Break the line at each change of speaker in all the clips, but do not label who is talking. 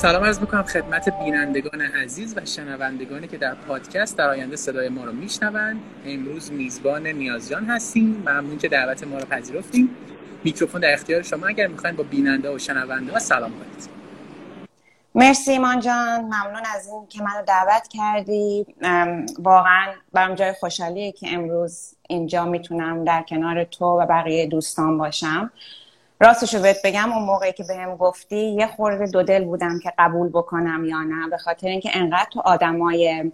سلام عرض می‌کنم خدمت بینندگان عزیز و شنوندگانی که در پادکست در آینده صدای ما رو میشنوند امروز میزبان نیازجان هستیم. ممنون که دعوت ما رو پذیرفتیم میکروفون در اختیار شما. اگر می‌خواین با بیننده و شنونده ها سلام کنید.
مرسی ایمان جان. ممنون از این که منو دعوت کردی. واقعا برام جای خوشحالیه که امروز اینجا می‌تونم در کنار تو و بقیه دوستان باشم. راستشو بهت بگم اون موقعی که بهم گفتی یه خورده دو دل بودم که قبول بکنم یا نه به خاطر اینکه انقدر تو آدمای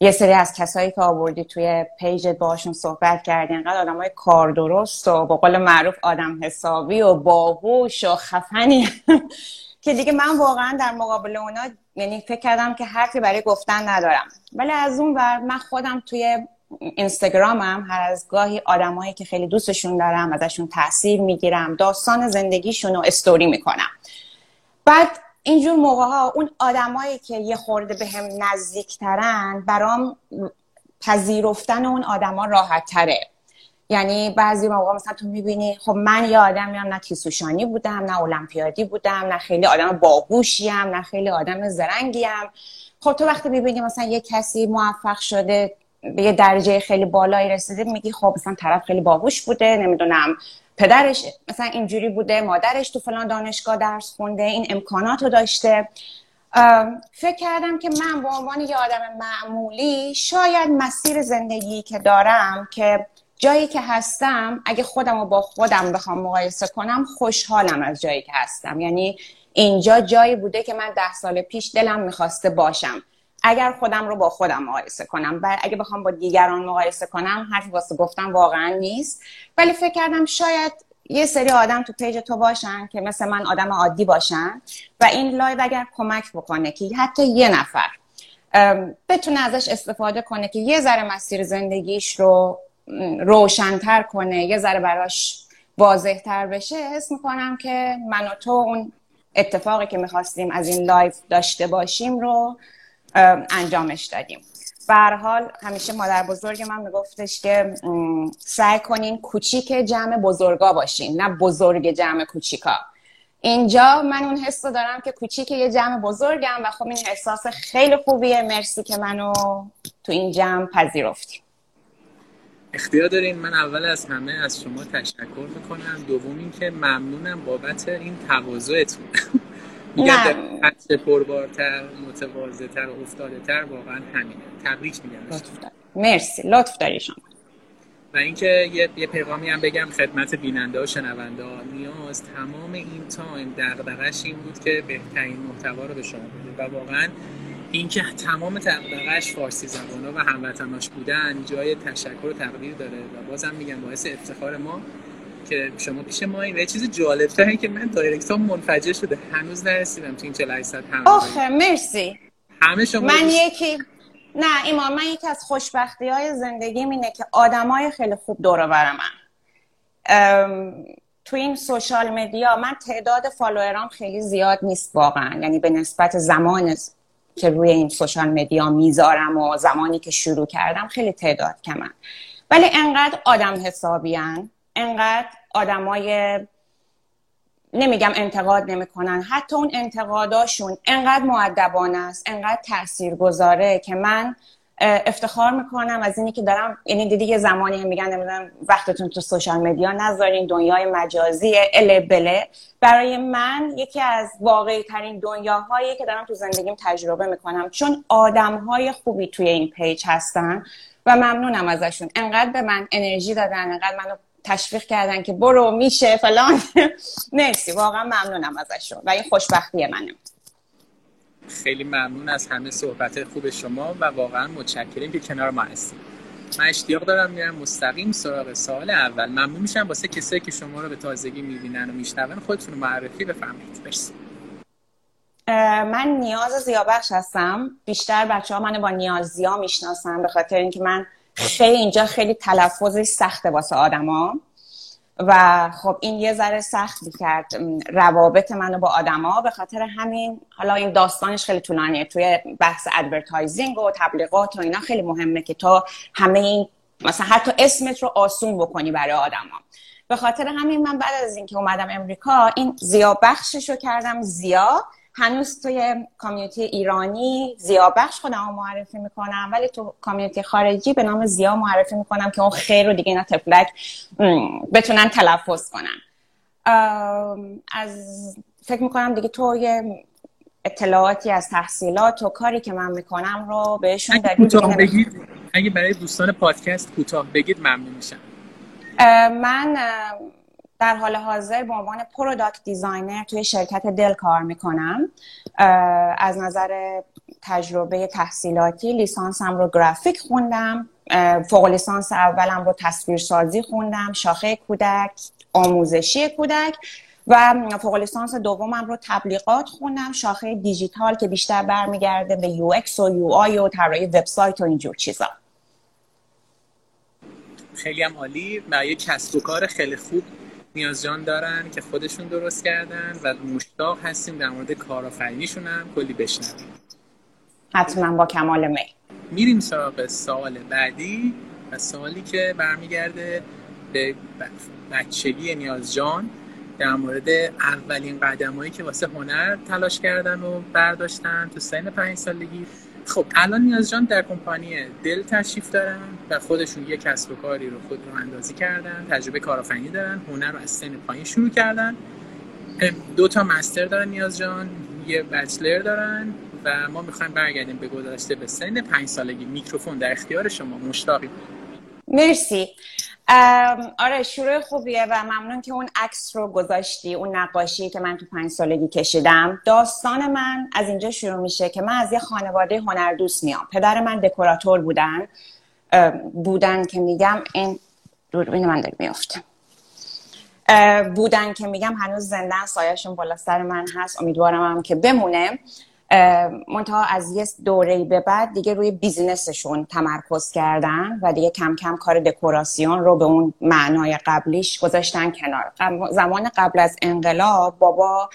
یه سری از کسایی که آوردی توی پیجت باشون صحبت کردی انقدر آدمای کار درست و با قول معروف آدم حسابی و باهوش و خفنی. که دیگه من واقعا در مقابل اونا یعنی فکر کردم که حرفی برای گفتن ندارم. ولی از اون ور من خودم توی اینستاگرامم هر از گاهی آدمایی که خیلی دوستشون دارم ازشون تاثیر می‌گیرم داستان زندگیشون رو استوری می‌کنم. بعد اینجور موقع ها اون آدمایی که یه خورده به هم نزدیکترن برام پذیرفتن اون آدما راحت تره یعنی بعضی موقع مثلا تو می‌بینی خب من یه آدمی هم نه تیسوشانی بودم نه المپیادی بودم نه خیلی آدم باهوشیم نه خیلی آدم زرنگیم. خب تو وقتی می‌بینی مثلا یه کسی موفق شده به یه درجه خیلی بالایی رسیده میگی خب مثلا طرف خیلی باهوش بوده نمی‌دونم پدرش مثلا اینجوری بوده مادرش تو فلان دانشگاه درس خونده این امکانات رو داشته فکر کردم که من به عنوان یه آدم معمولی شاید مسیر زندگی که دارم که جایی که هستم اگه خودم رو با خودم بخوام مقایسه کنم خوشحالم از جایی که هستم. یعنی اینجا جایی بوده که من ده سال پیش دلم می‌خواسته باشم. اگر خودم رو با خودم مقایسه کنم و اگه بخوام با دیگران مقایسه کنم حرف واسه گفتم واقعا نیست. ولی فکر کردم شاید یه سری آدم تو page تو باشن که مثل من آدم عادی باشن و این live اگر کمک بکنه که حتی یه نفر بتونه ازش استفاده کنه که یه ذره مسیر زندگیش رو روشنتر کنه یه ذره براش واضحتر بشه حس می‌کنم که من و تو اون اتفاقی که می‌خواستیم از این live داشته باشیم رو انجامش دادیم. به حال همیشه مادر بزرگ من میگفتش که سعی کنین کوچیک جمع بزرگا باشین نه بزرگ جمع کوچیکا. اینجا من اون حس رو دارم که کوچیک یه جمع بزرگم و خب این احساس خیلی خوبیه. مرسی که منو تو این جمع پذیرفتیم
اختیار دارین؟ من اول از همه از شما تشکر می‌کنم. دوم اینکه ممنونم بابت این تواضعتون. خط پربارتر متواضعتر و افتاده تر واقعا همینه. تبریک میگم
مرسی. لطف داری شما.
و اینکه یه،, یه پیغامی هم بگم خدمت بیننده و شنونده نیاز تمام این تایم دغدغش این بود که بهترین محتوا رو به شما بده و واقعا اینکه تمام دغدغش فارسی زبانا و هموطناش بودن جای تشکر و تقدیر داره. و بازم میگم باعث افتخار ما که شما پیش ما این چیز جالب تره که من direct ها منفجر شده. هنوز نرسیدم تو این 48 ساعت
همه آخه مرسی.
همه شما
من یکی نه ایمان من یکی از خوشبختی های زندگی اینه که های خیلی خوب دور برم من. تو این سوشال مدیا من تعداد فالوورام خیلی زیاد نیست واقعا. یعنی به نسبت زمان که روی این سوشال مدیا می‌ذارم و زمانی که شروع کردم خیلی تعداد کمن. ولی انقدر آدم حسابیان انقدر آدمای نمیگم انتقاد نمی‌کنن. حتی اون انتقاداشون انقدر مؤدبانه است انقدر تأثیر گذاره که من افتخار می‌کنم از اینی که دارم یعنی دیدی یه زمانی هم میگن نمی‌دونم وقتتون تو social media نذارین دنیای مجازی اله بله. برای من یکی از واقعی ترین دنیاهایی که دارم تو زندگیم تجربه می‌کنم. چون آدم های خوبی توی این page هستن و ممنونم ازشون. انقدر به من انرژی دادن انقدر منو تشویق کردن که برو میشه فلان. مرسی واقعا ممنونم ازشون و این خوشبختی منه.
خیلی ممنون از همه صحبت خوب شما و واقعا متشکریم که کنار ما هستیم من اشتیاق دارم میرم مستقیم سراغ سال اول. ممنون میشم واسه کسایی که شما رو به تازگی می‌بینن و میشنون خودتون رو معرفی بفرمایید. مرسی.
من نیاز زیابخش هستم. بیشتر بچه ها من با نیازیا می‌شناسم به خاطر اینکه من خیلی اینجا خیلی تلفظی سخته واسه آدما. و خب این یه ذره سخت کرد روابط منو با آدما به خاطر همین حالا این داستانش خیلی طولانیه. توی بحث advertising و تبلیغات و اینا خیلی مهمه که تو همه این مثلا حتی اسمت رو آسون بکنی برای آدما. به خاطر همین من بعد از اینکه اومدم امریکا این زیا بخشش رو کردم زیا. هنوز توی community ایرانی زیا بخش خودم رو معرفی می‌کنم ولی تو community خارجی به نام زیا معرفی می‌کنم که اون خ رو دیگه اینا طفلک بتونن تلفظ کنن. از فکر می‌کنم دیگه تو یه اطلاعاتی از تحصیلات و کاری که من می‌کنم رو بهشون
اگه بگید اگه برای دوستان پادکست کوتاه بگید ممنون میشم.
من در حال حاضر به عنوان product designer توی شرکت Dell کار می‌کنم. از نظر تجربه تحصیلاتی لیسانسم رو گرافیک خوندم. فوق لیسانس اولم رو تصویرسازی خوندم. شاخه کودک آموزشی کودک و فوق لیسانس دومم رو تبلیغات خوندم. شاخه دیجیتال که بیشتر برمیگرده به UX و UI و طراحی وبسایت و اینجور چیزا.
خیلی هم عالی. یه کسب و کار خیلی خوب. نیاز جان دارن که خودشون درست کردن و مشتاق هستیم در مورد کارآفرینیشون هم کلی بشنویم.
حتما با کمال می.
میریم سراغ سوال بعدی و سوالی که برمیگرده به بچگی نیاز جان در مورد اولین قدمایی که واسه هنر تلاش کردن و برداشتن تو سن پنج سالگی. خب الان نیاز جان در کمپانی دل تشریف دارن و خودشون یه کسب و کاری رو خود رو اندازی کردن تجربه کارآفرینی دارن هنر رو از سن پایین شروع کردن. دو تا مستر دارن نیاز جان یه بچلر دارن و ما می‌خوایم برگردیم به گذشته به سن پنج سالگی. میکروفون در اختیار شما مشتاقیم
مرسی. آره شروع خوبیه و ممنون که اون عکس رو گذاشتی اون نقاشی که من تو پنج سالگی کشیدم. داستان من از اینجا شروع میشه که من از یه خانواده هنردوست میام. پدر من دکوراتور بودن. بودن که میگم این دوربین من داره میفته بودن که میگم هنوز زندن سایهشون بالا سر من هست. امیدوارم هم که بمونه. منتها از یه دوره به بعد دیگه روی بیزینسشون تمرکز کردن و دیگه کم کم کار دکوراسیون رو به اون معنای قبلیش گذاشتن کنار. زمان قبل از انقلاب بابا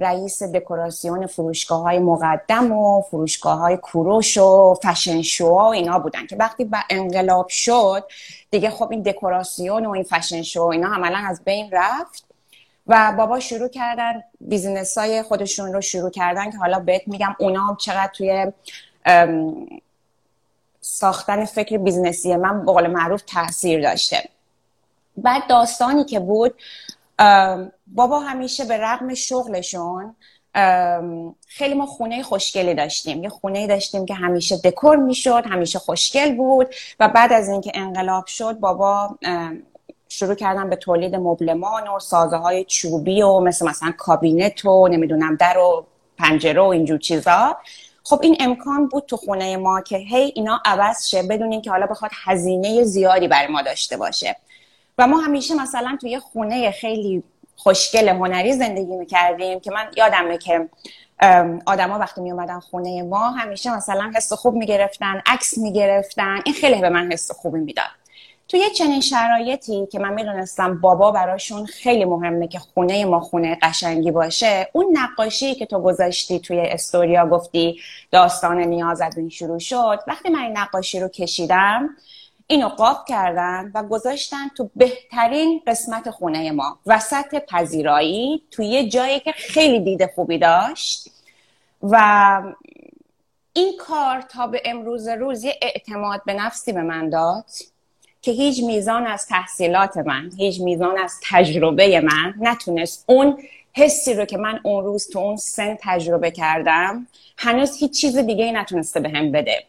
رئیس دکوراسیون فروشگاه های مقدم و فروشگاه های کوروش و فشن شو و اینا بودن که وقتی به انقلاب شد دیگه خب این دکوراسیون و این fashion show اینا عملا از بین رفت. و بابا شروع کردن business های خودشون رو شروع کردن که حالا بهت میگم اونا هم چقدر توی ساختن فکر business ی من به قول معروف تاثیر داشته. بعد داستانی که بود بابا همیشه به رغم شغلشون خیلی ما خونه خوشگلی داشتیم. یه خونه داشتیم که همیشه دکور می‌شد همیشه خوشگل بود و بعد از اینکه انقلاب شد بابا شروع کردم به تولید مبلمان و سازه های چوبی و مثل مثلا کابینت و نمی‌دونم در و پنجره و اینجور چیزا. خب این امکان بود تو خونه ما که هی اینا عوض شه بدون که حالا بخواد هزینه زیادی برای ما داشته باشه. و ما همیشه مثلا توی یه خونه خیلی خوشگل هنری زندگی می‌کردیم که من یادمه که آدما وقتی می اومدن خونه ما همیشه مثلا حس خوب می‌گرفتن عکس می‌گرفتن. این خیلی به من حس خوبی می‌داد. توی چنین شرایطی که من می‌دونستم بابا براشون خیلی مهمه که خونه ما خونه قشنگی باشه اون نقاشی که تو گذاشتی توی استوریا گفتی داستان نیاز از این شروع شد. وقتی من این نقاشی رو کشیدم اینو قاب کردن و گذاشتن تو بهترین قسمت خونه ما وسط پذیرایی توی یه جایی که خیلی دید خوبی داشت. و این کار تا به امروز روز یه اعتماد به نفسی به من داد. که هیچ میزان از تحصیلات من هیچ میزان از تجربه من نتونست اون حسی رو که من اون روز تو اون سن تجربه کردم هنوز هیچ چیز دیگه نتونسته به بده.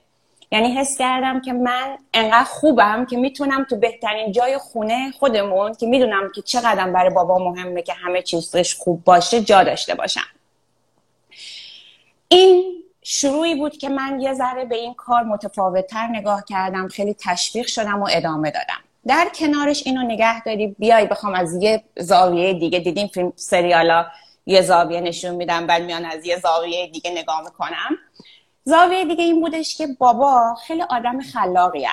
یعنی حس کردم که من انقدر خوبم که می‌تونم تو بهترین جای خونه خودمون که می‌دونم که چقدر برای بابا مهمه که همه چیزش خوب باشه جا داشته باشم. این شروعی بود که من یه ذره به این کار متفاوتتر نگاه کردم خیلی تشویق شدم و ادامه دادم. در کنارش اینو نگه داری بیای بخوام از یه زاویه دیگه دیدیم فیلم سریالا یه زاویه نشون میدم بعد میان از یه زاویه دیگه نگاه می‌کنم. زاویه دیگه این بودش که بابا خیلی آدم خلاقی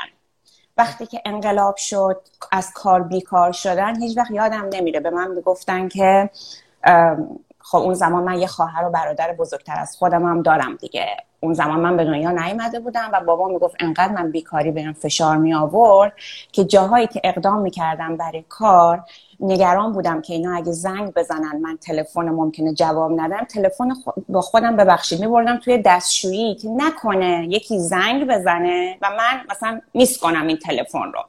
وقتی که انقلاب شد از کار بیکار شدن هیچ وقت یادم نمیره. به من می‌گفتن که خب اون زمان من یه خواهر و برادر بزرگتر از خودم هم دارم دیگه. اون زمان من به دنیا نیامده بودم و بابا می‌گفت انقدر من بیکاری بهم فشار می آورد که جاهایی که اقدام می‌کردم برای کار نگران بودم که اینا اگه زنگ بزنن من تلفن ممکنه جواب ندم. تلفن با خودم ببخشید میبردم توی دستشویی که نکنه یکی زنگ بزنه و من مثلا میس کنم این تلفن رو.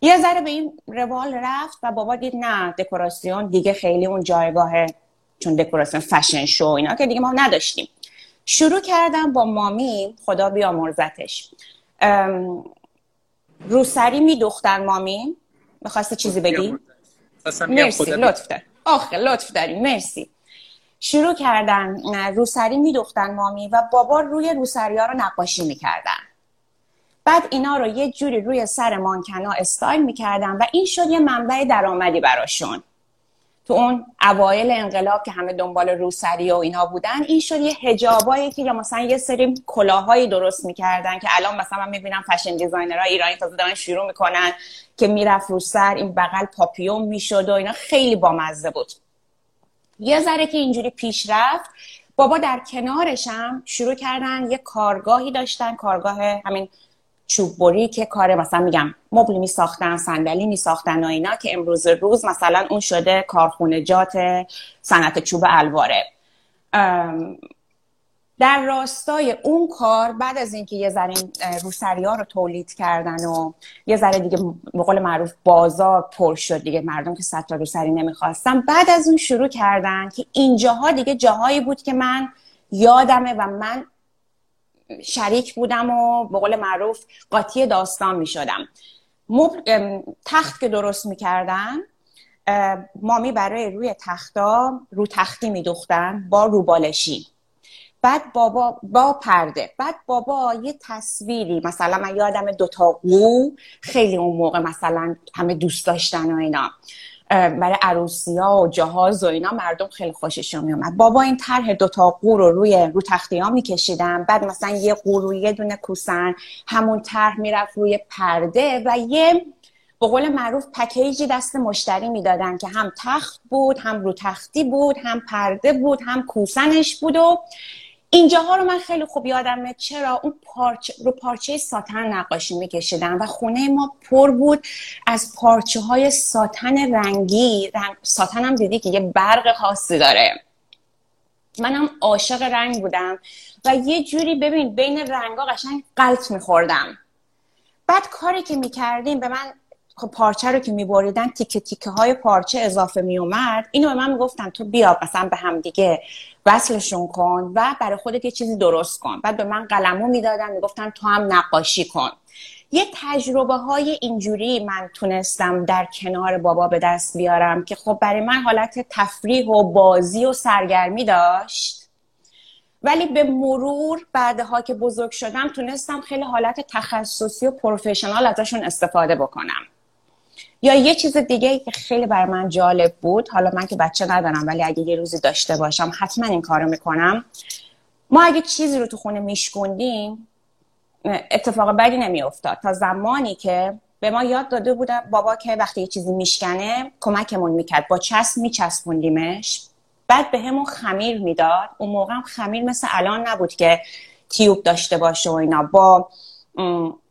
یه ذره به این روال رفت و بابا دید نه دکوراسیون دیگه خیلی اون جایگاه چون دکوراسیون فشن شو اینا که دیگه ما نداشتیم. شروع کردم با مامی خدا بیامرزتش. روسری میدوختن مامی. می‌خواسته چیزی بگی؟ مرسی لطف دار. آخه لطف داری مرسی. شروع کردن روسری میدوختن مامی و بابا روی روسری ها رو نقاشی می‌کردن. بعد اینا رو یه جوری روی سر مانکنا استایل می‌کردن و این شد یه منبع درآمدی براشون. تو اون اوایل انقلاب که همه دنبال روسری و اینا بودن این شد یه هجابایی که یا مثلا یه سری کلاهایی درست می‌کردن که الان مثلا من می‌بینم فشن دیزاینرها ایرانی تازه دارن شروع می‌کنن که می‌رفت رو سر این بغل پاپیون می‌شد و اینا خیلی بامزه بود. یه ذره که اینجوری پیش رفت بابا در کنارشم شروع کردن یه کارگاهی داشتن کارگاه همین چوب بری که کار مثلا میگم مبل می ساختن صندلی می ساختن و اینا که امروز روز مثلا اون شده کارخونجات صنعت چوب الواره. در راستای اون کار بعد از اینکه یه ذره روسری ها رو تولید کردن و یه ذره دیگه به قول معروف بازار پر شد دیگه مردم که صد تا روسری نمی‌خواستن. بعد از اون شروع کردن که اینجاها دیگه جاهایی بود که من یادمه و من شریک بودم و به قول معروف قاطی داستان می شدم تخت که درست می‌کردن مامی برای روی تختا رو تختی میدوختن با روبالشی. بعد بابا با پرده. بعد بابا یه تصویری مثلا من یادم دوتا قو خیلی اون موقع مثلا همه دوست داشتن و اینا. برای عروسی ها و جهاز و اینا مردم خیلی خوششون میومد بابا این طرح دوتا قور رو روی رو تختی ها بعد مثلا یه قور روی یه دونه کوسن همون طرح می‌رفت روی پرده و یه به قول معروف پکیجی دست مشتری می‌دادن که هم تخت بود هم رو تختی بود هم پرده بود هم کوسنش بود و اینجاها رو من خیلی خوب یادمه. چرا؟ اون پارچه رو پارچه ساتن نقاشی میکشیدن و خونه ما پر بود از پارچه های ساتن رنگی. رنگ ساتن هم دیدی که یه برق خاصی داره. منم عاشق رنگ بودم و یه جوری ببین بین رنگا قشنگ قلط میخوردم. بعد کاری که می‌کردیم به من خب پارچه رو که میبریدن تیکه تیکه های پارچه اضافه میومد اینو به من می‌گفتن تو بیا مثلا به هم دیگه. وصلشون کن و برای خودت یه چیزی درست کن. بعد به من قلمو می‌دادن می‌گفتن تو هم نقاشی کن. یه تجربه های اینجوری من تونستم در کنار بابا به دست بیارم که خب برای من حالت تفریح و بازی و سرگرمی داشت. ولی به مرور بعدها که بزرگ شدم تونستم خیلی حالت تخصصی و پروفشنال ازشون استفاده بکنم. یا یه چیز دیگه که خیلی بر من جالب بود حالا من که بچه ندارم ولی اگه یه روزی داشته باشم حتما این کارو می‌کنم. ما اگه چیزی رو تو خونه میشکوندیم اتفاق بدی نمیافتاد. تا زمانی که به ما یاد داده بودم بابا که وقتی یه چیزی میشکنه کمکمون می‌کرد. با چسب میچسبوندیمش. بعد به همون خمیر می‌داد. اون موقع هم خمیر مثل الان نبود که تیوب داشته باشه و اینا. با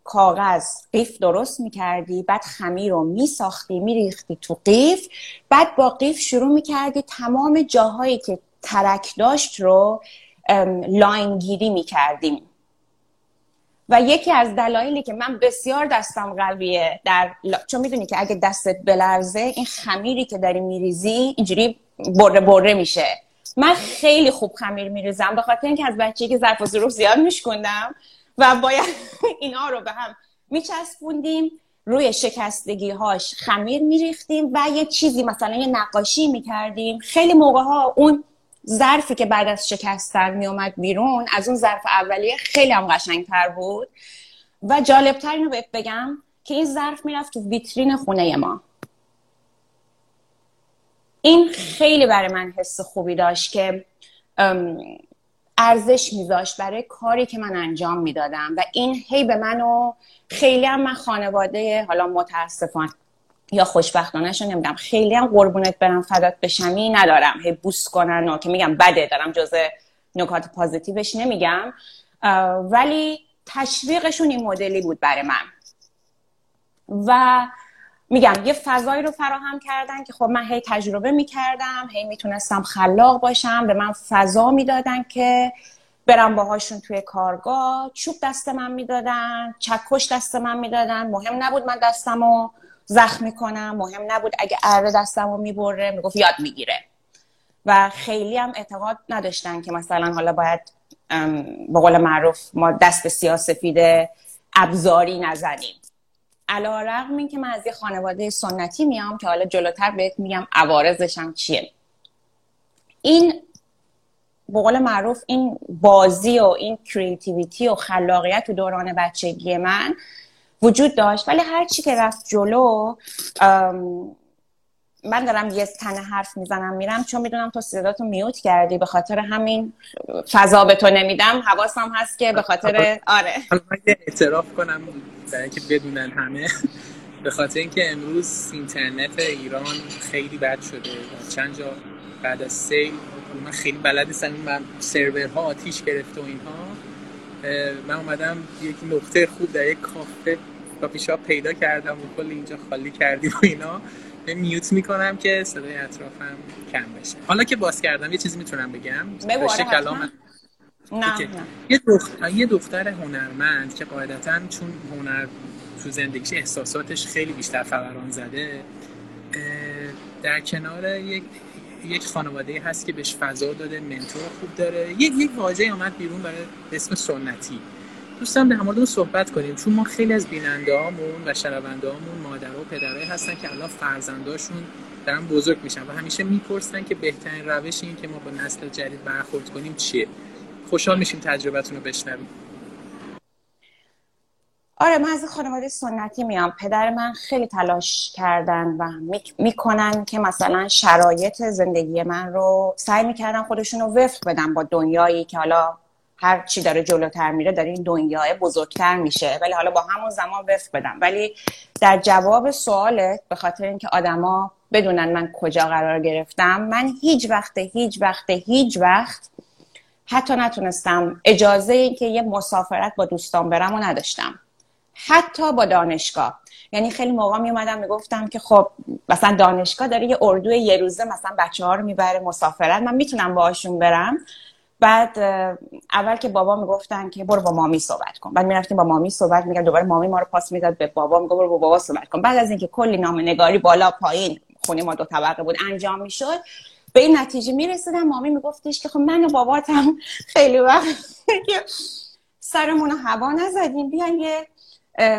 کاغذ قیف درست می‌کردی بعد خمیر رو میساختی میریختی تو قیف بعد با قیف شروع می‌کردی تمام جاهایی که ترک داشت رو لاین گیری می‌کردیم. و یکی از دلایلی که من بسیار دستم قویه در چون می‌دونی که اگه دستت بلرزه این خمیری که داری میریزی اینجوری بره بره میشه. من خیلی خوب خمیر میریزم به خاطر اینکه از بچگی ظرف و ظروف زیاد میشکندم و باید اینا رو به هم میچسبوندیم روی شکستگی هاش خمیر میریختیم و یه چیزی مثلا یه نقاشی می‌کردیم. خیلی موقع ها اون ظرفی که بعد از شکستن میومد بیرون از اون ظرف اولیه خیلی هم قشنگتر بود. و جالبتر اینو بهت بگم که این ظرف می‌رفت تو ویترین خونه ما. این خیلی برای من حس خوبی داشت که ارزش میذاشت برای کاری که من انجام می‌دادم. و این هی به منو خیلی هم من خانواده حالا متاسفانه یا خوشبختانه نمیدم خیلی هم قربونت برم فدات بشمی ندارم. هی بوس کنن و که میگم بده دارم جز نکات پازیتیوش نمیگم. ولی تشویقشون این مدلی بود برای من. و میگم یه فضایی رو فراهم کردن که خب من هی تجربه می‌کردم هی می‌تونستم خلاق باشم به من فضا می‌دادن که برم باهاشون توی کارگاه. چوب دست من می‌دادن چکش دست من می‌دادن. مهم نبود من دستم رو زخمی کنم مهم نبود اگه اره دستم رو می‌بره می‌گفت یاد می‌گیره. و خیلی هم اعتقاد نداشتن که مثلا حالا باید به قول معروف ما دست سیاسفید ابزاری نزنیم. علا رقم این که من از یه خانواده سنتی میام که حالا جلوتر بهت میگم عوارضشم چیه. این به قول معروف این بازی و این کریتیویتی و خلاقیت تو دوران بچگی من وجود داشت. ولی هر چی که رفت جلو من دارم یه تنه حرف می‌زنم میرم چون می‌دونم تو صداتو میوت کردی. به خاطر همین فضا به تو نمیدم. حواسم هست که به خاطر آره.
اعتراف کنم. برای اینکه بدونن همه. به خاطر اینکه امروز اینترنت ایران خیلی بد شده. چند جا بعد از سیل من خیلی بلد نیستم. من سرورها آتیش گرفته و اینها. من اومدم یک نقطه خوب در یک کافه کافی شاپ پیدا کردم و کل اینجا خالی کردیم و اینا. میوت می‌کنم که صدای اطرافم کم بشه. حالا که باز کردم یه چیزی می‌تونم بگم.
آره، کلام
نه, یه دختر یه دختر هنرمند که قاعدتا چون هنر تو زندگیش احساساتش خیلی بیشتر فوران زده در کنار یک یک خانواده هست که بهش فضا داده منتور خوب داره. یک یک واژه آمد بیرون برای اسم سنتی. دوستان در مورد صحبت کنیم. چون ما خیلی از بیننده هامون و شنونده هامون مادر و پدرای هستن که الان فرزنداشون دارن بزرگ میشن و همیشه می‌پرسن که بهترین روش این که ما با نسل جدید برخورد کنیم چیه. خوشحال میشیم تجربتون رو بشنویم.
آره من از خانواده سنتی میام. پدر من خیلی تلاش کردن و می‌کنن که مثلا شرایط زندگی من رو سعی می‌کردن خودشون رو وفق بدن با دنیایی که حالا هر چی داره جلوتر میره داره این دنیای بزرگتر میشه. ولی حالا با همون زمان وفق بدم ولی در جواب سوالت به خاطر اینکه آدما بدونن من کجا قرار گرفتم من هیچ وقت هیچ وقت هیچ وقت حتی نتونستم اجازه این که یه مسافرت با دوستان برم و نداشتم. حتی با دانشگاه. یعنی خیلی موقع می اومدم می‌گفتم که خب مثلا دانشگاه داره یه اردو یه روزه مثلا بچه ها رو می‌بره مسافرت. من می‌تونم باهاشون برم. بعد اول که بابا می‌گفتن که برو با مامی صحبت کن. بعد می‌رفتیم با مامی صحبت میگن دوباره مامی ما رو پاس می‌داد به بابا. میگه برو با بابا صحبت کن. بعد از اینکه کلی نامه نگاری بالا پایین خونه ما دو طبقه بود انجام می‌شد. به این نتیجه می‌رسیدم. مامی میگفتش که خب من و باباتم خیلی وقت سرمون هوا نزدیم بیاین یه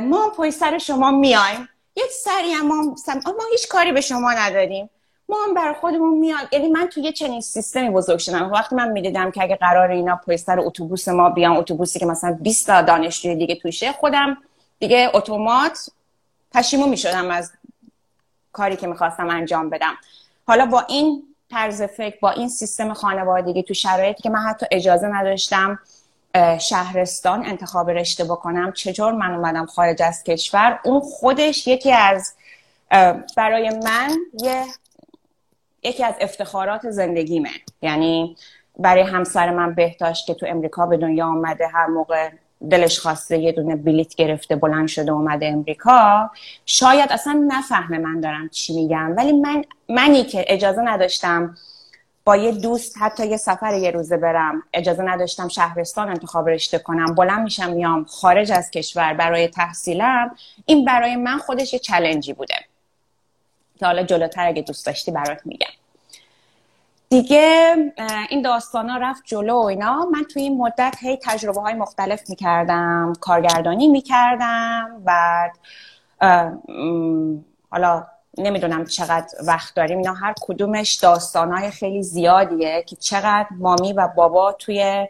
ما پای سر شما میایم. یه سری هم ما, ما هیچ کاری به شما نداریم. ما هم بر خودمون میاد یعنی من توی چنین سیستمی بزرگ شدم. وقتی من می‌دیدم که اگه قرار اینا پای سر اتوبوس ما بیان اتوبوسی که مثلا 20 تا دانشجوی دیگه توشه خودم دیگه اتومات پشیمون می‌شدم از کاری که می‌خواستم انجام بدم. حالا با این طرز فکر با این سیستم خانوادگی تو شرایطی که من حتی اجازه نداشتم شهرستان انتخاب رشته بکنم چطور من اومدم خارج از کشور؟ اون خودش یکی از برای من یه یکی از افتخارات زندگیمه. یعنی برای همسر من بهداشت که تو امریکا به دنیا آمده هر موقع دلش خواسته یه دونه بلیت گرفته بلند شده اومده امریکا. شاید اصلا نفهمه من دارم چی میگم. ولی من منی که اجازه نداشتم با یه دوست حتی یه سفر یه روزه برم اجازه نداشتم شهرستان انتخاب رشته کنم بلند میشم میام خارج از کشور برای تحصیلم این برای من خودش یه چلنجی بوده. که حالا جلوتر اگه دوست داشتی برات میگم. دیگه این داستان ها رفت جلو و اینا. من توی این مدت هی تجربه های مختلف می‌کردم کارگردانی می‌کردم بعد حالا نمی‌دونم چقدر وقت داریم. اینا هر کدومش داستانهای خیلی زیادیه که چقدر مامی و بابا توی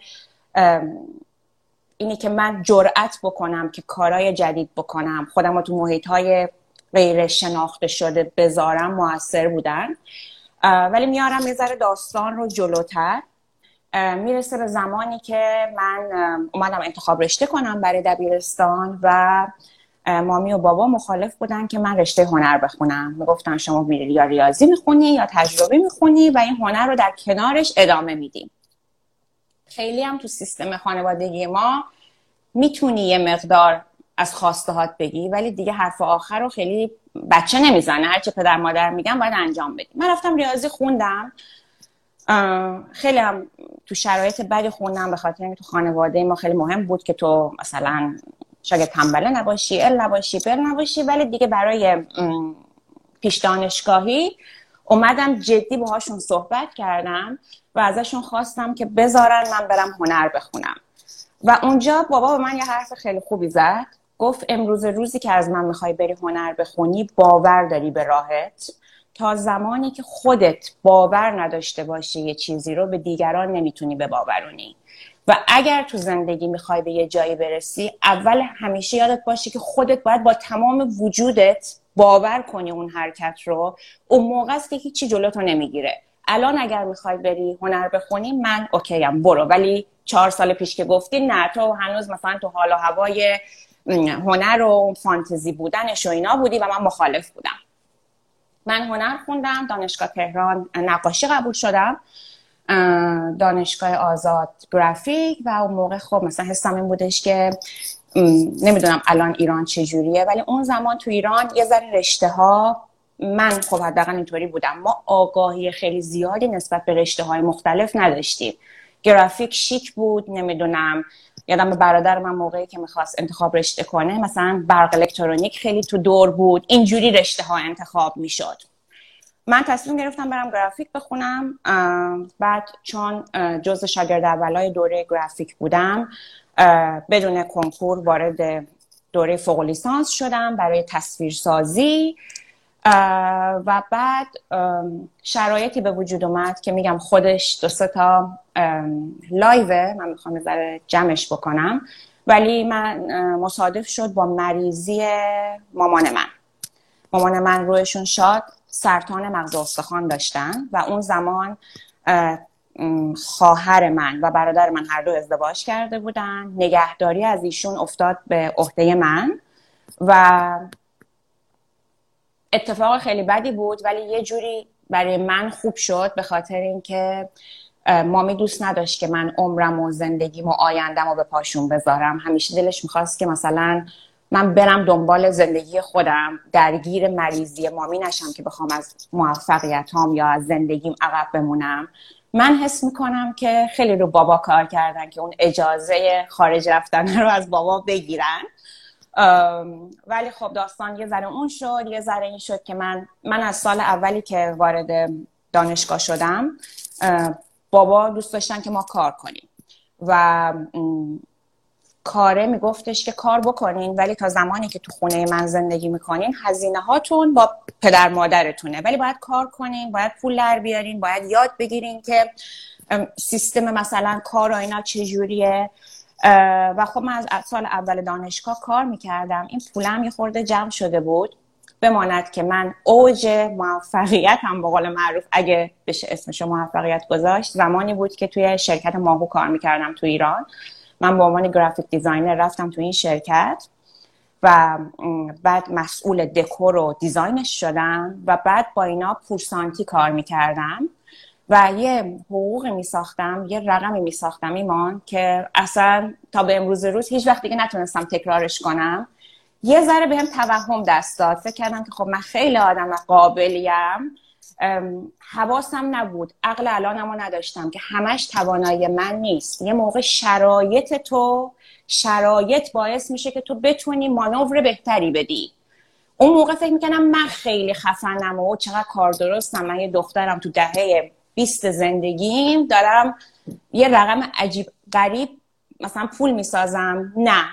اینی که من جرأت بکنم که کارهای جدید بکنم. خودم تو محیط های غیر شناخته شده بذارم موثر بودن. ولی میارم یه ذره داستان رو جلوتر. می‌رسه به زمانی که من اومدم انتخاب رشته کنم برای دبیرستان و مامی و بابا مخالف بودن که من رشته هنر بخونم. می‌گفتن شما میری یا ریاضی می‌خونی یا تجربه می‌خونی و این هنر رو در کنارش ادامه میدیم خیلی هم تو سیستم خانوادگی ما می‌تونی یه مقدار از خواستهات بگی ولی دیگه حرف آخر رو خیلی بچه نمی‌زنه. هرچه پدر مادر میگن باید انجام بدی. من رفتم ریاضی خوندم. خیلی هم تو شرایط بدی خوندم به خاطر اینکه تو خانواده ما خیلی مهم بود که تو مثلا شاید تنبله نباشی ال نباشی بل نباشی. ولی دیگه برای پیش دانشگاهی اومدم جدی باهاشون صحبت کردم و ازشون خواستم که بذارن من برم هنر بخونم. و اونجا بابا به من یه حرف خیلی خوبی زد. گفت امروز روزی که از من می‌خوای بری هنر بخونی باور داری به راهت؟ تا زمانی که خودت باور نداشته باشی یه چیزی رو به دیگران نمی‌تونی به باورونی و اگر تو زندگی می‌خوای به یه جایی برسی اول همیشه یادت باشه که خودت باید با تمام وجودت باور کنی اون حرکت رو. اون موقع است که هیچی جلوتو نمی‌گیره. الان اگر می‌خوای بری هنر بخونی من اوکیم برو. ولی چهار سال پیش که گفتی نه تو هنوز مثلا تو حال و هوای هنر و فانتزی بودنش و اینا بودی و من مخالف بودم. من هنر خوندم دانشگاه تهران نقاشی قبول شدم دانشگاه آزاد گرافیک و اون موقع خب مثلا حسم این بودش که نمی‌دونم الان ایران چجوریه ولی اون زمان تو ایران یه ذره رشته ها من خب حداقل اینطوری بودم. ما آگاهی خیلی زیادی نسبت به رشته های مختلف نداشتیم. گرافیک شیک بود نمی‌دونم یادم برادر من موقعی که می‌خواست انتخاب رشته کنه مثلا برق الکترونیک خیلی تو دور بود اینجوری رشته ها انتخاب می‌شد. من تصمیم گرفتم برم گرافیک بخونم بعد چون جز شاگرد اولای دوره گرافیک بودم بدون کنکور وارد دوره فوق لیسانس شدم برای تصویرسازی. و بعد شرایطی به وجود اومد که میگم خودش دو سه تا لایوه من می‌خوام یه جمعش بکنم ولی من مصادف شد با مریضی مامان من. مامان من رویشون شاد سرطان مغز استخوان داشتن و اون زمان خواهر من و برادر من هر دو ازدواج کرده بودن. نگهداری از ایشون افتاد به عهده من و اتفاق خیلی بدی بود ولی یه جوری برای من خوب شد به خاطر اینکه مامی دوست نداشت که من عمرم و زندگیم و آیندم رو به پاشون بذارم. همیشه دلش می‌خواست که مثلا من برم دنبال زندگی خودم درگیر مریضی مامی نشم که بخوام از موفقیت هم یا از زندگیم عقب بمونم. من حس می‌کنم که خیلی رو بابا کار کردن که اون اجازه خارج رفتن رو از بابا بگیرن. ولی خب داستان یه ذره اون شد یه ذره این شد که من من از سال اولی که وارد دانشگاه شدم بابا دوست داشتن که ما کار کنیم. و کاره میگفتش که کار بکنین ولی تا زمانی که تو خونه من زندگی می‌کنین هزینه هاتون با پدر مادرتونه. ولی باید کار کنین باید پول در بیارین باید یاد بگیرین که سیستم مثلا کار و اینا چجوریه. و خب من از سال اول دانشگاه کار می‌کردم. این پولم یه خورده جمع شده بود. بماند که من اوج موفقیت هم به قول معروف اگه بشه اسمشو موفقیت گذاشت زمانی بود که توی شرکت ماهو کار می‌کردم تو ایران. من به عنوان graphic designer رفتم تو این شرکت و بعد مسئول دکور و design ش شدم و بعد با اینا پورسانتی کار می‌کردم. و یه حقوقی می ساختم یه رقمی می ساختم ایمان که اصلا تا به امروز روز هیچ وقت دیگه نتونستم تکرارش کنم. یه ذره بهم به توهم دست داد. فکر کردم که خب من خیلی آدم قابلیم. حواسم نبود. عقل الانمو نداشتم که همش توانایی من نیست. یه موقع شرایط تو شرایط باعث میشه که تو بتونی مانور بهتری بدی. اون موقع فکر می‌کنم من خیلی خفنم و چقدر کار درستم. من یه دخترم تو دهه بیست زندگیم دارم یه رقم عجیب غریب مثلا پول می‌سازم. نه.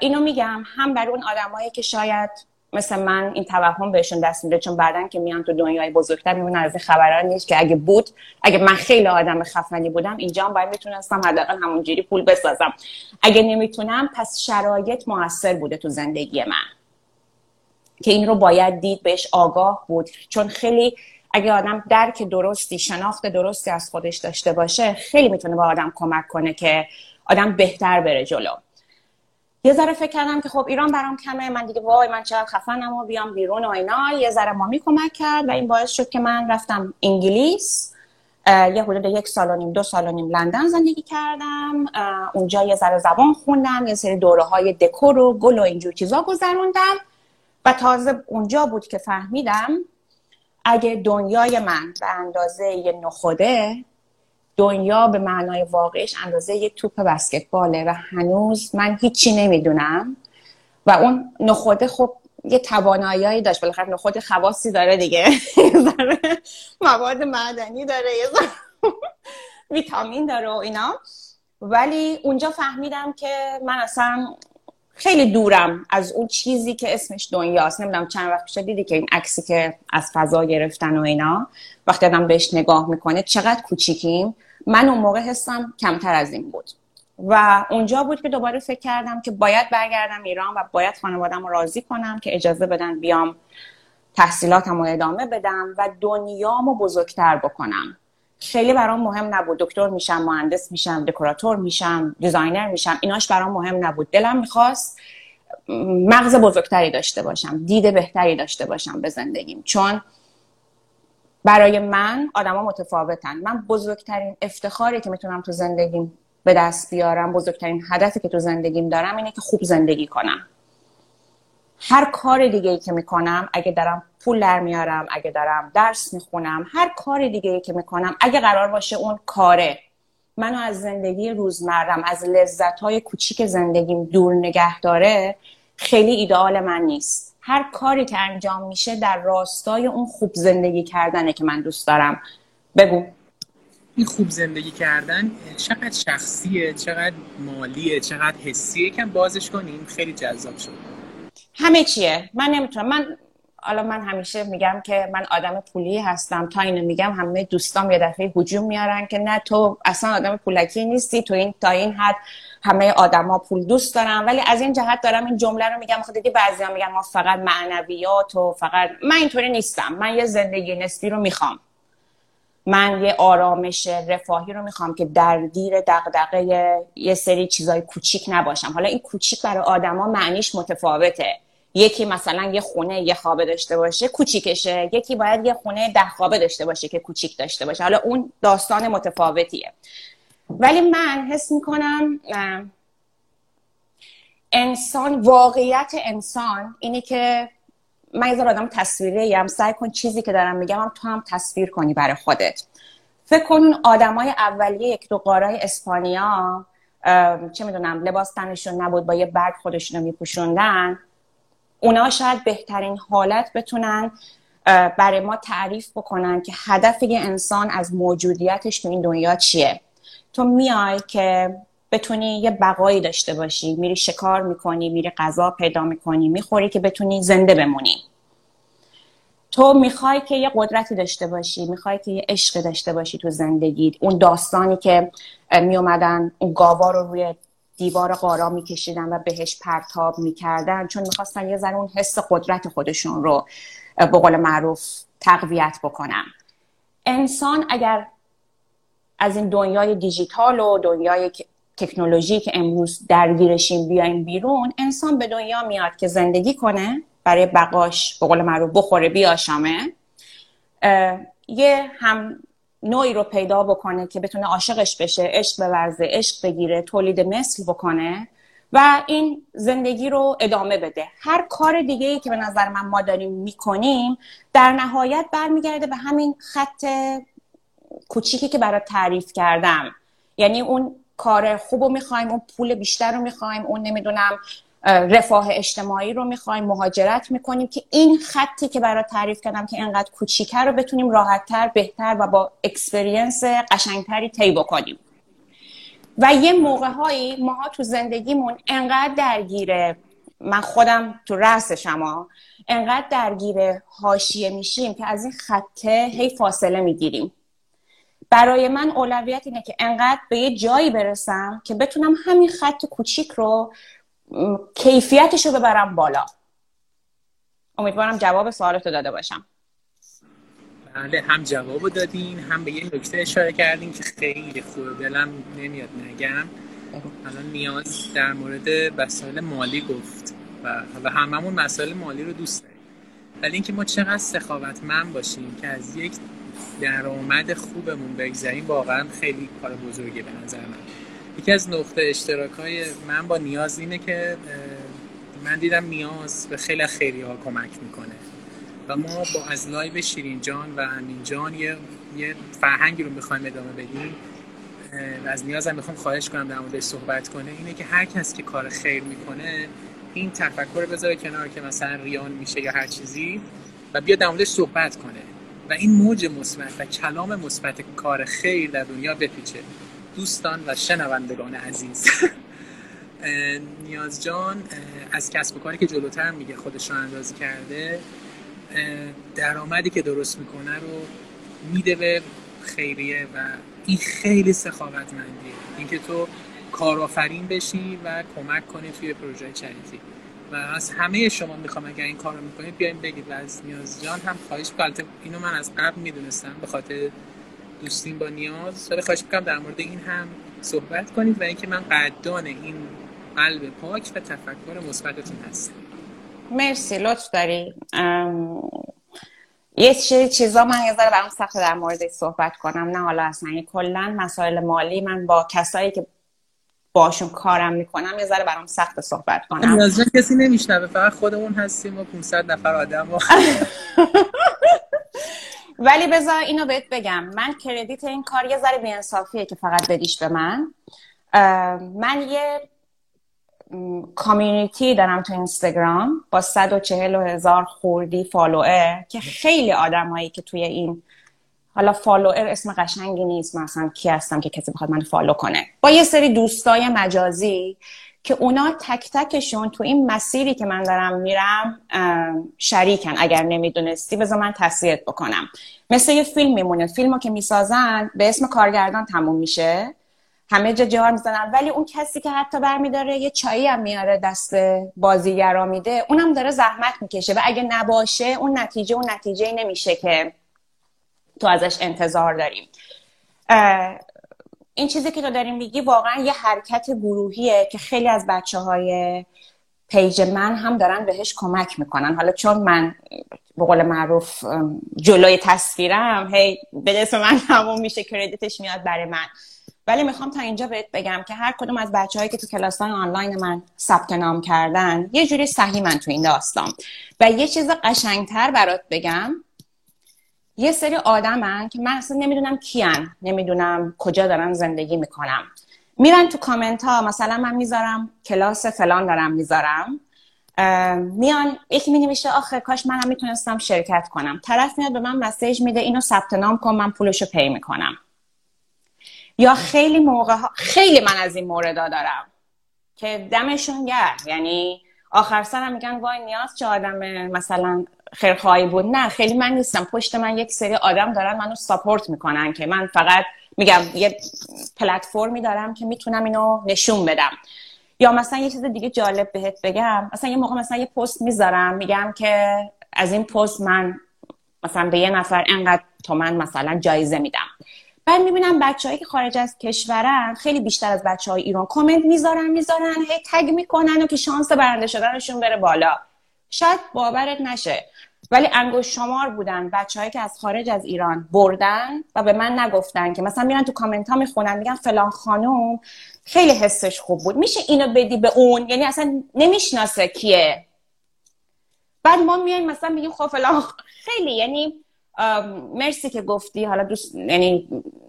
اینو میگم هم برای اون آدمایی که شاید مثل من این توهم بهشون دست میده چون بعدا که میان تو دنیای بزرگتر می‌بینن از خبران نیست که اگه بود اگه من خیلی آدم خفنی بودم اینجا باید می‌تونستم حداقل همونجوری پول بسازم. اگه نمی‌تونم پس شرایط موثر بوده تو زندگی من. که این رو باید دید بهش آگاه بود. چون خیلی اگه آدم درک درستی شناخت درستی از خودش داشته باشه خیلی می‌تونه به آدم کمک کنه که آدم بهتر بره جلو. یه ذره فکر کردم که خب ایران برام کمه من دیگه وای من چقدر خفنم و بیام بیرون و اینا. یه ذره مامی کمک کرد و این باعث شد که من رفتم انگلیس. یه حدود یک سال و نیم دو سال و نیم لندن زندگی کردم. اونجا یه ذره زبان خوندم یه سری دوره های دکور و گل و اینجور چیزا گذروندم. و تازه اونجا بود که فهمیدم اگه دنیای من به اندازه یه نخوده دنیا به معنای واقعیش اندازه یه توپ بسکتباله و هنوز من هیچی نمی‌دونم. و اون نخوده خب یه توانایی داشت. بالاخره نخود خواصی داره دیگه. مواد معدنی داره ویتامین داره و اینا. ولی اونجا فهمیدم که من اصلا خیلی دورم از اون چیزی که اسمش دنیاست. نمی‌دونم چند وقت پیش دیدی که این عکسی که از فضا گرفتن و اینا وقتی آدم بهش نگاه می‌کنه چقدر کوچیکیم. من اون موقع حسم کمتر از این بود. و اونجا بود که دوباره فکر کردم که باید برگردم ایران و باید خانوادم رو راضی کنم که اجازه بدن بیام تحصیلاتم رو ادامه بدم و دنیامو بزرگتر بکنم. خیلی برام مهم نبود. دکتر میشم مهندس میشم دکوراتور میشم دیزاینر میشم ایناش برام مهم نبود. دلم می‌خواست مغز بزرگتری داشته باشم دید بهتری داشته باشم به زندگیم. چون برای من آدما متفاوتن. من بزرگترین افتخاری که می‌تونم تو زندگیم به دست بیارم بزرگترین هدفی که تو زندگیم دارم اینه که خوب زندگی کنم. هر کار دیگه ای که می‌کنم اگه دارم پول در میارم اگه دارم درس می‌خونم هر کار دیگه ای که می‌کنم اگه قرار باشه اون کاره. منو از زندگی روزمرم از لذت های کوچیک زندگیم دور نگه داره خیلی ایدئال من نیست. هر کاری که انجام میشه در راستای اون خوب زندگی کردنه که من دوست دارم. بگو.
این خوب زندگی کردن چقدر شخصیه چقدر مالیه چقدر حسیه؟ کم بازش کنیم. خیلی جذاب شد.
همه چیه؟ من نمی‌تونم. من حالا من همیشه میگم که من آدم پولی هستم. تا اینو میگم همه دوستام یه دفعه هجوم میارن که نه تو اصلا آدم پولکی نیستی. تو این تا این حد همه آدما پول دوست دارم ولی از این جهت دارم این جمله رو میگم. خب دیدی بعضیا میگن ما فقط معنویات و فقط من اینطوری نیستم. من یه زندگی نسبی رو می‌خوام. من یه آرامش رفاهی رو می‌خوام که درگیر دغدغه یه سری چیزای کوچیک نباشم. حالا این کوچیک برای آدما معنیش متفاوته. یکی مثلا یه خونه یه خوابه داشته باشه کوچیکشه یکی باید یه خونه ده خوابه داشته باشه که کوچیک داشته باشه. حالا اون داستان متفاوتیه. ولی من حس می‌کنم انسان واقعیت انسان اینه که من یه آدم تصویری هم سعی کن چیزی که دارم میگم هم تو هم تصویر کنی برای خودت. فکر کن اون آدمای اولیه یک دو قارای اسپانیا چه می‌دونم لباس تنشون نبود با یه برگ خودشون رو میپوشوندن. اونا شاید بهترین حالت بتونن برای ما تعریف بکنن که هدف یه انسان از موجودیتش تو این دنیا چیه. تو میای که بتونی یه بقایی داشته باشی میری شکار می‌کنی میری غذا پیدا می‌کنی می‌خوری که بتونی زنده بمونی. تو می‌خوای که یه قدرتی داشته باشی می‌خوای که یه عشق داشته باشی تو زندگی اون داستانی که میومدن اون گاوا رو روی دیوار قارا میکشیدن و بهش پرتاب می‌کردن چون می‌خواستن یه ذره اون حس قدرت خودشون رو به قول معروف تقویت بکنن. انسان اگر از این دنیای دیجیتال و دنیای تکنولوژی که امروز درگیرشیم بیایم بیرون انسان به دنیا میاد که زندگی کنه برای بقاش به قول معروف بخوره بیاشامه. یه هم نوعی رو پیدا بکنه که بتونه عاشقش بشه عشق بورزه عشق بگیره تولید مثل بکنه و این زندگی رو ادامه بده. هر کار دیگه ای که به نظر من ما داریم می‌کنیم در نهایت برمیگرده به همین خط کوچیکی که برای تعریف کردم. یعنی اون کار خوب رو می‌خوایم اون پول بیشتر رو می‌خوایم اون نمی‌دونم رفاه اجتماعی رو می‌خوایم مهاجرت می‌کنیم که این خطی که برای تعریف کردم که اینقدر کوچیکه رو بتونیم راحتتر بهتر و با اکسپریانس قشنگتری طی بکنیم. و یه موقع هایی ماها تو زندگیمون انقدر درگیره من خودم تو رأس شما انقدر درگیر حاشیه میشیم که از این خطه هی فاصله می‌گیریم. برای من اولویت اینه که انقدر به یه جایی برسم که بتونم همین خط کوچیک رو کیفیتش رو ببرم بالا. امیدوارم جواب سوالتو داده باشم.
بله هم جواب دادین هم به یه نکته اشاره کردین که خیلی خوبه. دلم نمیاد نگم. الان نیاز در مورد وسایل مالی گفت و, و هممون مسائل مالی رو دوست داریم. ولی اینکه ما چقدر سخاوتمند باشیم که از یک درآمد خوبمون بگذریم واقعا خیلی کار بزرگی به نظر من. یکی از نقطه اشتراک های من با نیاز اینه که من دیدم نیاز به خیلی خیلی ها کمک می‌کنه. و ما با از live شیرین جان و امین جان یه, یه فرهنگی رو می‌خوایم ادامه بدیم. و از نیاز هم می‌خوام خواهش کنم در موردش صحبت کنه. اینه که هر کس که کار خیر می‌کنه این تفکر بذاره کنار که مثلا ریان میشه یا هر چیزی و بیا در موردش صحبت کنه. و این موج مثبت و کلام مثبت کار خیر در دنیا بپیچه. دوستان و شنوندگان عزیز. نیاز جان از کسب و کاری که جلوتر میگه خودش رو اندازی کرده درآمدی که درست می‌کنه رو میده به خیریه و این خیلی سخاوتمندیه. اینکه تو کارآفرین بشی و کمک کنی توی پروژه چریتی و از همه شما می‌خوام اگر این کار رو می‌کنید بیاین بگید. و از نیاز جان هم خواهش البته اینو من از قبل می‌دونستم به خاطر دوستین با نیاز. ولی خواهش می‌کنم در مورد این هم صحبت کنید و اینکه من قدردان این قلب پاک و تفکر مثبتتون هستم.
مرسی لطف داری. یه چیزی چیزا من یه ذره برام سخت در مورد صحبت کنم. نه حالا اصلا کلا مسائل مالی. من با کسایی که باشون کارم می‌کنم یه ذره برام سخت صحبت کنم.
نیاز کسی نمیشنوه. فقط خودمون هستیم و 500 نفر آدم و
ولی بذار اینو بهت بگم. من کردیت این کار یه ذره بیانصافیه که فقط بدیش به من. من یه community دارم تو اینستاگرام با 140 هزار خوردی follower که خیلی آدمایی که توی این حالا follower اسم قشنگی نیست مثلا کی هستم که کسی بخواد من follow کنه. با یه سری دوستای مجازی که اونا تک تکشون تو این مسیری که من دارم میرم شریکن اگر نمی‌دونستی. بذار من تصحیحت بکنم. مثل یه فیلم میمونه. فیلمو که می‌سازن به اسم کارگردان تموم میشه. همه جا جار می‌زنن. ولی اون کسی که حتی برمیداره یه چایی هم میاره دست بازیگرا میده اونم داره زحمت می‌کشه. و اگه نباشه اون نتیجه اون نتیجه نمیشه که تو ازش انتظار داریم. این چیزی که تو داریم میگی واقعا یه حرکت گروهیه که خیلی از بچه های پیج من هم دارن بهش کمک می‌کنن. حالا چون من به قول معروف جلوی تصویرم هی به دست من تموم میشه کردیتش میاد برای من. ولی می‌خوام تا اینجا بهت بگم که هر کدوم از بچه هایی که تو کلاس آنلاین من ثبت نام کردن یه جوری صحیح من تو این داستان. و یه چیز قشنگتر برات بگم. یه سری آدمن که من اصلا نمی‌دونم کیان نمی‌دونم کجا دارن زندگی می‌کنم. میرن تو کامنت ها مثلا من می‌ذارم کلاس فلان دارم می‌ذارم. میان یکی می نوشته آخه کاش منم می‌تونستم شرکت کنم. طرف میاد به من مسیج میده اینو ثبت نام کن من پولشو پی می‌کنم. یا خیلی موقع ها خیلی من از این موردا دارم که دمشون گرم. یعنی آخر سرم میگن وای نیاز چه آدم مثلا خیرخواهی بود. نه خیلی من نیستم. پشت من یک سری آدم دارن منو ساپورت می‌کنن که من فقط میگم یه پلتفرمی دارم که می‌تونم اینو نشون بدم. یا مثلا یه چیز دیگه جالب بهت بگم. مثلا یه موقع مثلا یه پست می‌ذارم میگم که از این پست من مثلا به یه نفر انقدر تومن مثلا جایزه میدم. بعد می‌بینم بچههایی که خارج از کشورن خیلی بیشتر از بچه های ایران کامنت می‌ذارن می‌ذارن هی تگ می‌کنن و که شانس برنده شدنشون بره بالا. شاید باورت نشه ولی انگوش شمار بودن بچههایی که از خارج از ایران بردن و به من نگفتن که مثلا میرن تو کامنت ها می‌خونن میگن فلان خانوم خیلی حسش خوب بود. میشه اینو بدی به اون؟ یعنی اصلا نمی‌شناسه کیه؟ بعد ما میایم مثلا میگیم خب فلان خیلی یعنی مرسی که گفتی. حالا دوست یعنی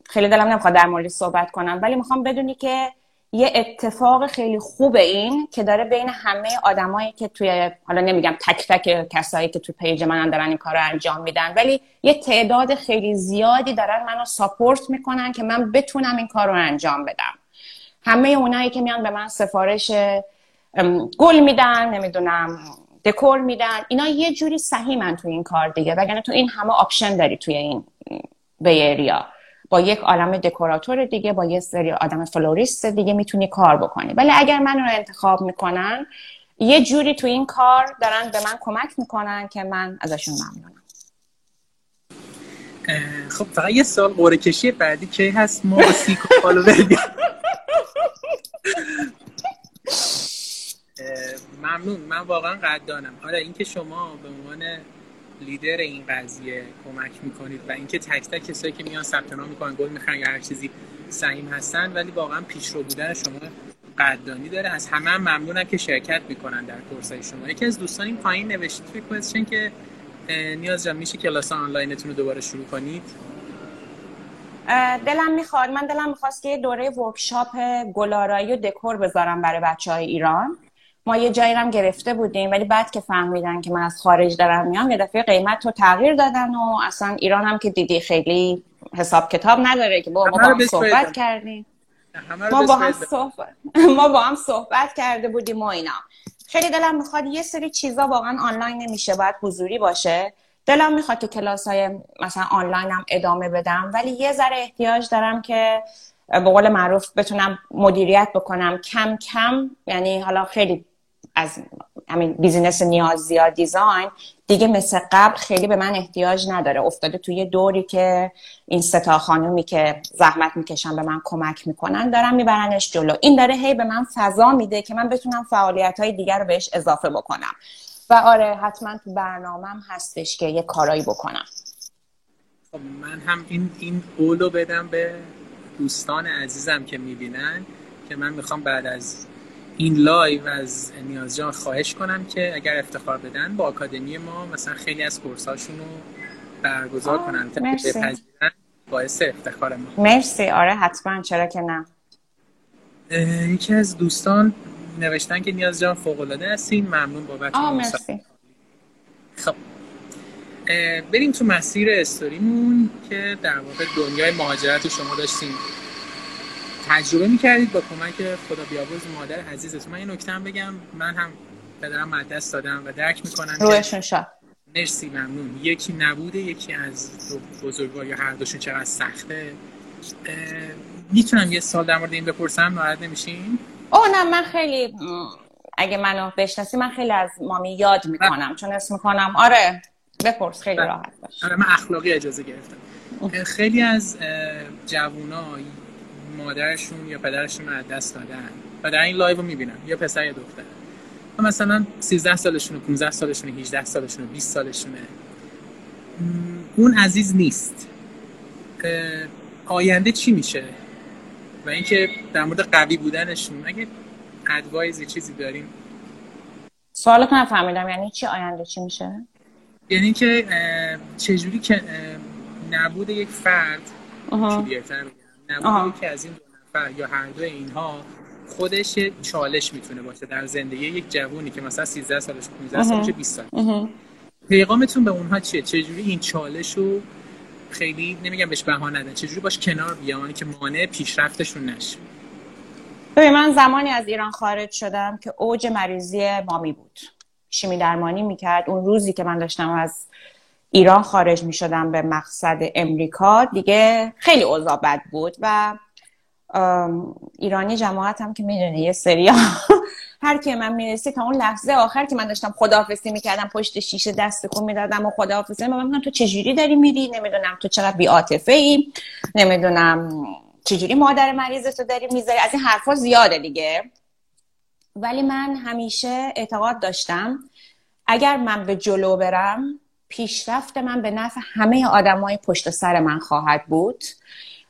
خیلی دلم نمی‌خواد در مورد صحبت کنم ولی می‌خوام بدونی که یه اتفاق خیلی خوب این که داره بین همه آدمایی که توی حالا نمیگم تک تک کسایی که توی page من دارن این کار رو انجام میدن ولی یه تعداد خیلی زیادی دارن منو support می‌کنن که من بتونم این کار رو انجام بدم. همه اونایی که میان به من سفارش گل میدن نمی‌دونم دکور میدن. اینا یه جوری سهیمن توی این کار دیگه. وگرنه تو این همه option داری توی این Bay Area با یک عالم دکوراتور دیگه با یه سری آدم florist دیگه می‌تونی کار بکنی. ولی اگر من رو انتخاب می‌کنن یه جوری تو این کار دارن به من کمک می‌کنن که من ازشون ممنونم.
خب فقط یه سوال قرعه کشی بعدی کی هست؟ ما با سیکو ممنون. من واقعا قدردانم آره اینکه شما به عنوان لیدر این قضیه کمک می‌کنید و اینکه تک تک کسایی که میان ثبت نام می‌کنن گل می‌خرن یا هر چیزی سعیم هستن ولی واقعا پیشرو بودن شما قدردانی داره. از همه هم ممنونم که شرکت می‌کنن در کورسای شما. یکی از دوستان این پایین نوشت توی که نیاز جان میشه کلاس آنلاینتون رو دوباره شروع کنید؟
دلم می‌خواد. من دلم می‌خواست که یه دوره ورکشاپ گلارایی و دکور بذارم برای بچه های ایران. ما یه جایی هم گرفته بودیم ولی بعد که فهمیدن که من از خارج دارم میام یه دفعه قیمت رو تغییر دادن و اصلا ایران هم که دیدی خیلی حساب کتاب نداره که با ما با هم صحبت کردیم. ما با هم صحبت ما با هم صحبت کرده بودیم و اینا. خیلی دلم می‌خواد یه سری چیزا واقعا آنلاین نمیشه باید حضوری باشه. دلم می‌خواد که کلاس های مثلا آنلاین هم ادامه بدم ولی یه ذره احتیاج دارم که به قول معروف بتونم مدیریت بکنم. کم کم یعنی حالا خیلی از همین business نیاز ضیا design دیگه مثل قبل خیلی به من احتیاج نداره. افتاده توی دوری که این سه تا خانومی که زحمت می‌کشن به من کمک می‌کنن دارن میبرنش جلو. این داره هی به من فضا میده که من بتونم فعالیت های دیگر رو بهش اضافه بکنم. و آره حتما تو برنامهم هستش که یه کارایی بکنم.
خب من هم این این قولو بدم به دوستان عزیزم که می‌بینن که من می‌خوام بعد از این لایو از نیاز جان خواهش کنم که اگر افتخار بدن با آکادمی ما مثلا خیلی از کورساشون رو برگزار کنن
مرسی.
باعث افتخار ما.
مرسی. آره حتما چرا که نه.
یکی از دوستان نوشتن که نیاز جان فوق العاده هستین. ممنون بابت
مرسی.
خب. بریم تو مسیر استوریمون که در واقع دنیای مهاجرت شما داشتیم تجربه می‌کردید با کمک خدا بیابوز مادر عزیزتون. من این نکته هم بگم. من هم پدرم دست دادم و درک می‌کنم
روشون شد
مرسی ممنون. یکی نبوده یکی از بزرگوار یا هر دوشون چقدر سخته. می‌تونم یه سال در مورد این بپرسم؟ ناراحت نمیشین؟
اوه نه من خیلی اگه منو بشناسی من خیلی از مامی یاد می‌کنم چون اسم می‌کنم. آره بپرس خیلی بله. راحت باش.
آره من اخلاقی اجازه گرفتم. خیلی از جوونا مادرشون یا پدرشون رو از دست دادن و در این لایو رو می‌بینن یا پسر یا دختر. و مثلا 13 سالشونه 15 سالشونه 18 سالشونه 20 سالشونه. اون عزیز نیست. آینده چی میشه؟ و اینکه در مورد قوی بودنشون اگه ادوایز چیزی داریم.
سوالت نفهمیدم. یعنی چی آینده چی میشه؟
یعنی که چجوری که نبود یک فرد نبود که از این دو نفر یا هر دو اینها خودش چالش می‌تونه باشه در زندگی یک جوونی که مثلا 13 سالش 15 سالش 20 سال پیغامتون به اونها چیه؟ چجوری این چالش رو خیلی نمیگم بهش بها ندن چجوری باش کنار بیان؟ که مانع پیشرفتشون نشه.
ببین من زمانی از ایران خارج شدم که اوج مریضی مامی بود. شیمی درمانی می‌کرد. اون روزی که من داشتم از ایران خارج می شدم به مقصد امریکا. دیگه خیلی اوضاع بد بود و ایرانی جماعت هم که می‌دونه یه سری هر کی من می‌رسی تا اون لحظه آخر که من داشتم خداحافظی می‌کردم پشت شیشه دست کن می‌دادم و خداحافظی من تو چجوری داری میری؟ نمی‌دونم تو چقدر بی‌عاطفه ای نمی‌دونم چجوری مادر مریض تو داری می‌ذاری؟ از این حرفا زیاده دیگه. ولی من همیشه اعتقاد داشتم اگر من به جلو برم پیشرفت من به نفع همه آدمای پشت سر من خواهد بود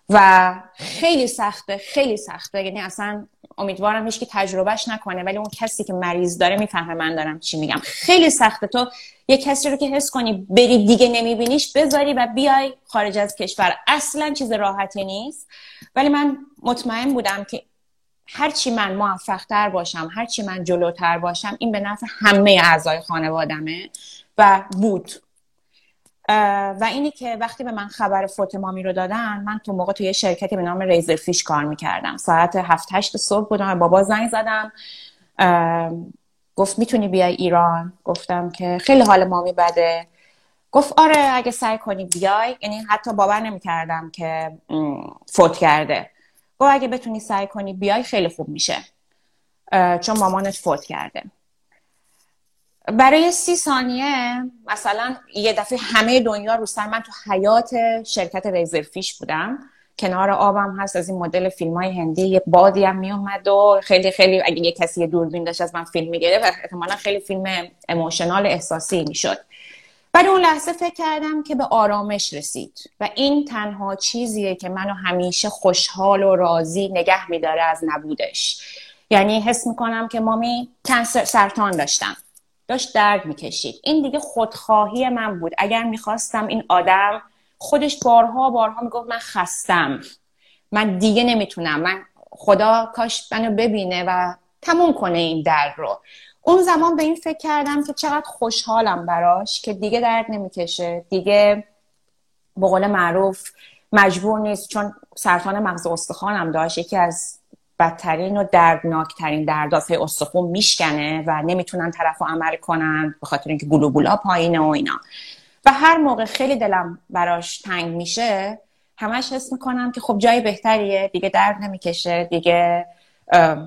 و خیلی سخته خیلی سخته. یعنی اصلا امیدوارم هیچ که تجربهش نکنه ولی اون کسی که مریض داره می‌فهمه من دارم چی میگم. خیلی سخته. تو یه کسی رو که حس کنی بری دیگه نمیبینیش بذاری و بیای خارج از کشور. اصلا چیز راحتی نیست. ولی من مطمئن بودم که هرچی من موفقتر باشم هرچی من جلوتر باشم این به نفع همه اعضای خانوادمه و بود. و اینی که وقتی به من خبر فوت مامی رو دادن من تو موقع توی شرکتی به نام ریزر فیش کار می‌کردم. ساعت هفت هشت صبح بودم بابا زنگ زدم. گفت می‌تونی بیای ایران؟ گفتم که خیلی حال مامی بده. گفت آره اگه سعی کنی بیای. یعنی حتی باور نمی‌کردم که فوت کرده. گفت اگه بتونی سعی کنی بیای خیلی خوب میشه. چون مامانت فوت کرده. برای سی ثانیه مثلا یه دفعه همه دنیا رو سر من تو حیات شرکت ریزرفیش بودم. کنار آبم هست از این مدل فیلم های هندی. یه بادی هم می اومد و خیلی خیلی اگه یه کسی دوربین داشت از من فیلم می‌گیره و احتمالا خیلی فیلم اموشنال احساسی می‌شد. بعد اون لحظه فکر کردم که به آرامش رسید و این تنها چیزیه که منو همیشه خوشحال و راضی نگه میداره از نبودش. یعنی حس می‌کنم که مامی کنسر سرطان داشتم. داشت درد می‌کشید. این دیگه خودخواهی من بود. اگر می‌خواستم این آدم خودش بارها بارها می‌گفت من خستم. من دیگه نمی‌تونم. من خدا کاش منو ببینه و تموم کنه این درد رو. اون زمان به این فکر کردم که چقدر خوشحالم براش که دیگه درد نمی‌کشه. دیگه به قول معروف مجبور نیست چون سرطان مغز استخوانم داشت. یکی از بدترین و دردناکترین دردافه استخون میشکنه و نمی‌تونن طرف عمل کنن به خاطر اینکه گلوبولا پایینه و اینا. و هر موقع خیلی دلم براش تنگ میشه همش حس می‌کنم که خب جای بهتریه دیگه درد نمی‌کشه دیگه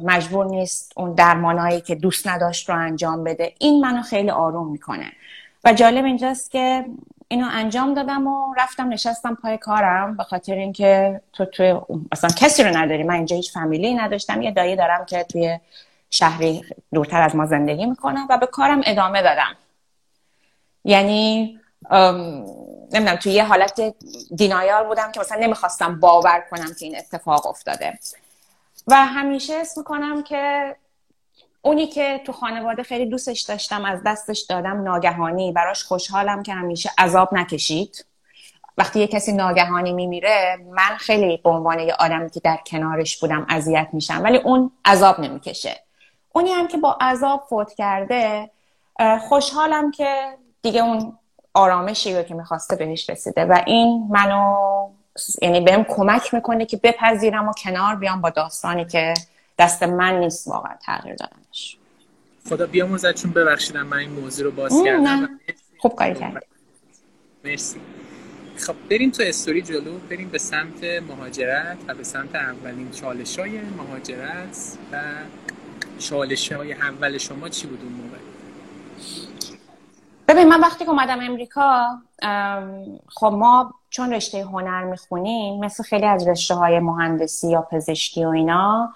مجبور نیست اون درمانایی که دوست نداشت رو انجام بده. این منو خیلی آروم می‌کنه. و جالب اینجاست که اینو انجام دادم و رفتم نشستم پای کارم به خاطر اینکه تو توی اصلا کسی رو نداری. من اینجا هیچ فامیلی نداشتم. یه دایی دارم که توی شهری دورتر از ما زندگی می‌کنم و به کارم ادامه دادم. یعنی نمی‌دونم توی یه حالت دینایال بودم که مثلا نمی‌خواستم باور کنم که این اتفاق افتاده. و همیشه اسم می‌کنم که اونی که تو خانواده خیلی دوستش داشتم از دستش دادم ناگهانی. براش خوشحالم که همیشه عذاب نکشید. وقتی یه کسی ناگهانی میمیره من خیلی به عنوان یه آدمی که در کنارش بودم اذیت میشم ولی اون عذاب نمی‌کشه. اونی هم که با عذاب فوت کرده خوشحالم که دیگه اون آرامشی رو که می‌خواسته بهش رسیده و این منو یعنی بهم کمک می‌کنه که بپذیرم و کنار بیام با داستانی که دست من نیست واقعا تغییر دادنش.
خدا بیامرزد چون ببخشیدم من این موضوع رو باز کردم.
خوب کاری کردی.
مرسی. خب بریم تو استوری جلو. بریم به سمت مهاجرت و به سمت اولین چالش های مهاجرت و چالش های اول شما چی بود اون موقع؟
ببین من وقتی که اومدم امریکا خب ما چون رشته هنر می‌خونیم مثل خیلی از رشته های مهندسی یا پزشکی و اینا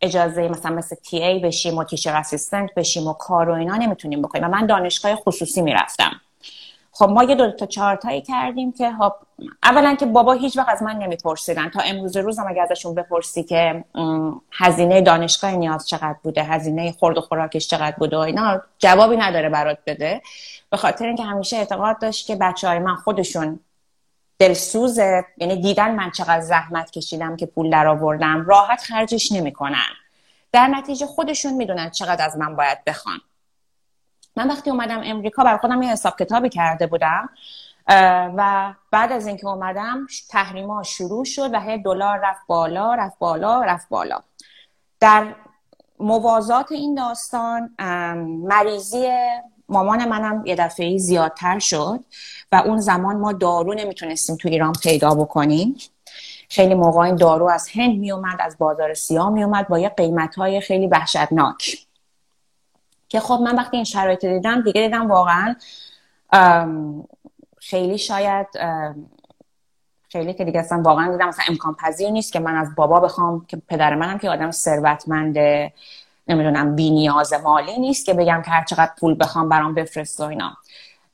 اجازه مثلا مثل تی ای بشیم و تیچر اسیستنت بشیم و کار و اینا نمی‌تونیم بکنیم. و من دانشگاه خصوصی می‌رفتم. خب ما یه دو تا چارتایی کردیم که خب اولا که بابا هیچ وقت از من نمیپرسیدن. تا امروز روزم اگه ازشون بپرسی که هزینه دانشگاه نیاز چقدر بوده هزینه خورد و خوراکش چقدر بوده و اینا جوابی نداره برات بده. به خاطر اینکه همیشه اعتقاد داشت که بچه های من خودشون دلسوزه یعنی دیدن من چقدر زحمت کشیدم که پول در آوردم راحت خرجش نمی‌کنن. در نتیجه خودشون می‌دونن چقدر از من باید بخوان. من وقتی اومدم امریکا بر خودم یه حساب کتابی کرده بودم و بعد از اینکه اومدم تحریما شروع شد و هی دلار رفت بالا رفت بالا رفت بالا. در موازات این داستان مریضی مامان منم یه دفعه زیادتر شد و اون زمان ما دارو نمی‌تونستیم تو ایران پیدا بکنیم. خیلی موقع این دارو از هند میومد از بازار سیاه میومد با یه قیمت های خیلی وحشتناک. که خب من وقتی این شرایط دیدم دیگه دیدم واقعا خیلی شاید خیلی که دیگه اصلا واقعا دیدم مثلا امکان پذیر نیست که من از بابا بخوام که پدر منم که آدم ثروتمنده. نمی‌دونم بی نیاز مالی نیست که بگم که هر چقدر پول بخوام برام بفرست و اینا.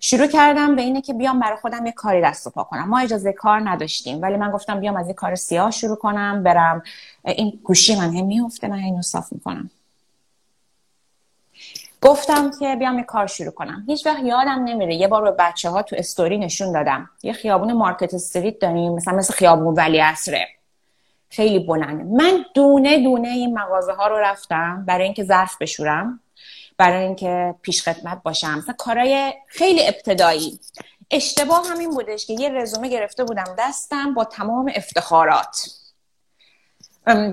شروع کردم به اینه که بیام برای خودم یه کاری دست و پا کنم. ما اجازه کار نداشتیم ولی من گفتم بیام از یه کار سیاه شروع کنم برم. این گوشی من هم میفته من اینو صاف می‌کنم. گفتم که بیام یه کار شروع کنم. هیچ وقت یادم نمیره یه بار به بچه ها تو استوری نشون دادم. یه خیابون مارکت استریت داریم مثلا مثل خیابون ولی اصره خیلی بلنده من دونه دونه این مغازه ها رو رفتم برای اینکه ظرف بشورم برای اینکه پیش خدمت باشم. مثلا کارهای خیلی ابتدایی. اشتباه همین بودش که یه رزومه گرفته بودم دستم با تمام افتخارات.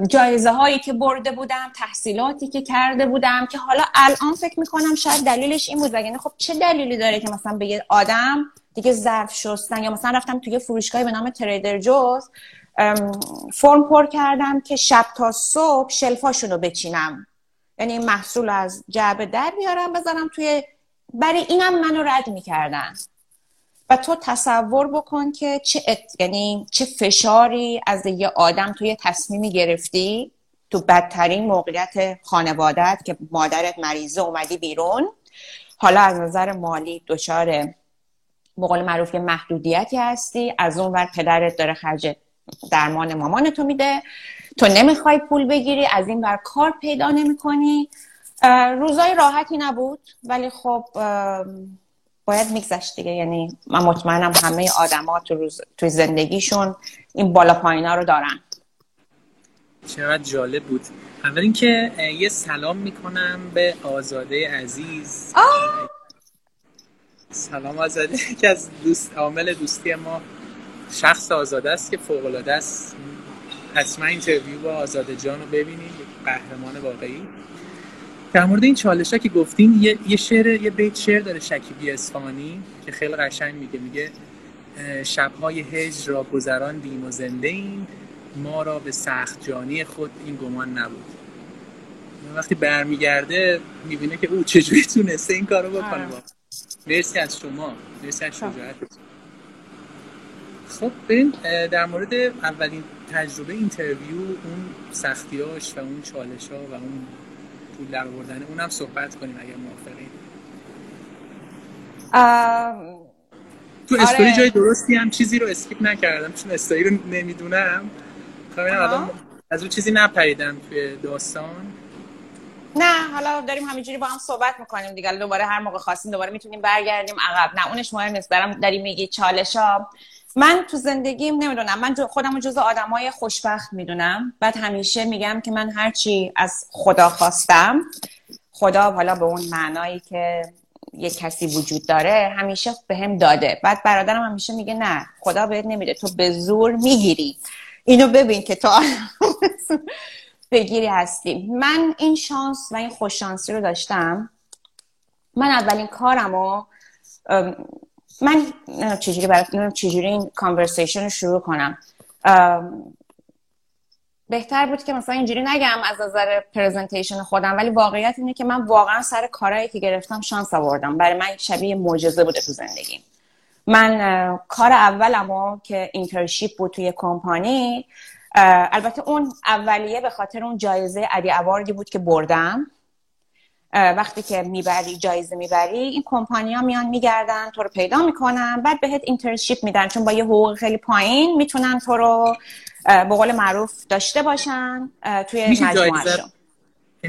جایزه هایی که برده بودم تحصیلاتی که کرده بودم که حالا الان فکر می‌کنم شاید دلیلش این بود. وگرنه خب چه دلیلی داره که مثلا به یه آدم دیگه ظرف شستن یا مثلا رفتم توی فروشگاهی به نام تریدر جوز فرم پر کردم که شب تا صبح شلفاشون رو بچینم. یعنی این محصول از جعبه در بیارم بذارم توی برای اینم منو رد می‌کردن. و تو تصور بکن که چه ات... یعنی چه فشاری از یه آدم توی تصمیمی گرفتی تو بدترین موقعیت خانوادت که مادرت مریضه اومدی بیرون. حالا از نظر مالی دچار بقول معروف یه محدودیتی هستی. از اون ور پدرت داره خرج درمان مامان تو میده. تو نمی‌خوای پول بگیری از این ور کار پیدا نمی‌کنی. روزای راحتی نبود ولی خب باید میگذشت دیگه. یعنی من مطمئنم همه آدما تو روز توی زندگیشون این بالا پایینا رو دارن.
چقدر جالب بود. اول اینکه یه سلام می‌کنم به آزاده عزیز.
آه.
سلام آزاده که از دوست عامل دوستی ما. شخص آزاده است که فوق العاده است. حتما اینترویو با آزاده جان رو ببینید قهرمان واقعی. در مورد این چالش ها که گفتین یه, یه شعر یه بیت شعر داره شکیبی اصفهانی که خیلی قشنگ میگه میگه شبهای هجر را گذران و زنده این ما را به سخت جانی خود این گمان نبود. وقتی برمیگرده می‌بینه که او چجوری تونسته این کارو بکنه. با. مرسی از شما. مرسی از. شجاعتتون. خب بریم در مورد اولین تجربه اینترویو اون سختیاش و اون چالش ها و اون پول در آوردن اونم صحبت کنیم اگر موافقین. تو استوری آره. جای درستی هم چیزی رو اسکیپ نکردم چون استوری رو نمی‌دونم. خب از اون چیزی نپریدم توی داستان.
نه حالا داریم همینجوری با هم صحبت می‌کنیم دیگه دوباره هر موقع خواستیم دوباره می‌تونیم برگردیم. عقب. نه اونش مهم نیست. دارم داریم میگی چالش ها من تو زندگیم نمی‌دونم. من خودم جز آدمای خوشبخت می‌دونم. بعد همیشه میگم که من هرچی از خدا خواستم خدا حالا به اون معنایی که یه کسی وجود داره همیشه به هم داده. بعد برادرم همیشه میگه نه خدا بهت نمیده. تو به زور می‌گیری. اینو ببین که تو بگیری هستی. من این شانس و این خوششانسی رو داشتم. من اولین کارم من چجوری برای چجوری این کانورسیشن رو شروع کنم؟ بهتر بود که مثلا اینجوری نگم از نظر پرزنتیشن خودم ولی واقعیت اینه که من واقعا سر کارهایی که گرفتم شانس آوردم. برای من شبیه معجزه بوده تو زندگی من کار اولمو که internship بود توی کمپانی البته اون اولیه به خاطر اون جایزه Addy Award ی بود که بردم. وقتی که می‌بری جایزه می‌بری این کمپانی ها میان میگردن تو رو پیدا می‌کنن بعد بهت internship میدن. چون با یه حقوق خیلی پایین می‌تونن تو رو به قول معروف داشته باشن توی مجموعه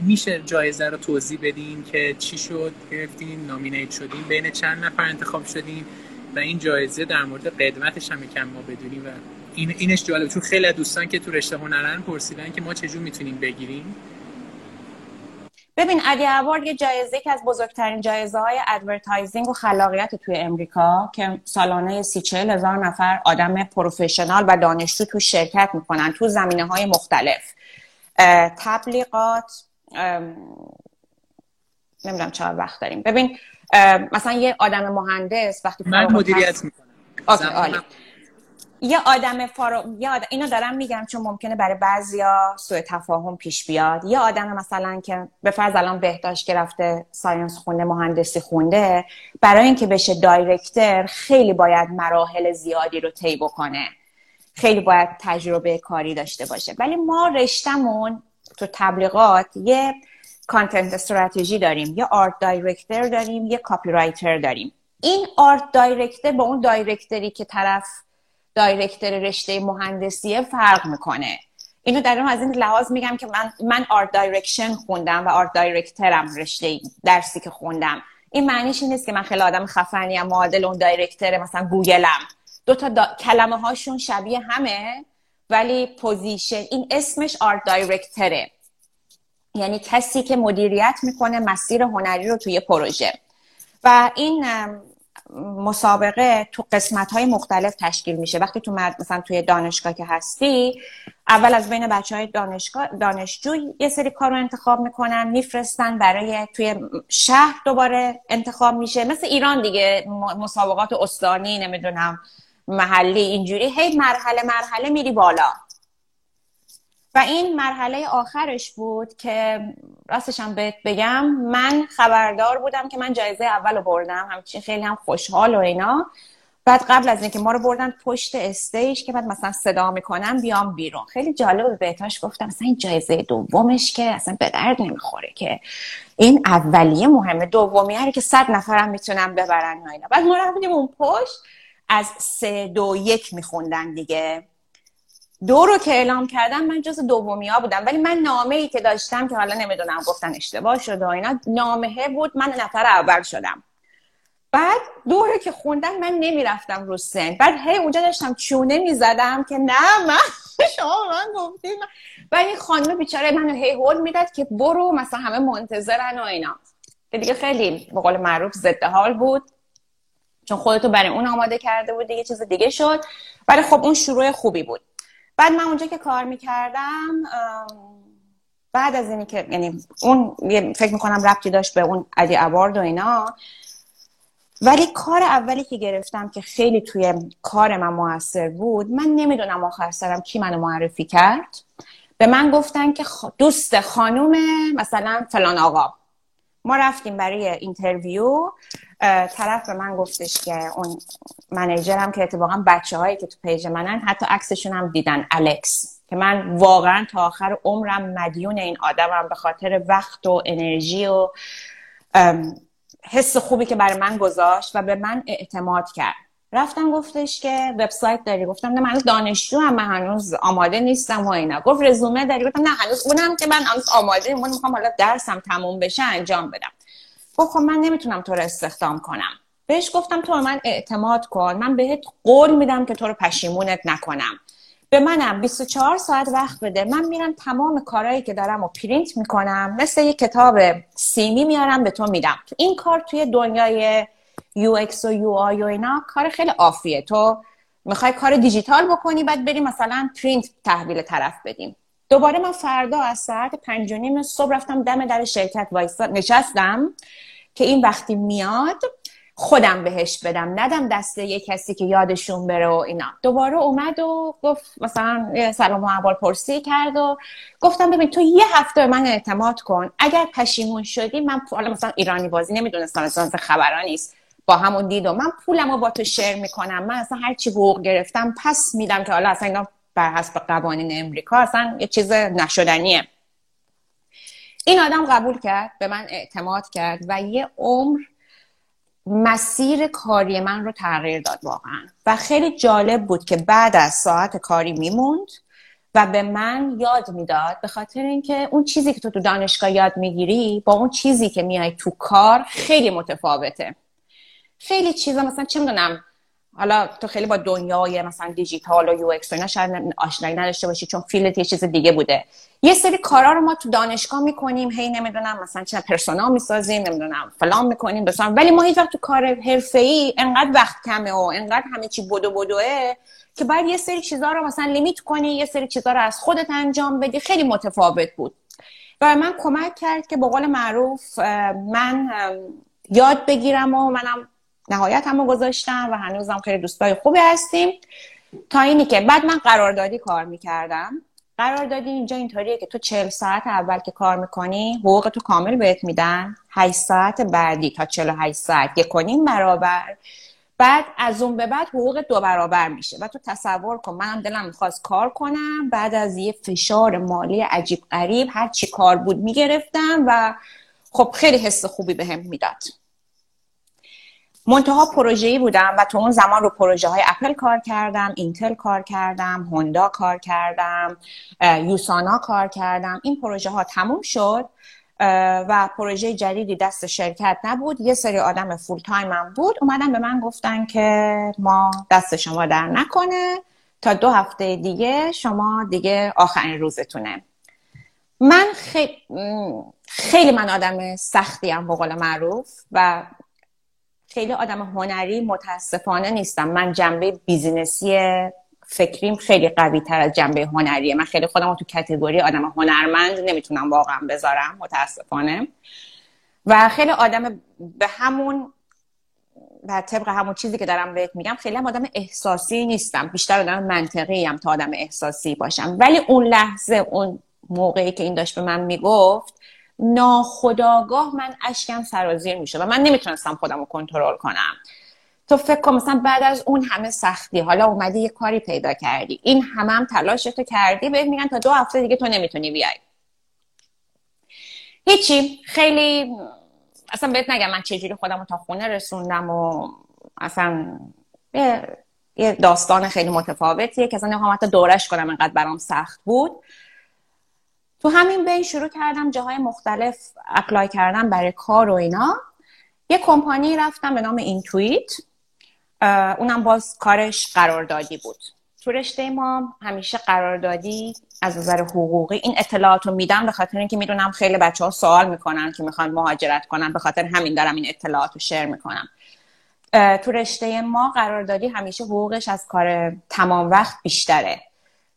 میشه جایزه رو توضیح بدین که چی شد گرفتین nominate شدین بین چند نفر انتخاب شدین و این جایزه در مورد قدمتش هم کم ما بدونیم و این اینش جالب چون خیلی دوستان که تو رشته هنرن پرسیدن که ما چجور می‌تونیم بگیریم.
ببین Addy Award یه جایزه که از بزرگترین جایزه های advertising و خلاقیت توی امریکا که سالانه سی چهل هزار نفر آدم professional و دانشجو توش شرکت می‌کنن تو زمینه های مختلف تبلیغات نمی‌دونم چقدر وقت داریم. ببین مثلا یه آدم مهندس وقتی
من مدیریت می‌کنم.
یه آدم فارو... یه آدم... اینو دارم میگم چون ممکنه برای بعضیا سوء تفاهم پیش بیاد. یه آدم مثلا که به فرض الان بهداشت گرفته science خونده مهندسی خونده برای اینکه بشه director خیلی باید مراحل زیادی رو طی بکنه. خیلی باید تجربه کاری داشته باشه. ولی ما رشتمون تو تبلیغات یه content strategy داریم یه art director داریم یه copywriter داریم. این art director با اون director ی که طرف director رشته مهندسیه فرق می‌کنه. اینو در از این لحاظ میگم که من من art direction خوندم و art director م رشته درسی که خوندم. این معنیش این نیست که من خیلی آدم خفنی ام معادل اون director مثلا گوگلم. دو تا دا... کلمه هاشون شبیه همه ولی position این اسمش art director ه یعنی کسی که مدیریت می‌کنه مسیر هنری رو توی پروژه. و این مسابقه تو قسمت های مختلف تشکیل میشه. وقتی تو مثلا توی دانشگاه که هستی اول از بین بچه های دانشگاه دانشجو یه سری کار رو انتخاب می‌کنن میفرستن برای توی شهر دوباره انتخاب میشه. مثل ایران دیگه مسابقات استانی نمی‌دونم محلی اینجوری. هی مرحله مرحله میری بالا. و این مرحله آخرش بود که راستشم بهت بگم من خبردار بودم که من جایزه اول رو بردم. همچین خیلی هم خوشحال و اینا. بعد قبل از اینکه ما رو بردن پشت استیج که بعد مثلا صدا می‌کنم بیام بیرون. خیلی جالب بهتاش گفتم مثلا این جایزه دومش که اصلا به درد نمی‌خوره که این اولیه مهمه دومی که صد نفرم می‌تونم ببرن اینا. بعد ما رفتیم اون پشت از سه دو یک میخوندن دیگه. دو رو که اعلام کردم من جز دومی ها بودم. ولی من نامه ای که داشتم که حالا نمی‌دونم گفتن اشتباه شد و اینا نامه بود من نفر اول شدم. بعد دوره که خوندن من نمی‌رفتم رو سن. بعد هی اونجا داشتم چونه می‌زدم که نه من شما من گفتیم و این خانم بیچاره منو هی هول می‌داد که برو مثلا همه منتظرن و اینا. دیگه خیلی به قول معروف ضد حال بود. چون خودتو برای اون آماده کرده بود دیگه چیز دیگه شد. ولی خب اون شروع خوبی بود. بعد من اونجا که کار می‌کردم بعد از اینی که یعنی اون فکر می‌کنم ربطی داشت به اون ادی اوارد و اینا. ولی کار اولی که گرفتم که خیلی توی کار من موثر بود من نمی‌دونم آخر سرم کی منو معرفی کرد. به من گفتن که دوست خانوم مثلا فلان آقا. ما رفتیم برای interview. طرف به من گفتش که اون منیجرم که اتفاقا بچه هایی که تو page منن حتی عکسشون هم دیدن الکس. که من واقعا تا آخر عمرم مدیون این آدمم به خاطر وقت و انرژی و حس خوبی که برای من گذاشت و به من اعتماد کرد. رفتم گفتش که وبسایت داری. گفتم نه من دانشجو هم من هنوز آماده نیستم و اینا. گفت رزومه داری؟ گفتم نه هنوز اونم که من هنوز آماده من می‌خوام حالا درسم تموم بشه انجام بدم. گفت خب من نمی‌تونم تو رو استخدام کنم. بهش گفتم تو من اعتماد کن. من بهت قول میدم که تو رو پشیمونت نکنم. به منم 24 ساعت وقت بده. من میرم تمام کارهایی که دارم و پرینت می‌کنم. مثل یه کتاب سیمی میارم به تو میدم. این کار توی دنیای UX و UI و اینا کار خیلی off یه. تو می‌خوای کار دیجیتال بکنی بعد بریم مثلا پرینت تحویل طرف بدیم. دوباره من فردا از ساعت پنج و نیم صبح رفتم دم در شرکت وایسا نشستم که این وقتی میاد خودم بهش بدم ندم دسته یه کسی که یادشون بره و اینا. دوباره اومد و گفت مثلا سلام و احوال پرسی کرد و گفتم ببین تو یه هفته به من اعتماد کن. اگر پشیمون شدی من حالا مثلا ایرانی بازی نمی‌دونستم مثلا خبران نیست. با همون دید و من پولم رو با تو شیر می‌کنم. من اصلا هر چی حقوق گرفتم پس میدم که حالا اصلا اینا بر حسب قوانین امریکا اصلا یه چیز نشدنیه. این آدم قبول کرد به من اعتماد کرد و یه عمر مسیر کاری من رو تغییر داد واقعا. و خیلی جالب بود که بعد از ساعت کاری میموند و به من یاد می‌داد به خاطر اینکه اون چیزی که تو تو دانشگاه یاد می‌گیری با اون چیزی که میای تو کار خیلی متفاوته. خیلی چیزا مثلا چه می‌دونم حالا تو خیلی با دنیای مثلا دیجیتال و UX اینا شاید آشنایی نداشته باشی چون field ت یه چیز دیگه بوده. یه سری کارا رو ما تو دانشگاه می‌کنیم هی نمی‌دونم مثلا چه پرسونا می‌سازیم نمی‌دونم فلان می‌کنیم بسان ولی ما هیچ وقت تو کار حرفه‌ای انقدر وقت کمه و انقدر همه چی بدو بدوه که باید یه سری چیزا رو مثلا لیمیت کنی یه سری چیزا رو از خودت انجام بدی. خیلی متفاوت بود. و من کمک کرد که به قول معروف من یاد بگیرم و منم نهایت همو گذاشتم و هنوزم خیلی دوستای خوبی هستیم. تا اینی که بعد من قراردادی کار می‌کردم. قراردادی اینجا اینطوریه که تو چهل ساعت اول که کار می‌کنی حقوق تو کامل بهت میدن. 8 ساعت بعدی تا 48 ساعت یک برابر. بعد از اون به بعد حقوق دو برابر میشه و تو تصور کن منم دلم می‌خواست کار کنم. بعد از یه فشار مالی عجیب غریب هر چی کار بود می‌گرفتم و خب خیلی حس خوبی بهم به می‌داد. منتها پروژه‌ای بودم و تو اون زمان رو پروژه های اپل کار کردم اینتل کار کردم هوندا کار کردم یوسانا کار کردم. این پروژه ها تموم شد و پروژه جدیدی دست شرکت نبود. یه سری آدم full time هم بود. اومدن به من گفتن که ما دست شما درد نکنه. تا دو هفته دیگه شما دیگه آخرین روزتونه. من خیلی خیلی من آدم سختی هم بقول معروف و خیلی آدم هنری متاسفانه نیستم. من جنبه بیزینسی فکریم خیلی قوی تر از جنبه هنریه. من خیلی خودم تو کتگوری آدم هنرمند نمی‌تونم واقعا بذارم متاسفانه. و خیلی آدم به همون و طبق همون چیزی که دارم بهت میگم خیلی هم آدم احساسی نیستم. بیشتر آدم منطقی هم تا آدم احساسی باشم. ولی اون لحظه اون موقعی که این داشت به من می‌گفت ناخداگاه من اشکم سرازیر میشه و من نمی‌تونستم خودم رو کنترل کنم. تو فکر کن مثلا بعد از اون همه سختی حالا اومدی یه کاری پیدا کردی. این همه هم تلاشتو کردی بهت میگن تا دو هفته دیگه تو نمی‌تونی بیای. هیچی. خیلی اصلا بهت نگم من چجوری خودم رو تا خونه رسوندم و اصلا یه داستان خیلی متفاوتیه که اصلا نمی‌خوام حتی دورش کنم انقدر برام سخت بود. تو همین بین شروع کردم جاهای مختلف اپلای کردم برای کار و اینا. یه کمپانی رفتم به نام اینتویت اونم باز کارش قراردادی بود. تو رشته ما همیشه قراردادی از نظر حقوقی این اطلاعات رو میدم به خاطر اینکه می‌دونم خیلی بچه ها سوال می‌کنن که می‌خوان مهاجرت کنن. به خاطر همین دارم این اطلاعات رو شیر می‌کنم. تو رشته ما قراردادی همیشه حقوقش از کار تمام وقت بیشتره.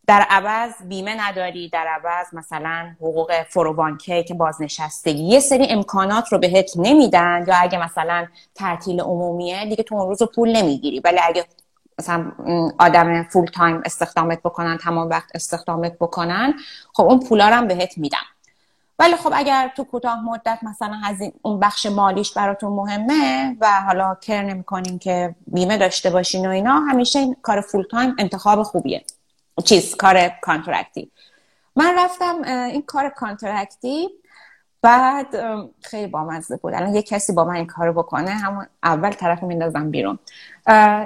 در عوض بیمه نداری در عوض مثلا حقوق 401K که بازنشستگی. یه سری امکانات رو بهت نمیدن یا اگه مثلا تعطیل عمومیه دیگه تو اون روز پول نمی‌گیری. ولی اگه مثلا آدم full time استخدامت بکنن تمام وقت استخدامت بکنن خب اون پولا رو هم بهت میدن ولی خب اگر تو کوتاه مدت مثلا از اون بخش مالیش براتون مهمه و حالا care نمی‌کنین که بیمه داشته باشین و اینا همیشه این کار full time انتخاب خوبیه. چیز کار contract ی. من رفتم این کار contract ی بعد خیلی بامزه بود. الان یه کسی با من این کارو بکنه همون اول طرف میندازم بیرون.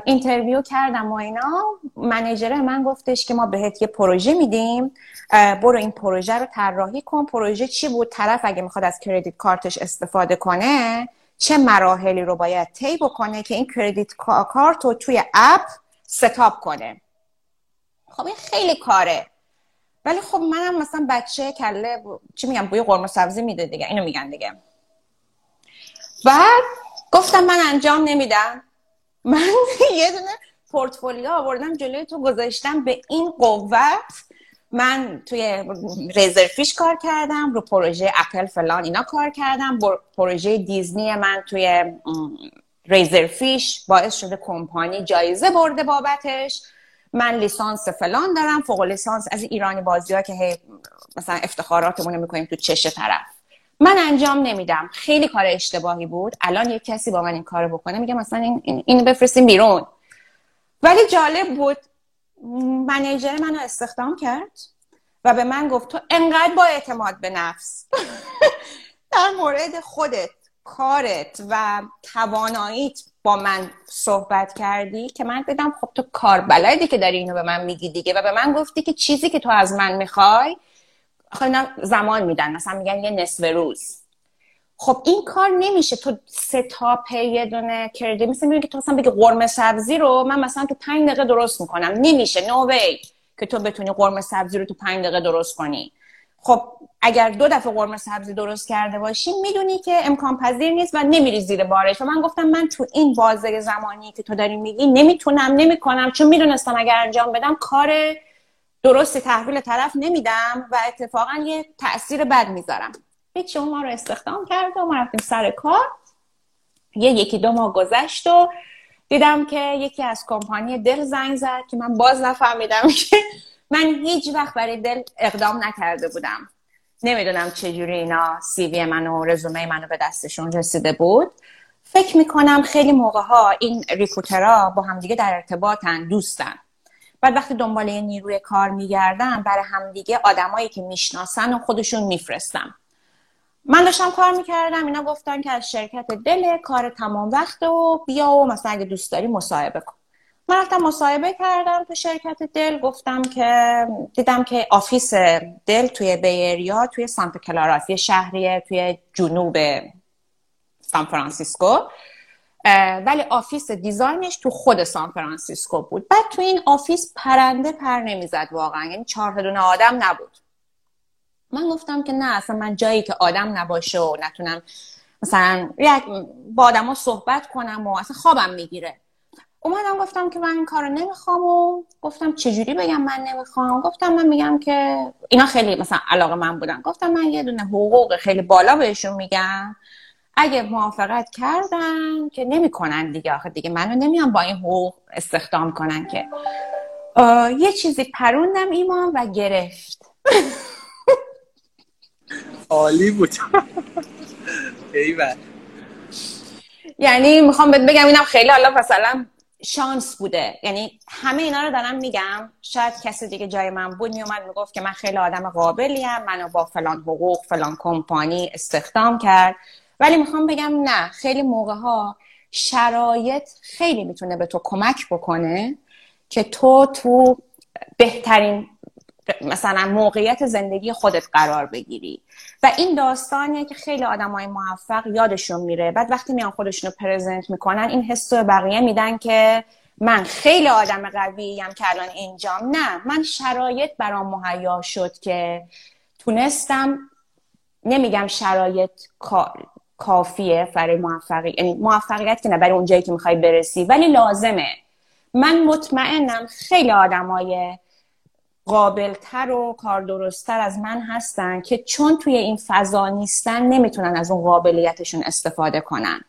interview کردم و اینا. manager من گفتش که ما بهت یه پروژه میدیم. برو این پروژه رو طراحی کن. پروژه چی بود؟ طرف اگه می‌خواد از credit card ش استفاده کنه چه مراحلی رو باید طی بکنه که این credit کارت رو توی اپ ستاپ کنه. خب این خیلی کاره. ولی خب منم مثلا بچه کله چی میگم بوی قرمه سبزی میده دیگه اینو میگن دیگه. بعد گفتم من انجام نمیدم. من یه دونه پورتفولیو آوردم جلوی تو گذاشتم به این قوت. من توی رزرفیش کار کردم رو پروژه اپل فلان اینا کار کردم. پروژه دیزنی من توی رزرفیش باعث شده کمپانی جایزه برده بابتش. من لیسانس فلان دارم فوق لیسانس از ایرانی بازی ها که هی مثلا افتخاراتمون می‌کنیم تو چش طرف. من انجام نمیدم. خیلی کار اشتباهی بود. الان یک کسی با من این کارو بکنه میگه مثلا این اینو بفرستیم بیرون. ولی جالب بود. منیجر منو استخدام کرد و به من گفت تو انقدر با اعتماد به نفس. در مورد خودت کارت و تواناییت با من صحبت کردی که من بدم خب تو کار بلدی که داری اینو به من میگی دیگه و به من گفتی که چیزی که تو از من می‌خوای خب زمان میدن مثلا میگن یه نصف روز. خب این کار نمیشه. تو سه تا یه دونه کردی مثل که تو مثلا بگی قرمه سبزی رو من مثلا تو پنج دقیقه درست می‌کنم. نمیشه. نو no که تو بتونی قرمه سبزی رو تو پنج دقیقه درست کنی. خب اگر دو دفعه قرمه سبزی درست کرده باشی می‌دونی که امکان پذیر نیست و نمیری زیر بارش. و من گفتم من تو این بازه زمانی که تو داری میگی نمی‌تونم نمی‌کنم چون می‌دونستم اگر انجام بدم کار درستی تحویل طرف نمیدم و اتفاقا یه تاثیر بد می‌ذارم. اون ما رو استخدام کرد و ما رفتیم سر کار. یه یکی دو ماه گذشت و دیدم که یکی از کمپانی دل زنگ زد که من باز نفهمیدم که من هیچ وقت برای دل اقدام نکرده بودم. نمی‌دونم چجوری اینا سی وی من و رزومه منو به دستشون رسیده بود. فکر می‌کنم خیلی موقع ها این ریکوترها با همدیگه در ارتباطن دوستن. بعد وقتی دنبال یه نیروی کار میگردم برای همدیگه آدمایی که می‌شناسن و خودشون میفرستم. من داشتم کار می‌کردم اینا گفتن که از شرکت دل کار تمام وقت و بیا و مثلا اگه دوست داری مصاحبه کن. من رفتم مصاحبه کردم تو شرکت Dell گفتم که دیدم که office Dell توی Bay Area توی سانتا کلاراس یه شهریه توی جنوب سان فرانسیسکو. ولی office design ش تو خود سان فرانسیسکو بود. بعد تو این office پرنده پر نمی‌زد واقعا. یعنی چهار دونه آدم نبود. من گفتم که نه اصلا من جایی که آدم نباشه و نتونم مثلا با آدم صحبت کنم و اصلا خوابم می‌گیره. اومدم گفتم که من این کارو نمی‌خوام و گفتم چجوری بگم من نمی‌خوام؟ گفتم من میگم که اینا خیلی مثلا علاقه من بودن. گفتم من یه دونه حقوق خیلی بالا بهشون میگم. اگه موافقت کردن که نمی‌کنن دیگه. آخه دیگه منو نمیام با این حقوق استخدام کنن که. یه چیزی پروندم ایمان و گرفت.
عالی بود. ایوه
یعنی می‌خوام بهت بگم اینم خیلی حالا مثلا شانس بوده. یعنی همه اینا رو دارم میگم. شاید کسی دیگه جای من بود میومد می‌گفت که من خیلی آدم قابلیم. منو با فلان حقوق فلان کمپانی استخدام کرد. ولی می‌خوام بگم نه خیلی موقع ها شرایط خیلی می‌تونه به تو کمک بکنه که تو تو بهترین مثلا موقعیت زندگی خودت قرار بگیری. و این داستانیه که خیلی های موفق یادشون میره. بعد وقتی میان خودشون رو پرزنت می‌کنن این حس رو بقیه میدن که من خیلی آدم قویم که الان اینجام. نه من شرایط برام مهیا شد که تونستم نمیگم شرایط کافیه برای موفقیت یعنی موفقیت که نه برای اونجایی که می‌خوای برسی ولی لازمه. من مطمئنم خیلی آدمای قابلتر و کار درستتر از من هستن که چون توی این فضا نیستن نمی‌تونن از اون قابلیتشون استفاده کنن.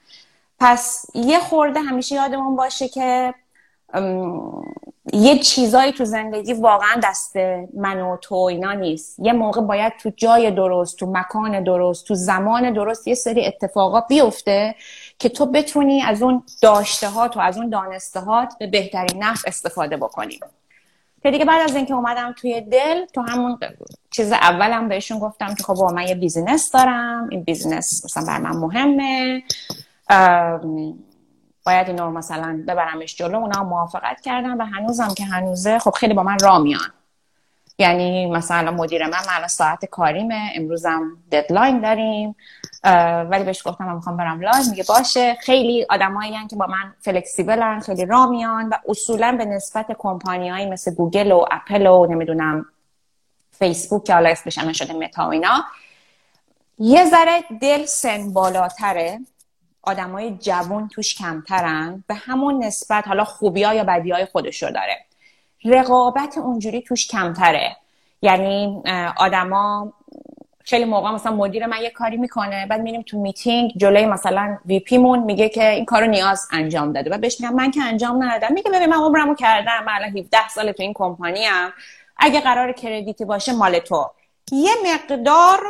پس یه خورده همیشه یادمون باشه که یه چیزایی تو زندگی واقعا دست من و تو اینا نیست. یه موقع باید تو جای درست تو مکان درست تو زمان درست یه سری اتفاقات بیفته که تو بتونی از اون داشته و از اون دانسته به بهترین نفع استفاده بکنی. که دیگه بعد از اینکه اومدم توی Dell تو همون چیز اولم بهشون گفتم که خب من یه business دارم. این business مثلا بر من مهمه. باید اینو مثلا ببرمش جلو. اونا موافقت کردن و هنوزم که هنوزه خب خیلی با من راه میان. یعنی مثلا مدیر من من ساعت کاریمه. امروزم deadline داریم. ولی بهش گفتم من می‌خوام برم live. میگه باشه. خیلی آدمایی که با من flexible ن خیلی راه میان و اصولا به نسبت کمپانیایی مثل گوگل و اپل و نمی‌دونم فیسبوک که حالا اسمش هم شده متا و اینا یه ذره Dell سن بالاتره. آدمای جوون توش کمترن به همون نسبت حالا خوبی یا بدی های خودش رو داره. رقابت اونجوری توش کمتره. یعنی آدما خیلی موقع مثلا مدیر من یه کاری می‌کنه بعد میریم تو میتینگ جلوی مثلا VP مون میگه که این کارو نیاز انجام داده. و بهش میگم من که انجام ندادم میگه ببین من عمرمو کردم من الان 17 سال تو این کمپانی ام اگه قرار credit ی باشه مال تو. یه مقدار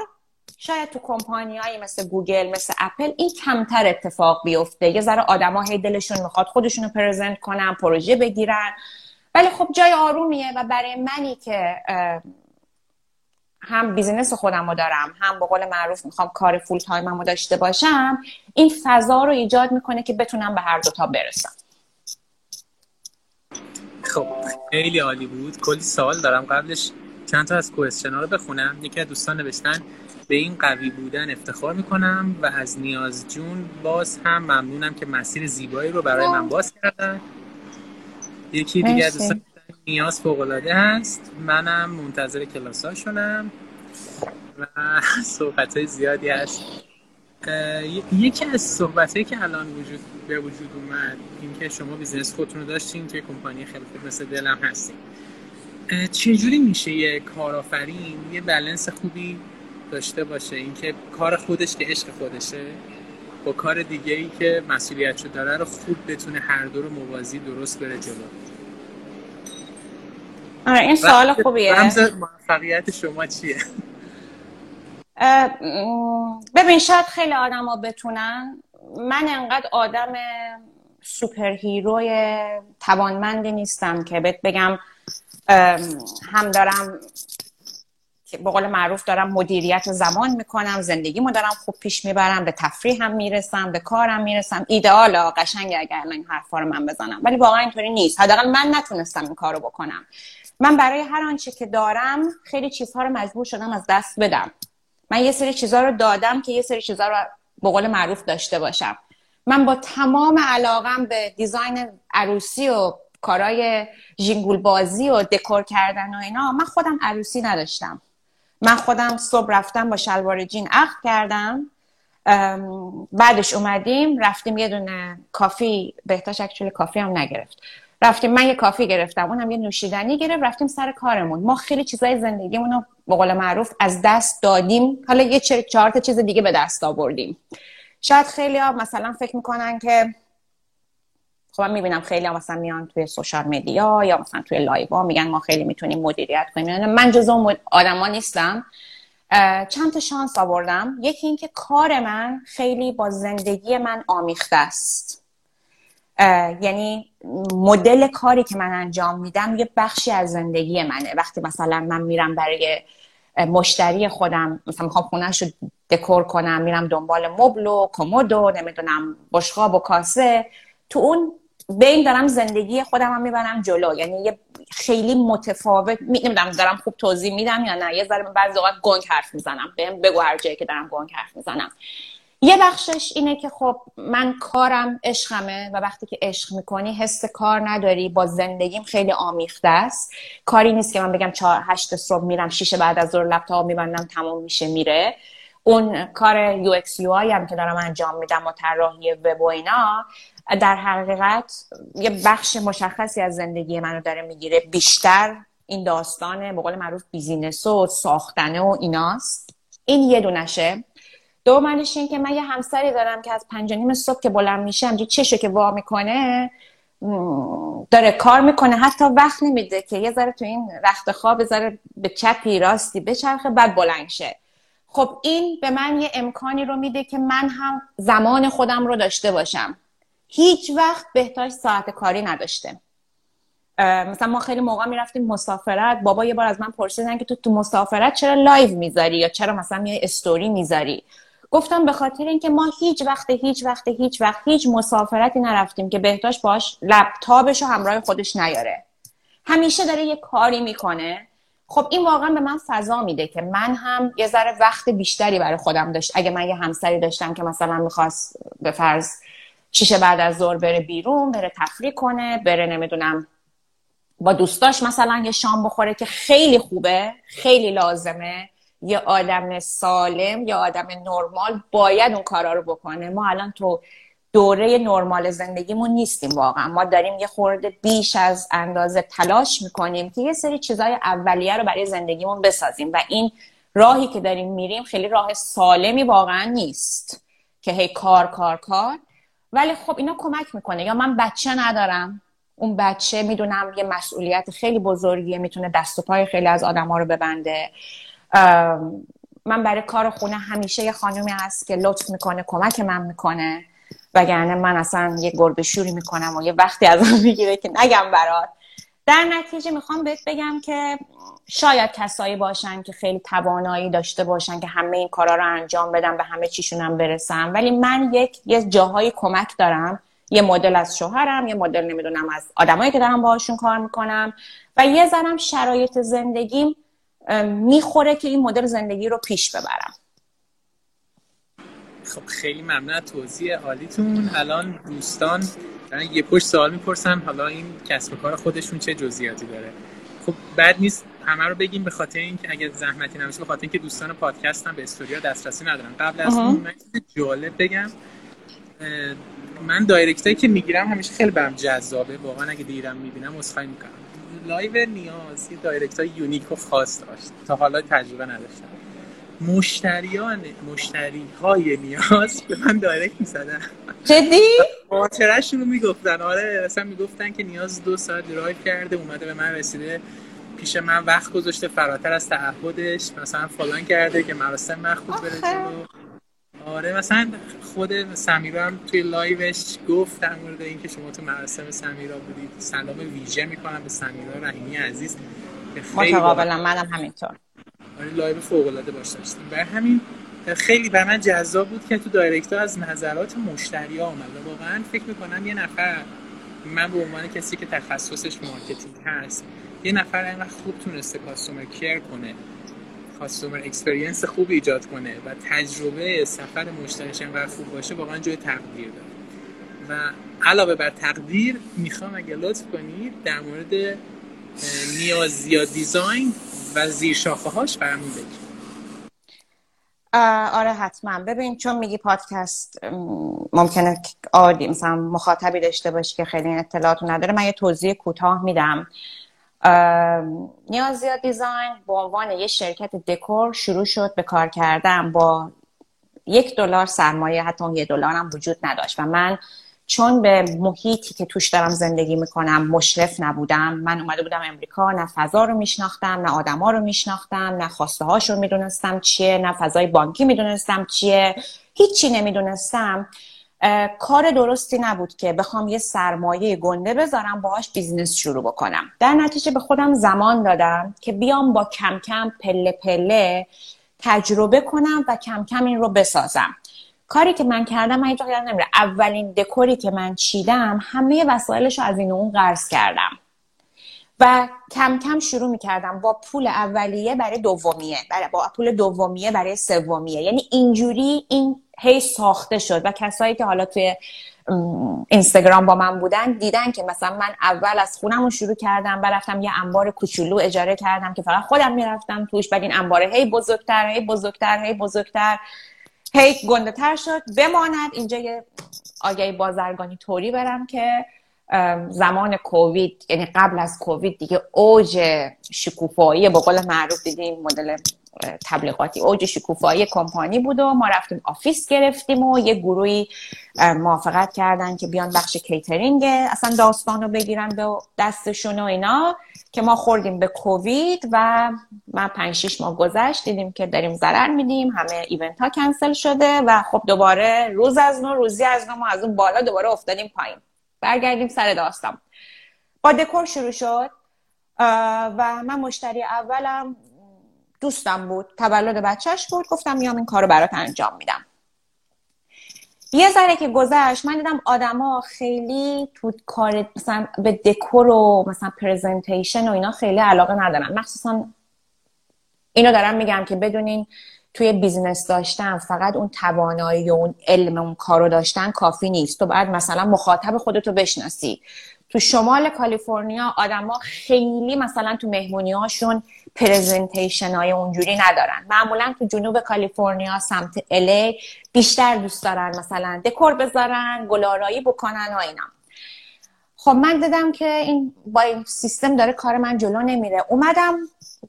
شاید تو کمپانی مثل گوگل مثل اپل این کمتر اتفاق بیفته. یه ذره آدما هی دلشون می‌خواد خودشونو present کنن پروژه بگیرن. ولی خب جای آرومیه و برای منی که هم business خودم رو دارم هم به قول معروف می‌خوام کار full time رو داشته باشم این فضا رو ایجاد می‌کنه که بتونم به هر دوتا برسم.
خب خیلی عالی بود. کلی سوال دارم. قبلش چند تا از question رو بخونم. یکی از دوستان نوشتن به این قوی بودن افتخار می‌کنم و از نیاز جون باز هم ممنونم که مسیر زیبایی رو برای من باز کردن. یکی دیگه دوستان نیاز فوقلاده هست. منم منتظر کلاساشونم و صحبت های زیادی هست. یکی از صحبت که الان وجود به وجود اومد اینکه شما business خودتون رو داشتین توی کمپانی خیلی مثل Dell م هستین. چجوری میشه یه کارآفرین یه بلنس خوبی داشته باشه؟ اینکه کار خودش که عشق خودشه با کار دیگه ای که مسئولیت داره رو خوب بتونه هر دو رو موازی درست بره جلو.
آره این سوال خوبیه.
رمز موفقیت شما چیه؟
ببین شاید خیلی آدم بتونن. من انقدر آدم سوپر هیروی توانمندی نیستم که بهت بگم هم دارم به قول معروف دارم مدیریت زمان می‌کنم زندگیمو دارم خوب پیش می‌برم به تفریح هم می‌رسم به کارم می‌رسم. ایدئال قشنگ اگر این حرفا رو من بزنم ولی واقعا اینطوری نیست. حداقل من نتونستم این کارو بکنم. من برای هر آنچه که دارم خیلی چیزها رو مجبور شدم از دست بدم. من یه سری چیزها رو دادم که یه سری چیزها رو به قول معروف داشته باشم. من با تمام علاقم به دیزاین عروسی و کارای جینگول بازی و دکور کردن و اینا من خودم عروسی نداشتم. من خودم صبح رفتم با شلوار جین عقد کردم. بعدش اومدیم رفتیم یه دونه کافی بهتاش اکچولی کافی هم نگرفت. رفتیم من یه coffee گرفتم اونم یه نوشیدنی گرفت رفتیم سر کارمون. ما خیلی چیزای زندگیمون رو به قول معروف از دست دادیم. حالا یه چهار تا چیز دیگه به دست آوردیم. شاید خیلی ها مثلا فکر می‌کنن که خب من می‌بینم خیلی ها مثلا میان توی social media یا مثلا توی live ها میگن ما خیلی می‌تونیم مدیریت کنیم. من جز اون آدما نیستم. چند تا شانس آوردم. یکی اینکه کار من خیلی با زندگی من آمیخته است. یعنی مدل کاری که من انجام میدم یه بخشی از زندگی منه. وقتی مثلا من میرم برای مشتری خودم مثلا می‌خوام خونهش رو دکور کنم میرم دنبال مبل و کمد و نمی‌دونم بشقاب و کاسه تو اون بین دارم زندگی خودم هم می‌برم جلو. یعنی یه خیلی متفاوت نمی‌دونم دارم خوب توضیح میدم یا نه. یه ذره بعضی اوقات گنگ حرف می‌زنم. بهم بگو هر جایی که دارم گنگ حرف می‌زنم. یه بخشش اینه که خب من کارم عشقمه و وقتی که عشق می‌کنی حس کار نداری با زندگیم خیلی آمیخته است. کاری نیست که من بگم چهار هشت صبح میرم شیشه بعد از ظهر لپتاپ میبندم تموم میشه میره. اون کار UX UI هم که دارم انجام میدم و طراحی وب و اینا در حقیقت یه بخش مشخصی از زندگی منو داره می‌گیره. بیشتر این داستانه به قول معروف business و ساختنه و ایناست. این یه دونشه. دومش این که من یه همسری دارم که از پنج نیم صبح که بلند میشه همینجوری چشو که وا می‌کنه داره کار می‌کنه حتی وقت نمیده که یه ذره تو این رخت خواب ذره به چپی راستی بچرخه بعد بلند شه. خب این به من یه امکانی رو میده که من هم زمان خودم رو داشته باشم. هیچ وقت بهتاش ساعت کاری نداشته. مثلا ما خیلی موقع می‌رفتیم مسافرت بابا یه بار از من پرسیدن که تو تو مسافرت چرا live می‌ذاری یا چرا مثلا میای استوری می‌ذاری؟ گفتم به خاطر اینکه ما هیچ وقت هیچ وقت هیچ وقت هیچ مسافرتی نرفتیم که بهتاش باش لپتاپش رو همراه خودش نیاره. همیشه داره یه کاری می‌کنه. خب این واقعا به من فضا میده که من هم یه ذره وقت بیشتری برای خودم داشت اگه من یه همسری داشتم که مثلا می‌خواست به فرض شیشه بعد از ظهر بره بیرون بره تفریح کنه بره نمی‌دونم با دوستاش مثلا یه شام بخوره که خیلی خوبه خیلی لازمه. یه آدم سالم یا آدم نرمال باید اون کارا رو بکنه. ما الان تو دوره نرمال زندگیمون نیستیم واقعا. ما داریم یه خورده بیش از اندازه تلاش می‌کنیم که یه سری چیزای اولیه رو برای زندگیمون بسازیم و این راهی که داریم میریم خیلی راه سالمی واقعا نیست که هی کار کار کار. ولی خب اینا کمک می‌کنه. یا من بچه ندارم. اون بچه می‌دونم یه مسئولیت خیلی بزرگیه می‌تونه دست و پای خیلی از آدما رو ببنده. من برای کار خونه همیشه یه خانومی هست که لطف می‌کنه کمک من می‌کنه. وگرنه من اصلا یه گربه شوری می‌کنم و یه وقتی ازم می‌گیره که نگم برات. در نتیجه می‌خوام بهت بگم که شاید کسایی باشن که خیلی توانایی داشته باشن که همه این کارا رو انجام بدن به همه چیشونم برسم ولی من یک یه جاهای کمک دارم. یه مدل از شوهرم یه مدل نمی‌دونم از آدمایی که دارم باهاشون کار می‌کنم. و یه زنم شرایط زندگیم می‌خوره که این مدل زندگی رو پیش ببرم.
خب خیلی ممنون توضیح عالیتون. الان دوستان یه پشت سوال می‌پرسم. حالا این کسب و کار خودشون چه جزئیاتی داره؟ خب بعد نیست همه رو بگیم به خاطر اینکه اگر زحمتی نمیشه به خاطر اینکه دوستان پادکست هم به استوریا دسترسی ندارن. قبل از اون من جالب بگم. من دایرکتایی که می‌گیرم همیشه خیلی برم جذابه. واقعا اگه دیرم می‌بینم عذرخواهی می‌کنم. live نیاز یه direct های unique و خاص داشت. تا حالا تجربه نداشتم. مشتریان مشتری های نیاز به من direct می‌زدن.
جدی؟
خاطرشون رو می‌گفتن. آره اصلا می‌گفتن که نیاز دو ساعت درایو کرده اومده به من رسیده. پیش من وقت گذاشته فراتر از تعهدش. مثلا فلان کرده که مراسم مخصوص بره جلو. آره مثلا خود سمیرا هم توی live ش گفت در مورد اینکه شما تو مراسم سمیرا بودید. سلام ویژه می‌کنم به سمیرا رحیمی عزیز
متقابلا منم همینطور.
آره live فوق العاده باش داشتیم. برای همین خیلی برای من جذاب بود که تو direct از نظرات مشتری ها آمد واقعا فکر می‌کنم یه نفر من به عنوان کسی که تخصصش marketing هست یه نفر اینقدر خوب تونسته customer care کنه. customer experience خوب ایجاد کنه و تجربه سفر مشتریش انقدر خوب باشه واقعا جای تقدیر داره. و علاوه بر تقدیر می‌خوام اگه لطف کنید در مورد نیازیا دیزاین و زیر شاخه هاش برامون بگید.
آره حتما. ببین چون میگی پادکست ممکنه عادی مثلا مخاطبی داشته باشی که خیلی اطلاعات نداره من یه توضیح کوتاه میدم. نیازیا دیزاین به عنوان یه شرکت دکور شروع شد به کار کردن با یک دلار سرمایه حتی یه دلار هم وجود نداشت. و من چون به محیطی که توش دارم زندگی می‌کنم مشرف نبودم من اومده بودم امریکا نه فضا رو میشناختم نه آدما رو میشناختم نه خواسته هاش رو می‌دونستم چیه نه فضای بانکی می‌دونستم چیه هیچی نمی‌دونستم. کار درستی نبود که بخوام یه سرمایه گنده بذارم باهاش business شروع بکنم. در نتیجه به خودم زمان دادم که بیام با کم کم پله پله تجربه کنم و کم کم این رو بسازم. کاری که من کردم من اینجا نمیره اولین دکوری که من چیدم همه وسایلش رو از این اون قرض کردم. و کم کم شروع می‌کردم با پول اولیه برای دومیه برای با پول دومیه برای سومیه. یعنی اینجوری این هی ساخته شد و کسایی که حالا توی اینستاگرام با من بودن دیدن که مثلا من اول از خونم رو شروع کردم برفتم یه انبار کوچولو اجاره کردم که فقط خودم می‌رفتم توش بعد این انباره هی بزرگتر هی بزرگتر هی بزرگتر هی گنده تر شد. بماند اینجا یه آگهی بازرگانی طوری برم که زمان کووید یعنی قبل از کووید دیگه اوج شکوفایی به قول معروف دیدیم مدل تبلیغاتی. اوج شکوفایی کمپانی بود و ما رفتیم office گرفتیم و یه گروهی موافقت کردن که بیان بخش کیترینگ اصلا داستان رو بگیرن به دستشون و اینا که ما خوردیم به کووید و من پنج شیش ماه گذشت دیدیم که داریم ضرر میدیم همه event ها کنسل شده و خب دوباره روز از نو روزی از نو ما از اون بالا دوباره افتادیم پایین. برگردیم سر داستان. با دکور شروع شد و من مشتری اولم دوستم بود تولد بچهش بود گفتم میام این کارو برات انجام میدم. یه ذره که گذشت من دیدم آدما خیلی تو کار مثلا به دکور و مثلا presentation و اینا خیلی علاقه ندارن. مخصوصا اینو دارم میگم که بدونین توی business داشتن فقط اون توانایی و اون علم اون کارو داشتن کافی نیست. تو بعد مثلا مخاطب خودتو بشناسی. تو شمال کالیفرنیا آدما خیلی مثلا تو مهمونی هاشون presentation های اونجوری ندارن. معمولا تو جنوب کالیفرنیا سمت LA بیشتر دوست دارن مثلا دکور بذارن گل‌آرایی بکنن و اینا. خب من دیدم که این با این سیستم داره کار من جلو نمیره. اومدم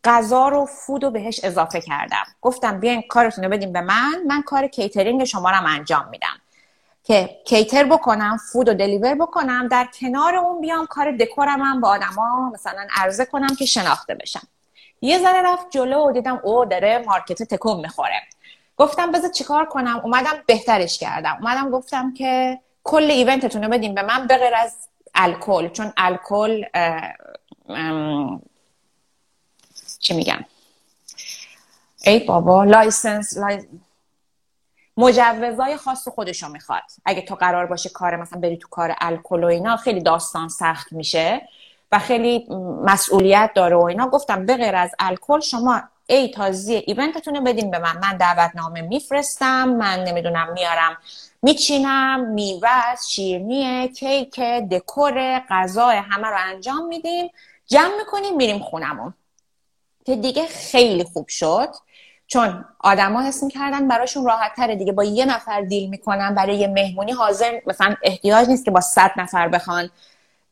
غذا رو food رو بهش add افه کردم. گفتم بیاین کارتون رو بدیم به من. من کار کیترینگ شما رو انجام میدم. که cater بکنم food رو deliver بکنم در کنار اون بیام کار دکورم هم با آدما مثلا عرضه کنم که شناخته بشم. یه ذره رفت جلو و دیدم او داره market تکون می‌خوره. گفتم بذار چیکار کنم؟ اومدم بهترش کردم. اومدم گفتم که کل event تون رو بدیم به من به غیر از الکل چون الکل چی میگم ای بابا license لای... مجوزای خاص خودشو می‌خواد. اگه تو قرار باشه کار مثلا بری تو کار الکل و اینا خیلی داستان سخت میشه و خیلی مسئولیت داره و اینا. گفتم به غیر از الکل شما ای تازی ایونتتون رو بدین به من. من دعوتنامه میفرستم من نمی‌دونم میارم میچینم میوه شیرنی کیک دکور غذا همه رو انجام میدیم. جمع می‌کنیم میریم خونمون. که دیگه خیلی خوب شد. چون آدما حس می‌کردن براشون راحت تره دیگه. با یه نفر دیل می‌کنن برای یه مهمونی حاضر مثلا احتیاج نیست که با صد نفر بخوان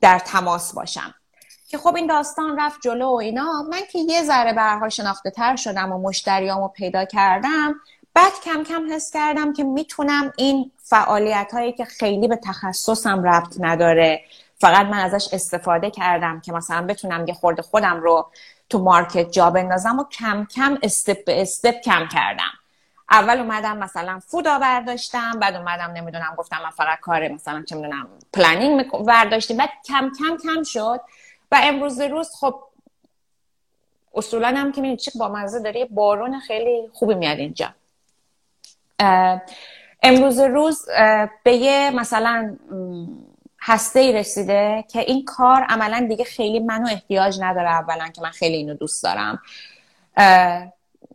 در تماس باشم که خب این داستان رفت جلو و اینا. من که یه ذره به شناخته تر شدم و مشتریامو پیدا کردم بعد کم کم حس کردم که می‌تونم این فعالیت هایی که خیلی به تخصصم ربط نداره فقط من ازش استفاده کردم که مثلا بتونم یه خورده خودم رو تو مارکت جا بندازم و کم کم استپ به استپ کم کردم. اول اومدم مثلا فودا برداشتم بعد اومدم نمی‌دونم گفتم من فقط کار مثلا چه می‌دونم پلنینگ برداشتیم بعد کم کم کم شد. و امروز روز خب اصولا هم که می‌دونی چه با مزه داره بارون خیلی خوبی میاد اینجا. امروز روز به یه مثلا هسته ای رسیده که این کار عملا دیگه خیلی منو احتیاج نداره اولا که من خیلی اینو دوست دارم.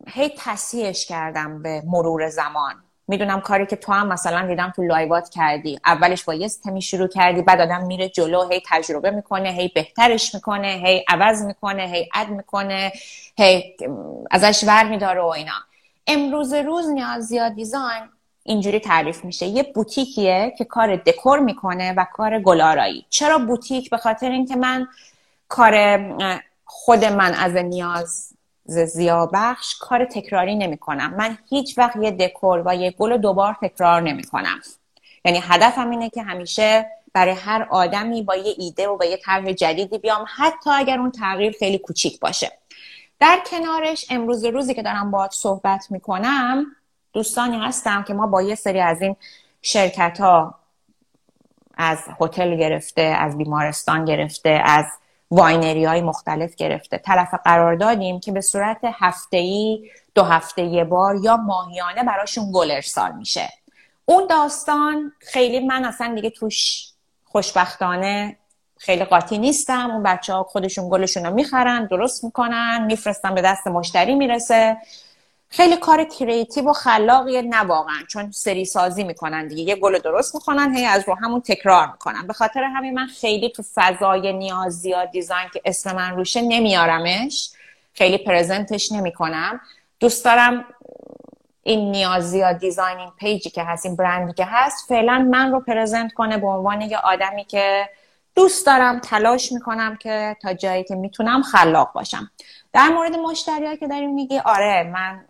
هی تصحیحش کردم به مرور زمان. می‌دونم کاری که تو هم مثلا دیدم تو live ات کردی. اولش با یه تمی شروع کردی بعد آدم میره جلو هی تجربه می‌کنه هی بهترش می‌کنه هی عوض می‌کنه هی add می‌کنه هی ازش ور میداره و اینا. امروز روز نیاز ضیا Design اینجوری تعریف میشه. یه بوتیکیه که کار دکور می‌کنه و کار گل‌آرایی. چرا بوتیک؟ به خاطر اینکه من کار خود من از نیاز زیابخش کار تکراری نمی کنم من هیچ وقت یه دکور و یه گل دوبار تکرار نمی کنم یعنی هدفم اینه که همیشه برای هر آدمی با یه ایده و با یه طرح جدیدی بیام حتی اگر اون تغییر خیلی کوچیک باشه. در کنارش امروز روزی که دارم باهات صحبت می‌کنم دوستانی هستم که ما با یه سری از این شرکت ها از هتل گرفته از بیمارستان گرفته از winery های مختلف گرفته. طرف قرار دادیم که به صورت هفتهی دو هفته یه بار یا ماهیانه براشون گل ارسال میشه. اون داستان خیلی من اصلا دیگه توش خوشبختانه خیلی قاطی نیستم. اون بچه ها خودشون گلشون رو می‌خرن درست می‌کنن میفرستن به دست مشتری می‌رسه. خیلی کار creative و خلاقیه نه واقعا چون سری سازی می‌کنن دیگه. یه گل درست می‌کنن هی از رو همون تکرار می‌کنن. به خاطر همین من خیلی تو فضای نیاز ضیا design که اسم من روشه نمیارمش. خیلی present ش نمی‌کنم. دوست دارم این نیاز زیاد دیزاینینگ پیجی که هست این برندی که هست فعلا من رو present کنه به عنوان یه آدمی که دوست دارم تلاش می‌کنم که تا جایی که می‌تونم خلاق باشم. در مورد مشتری که داریم میگی آره من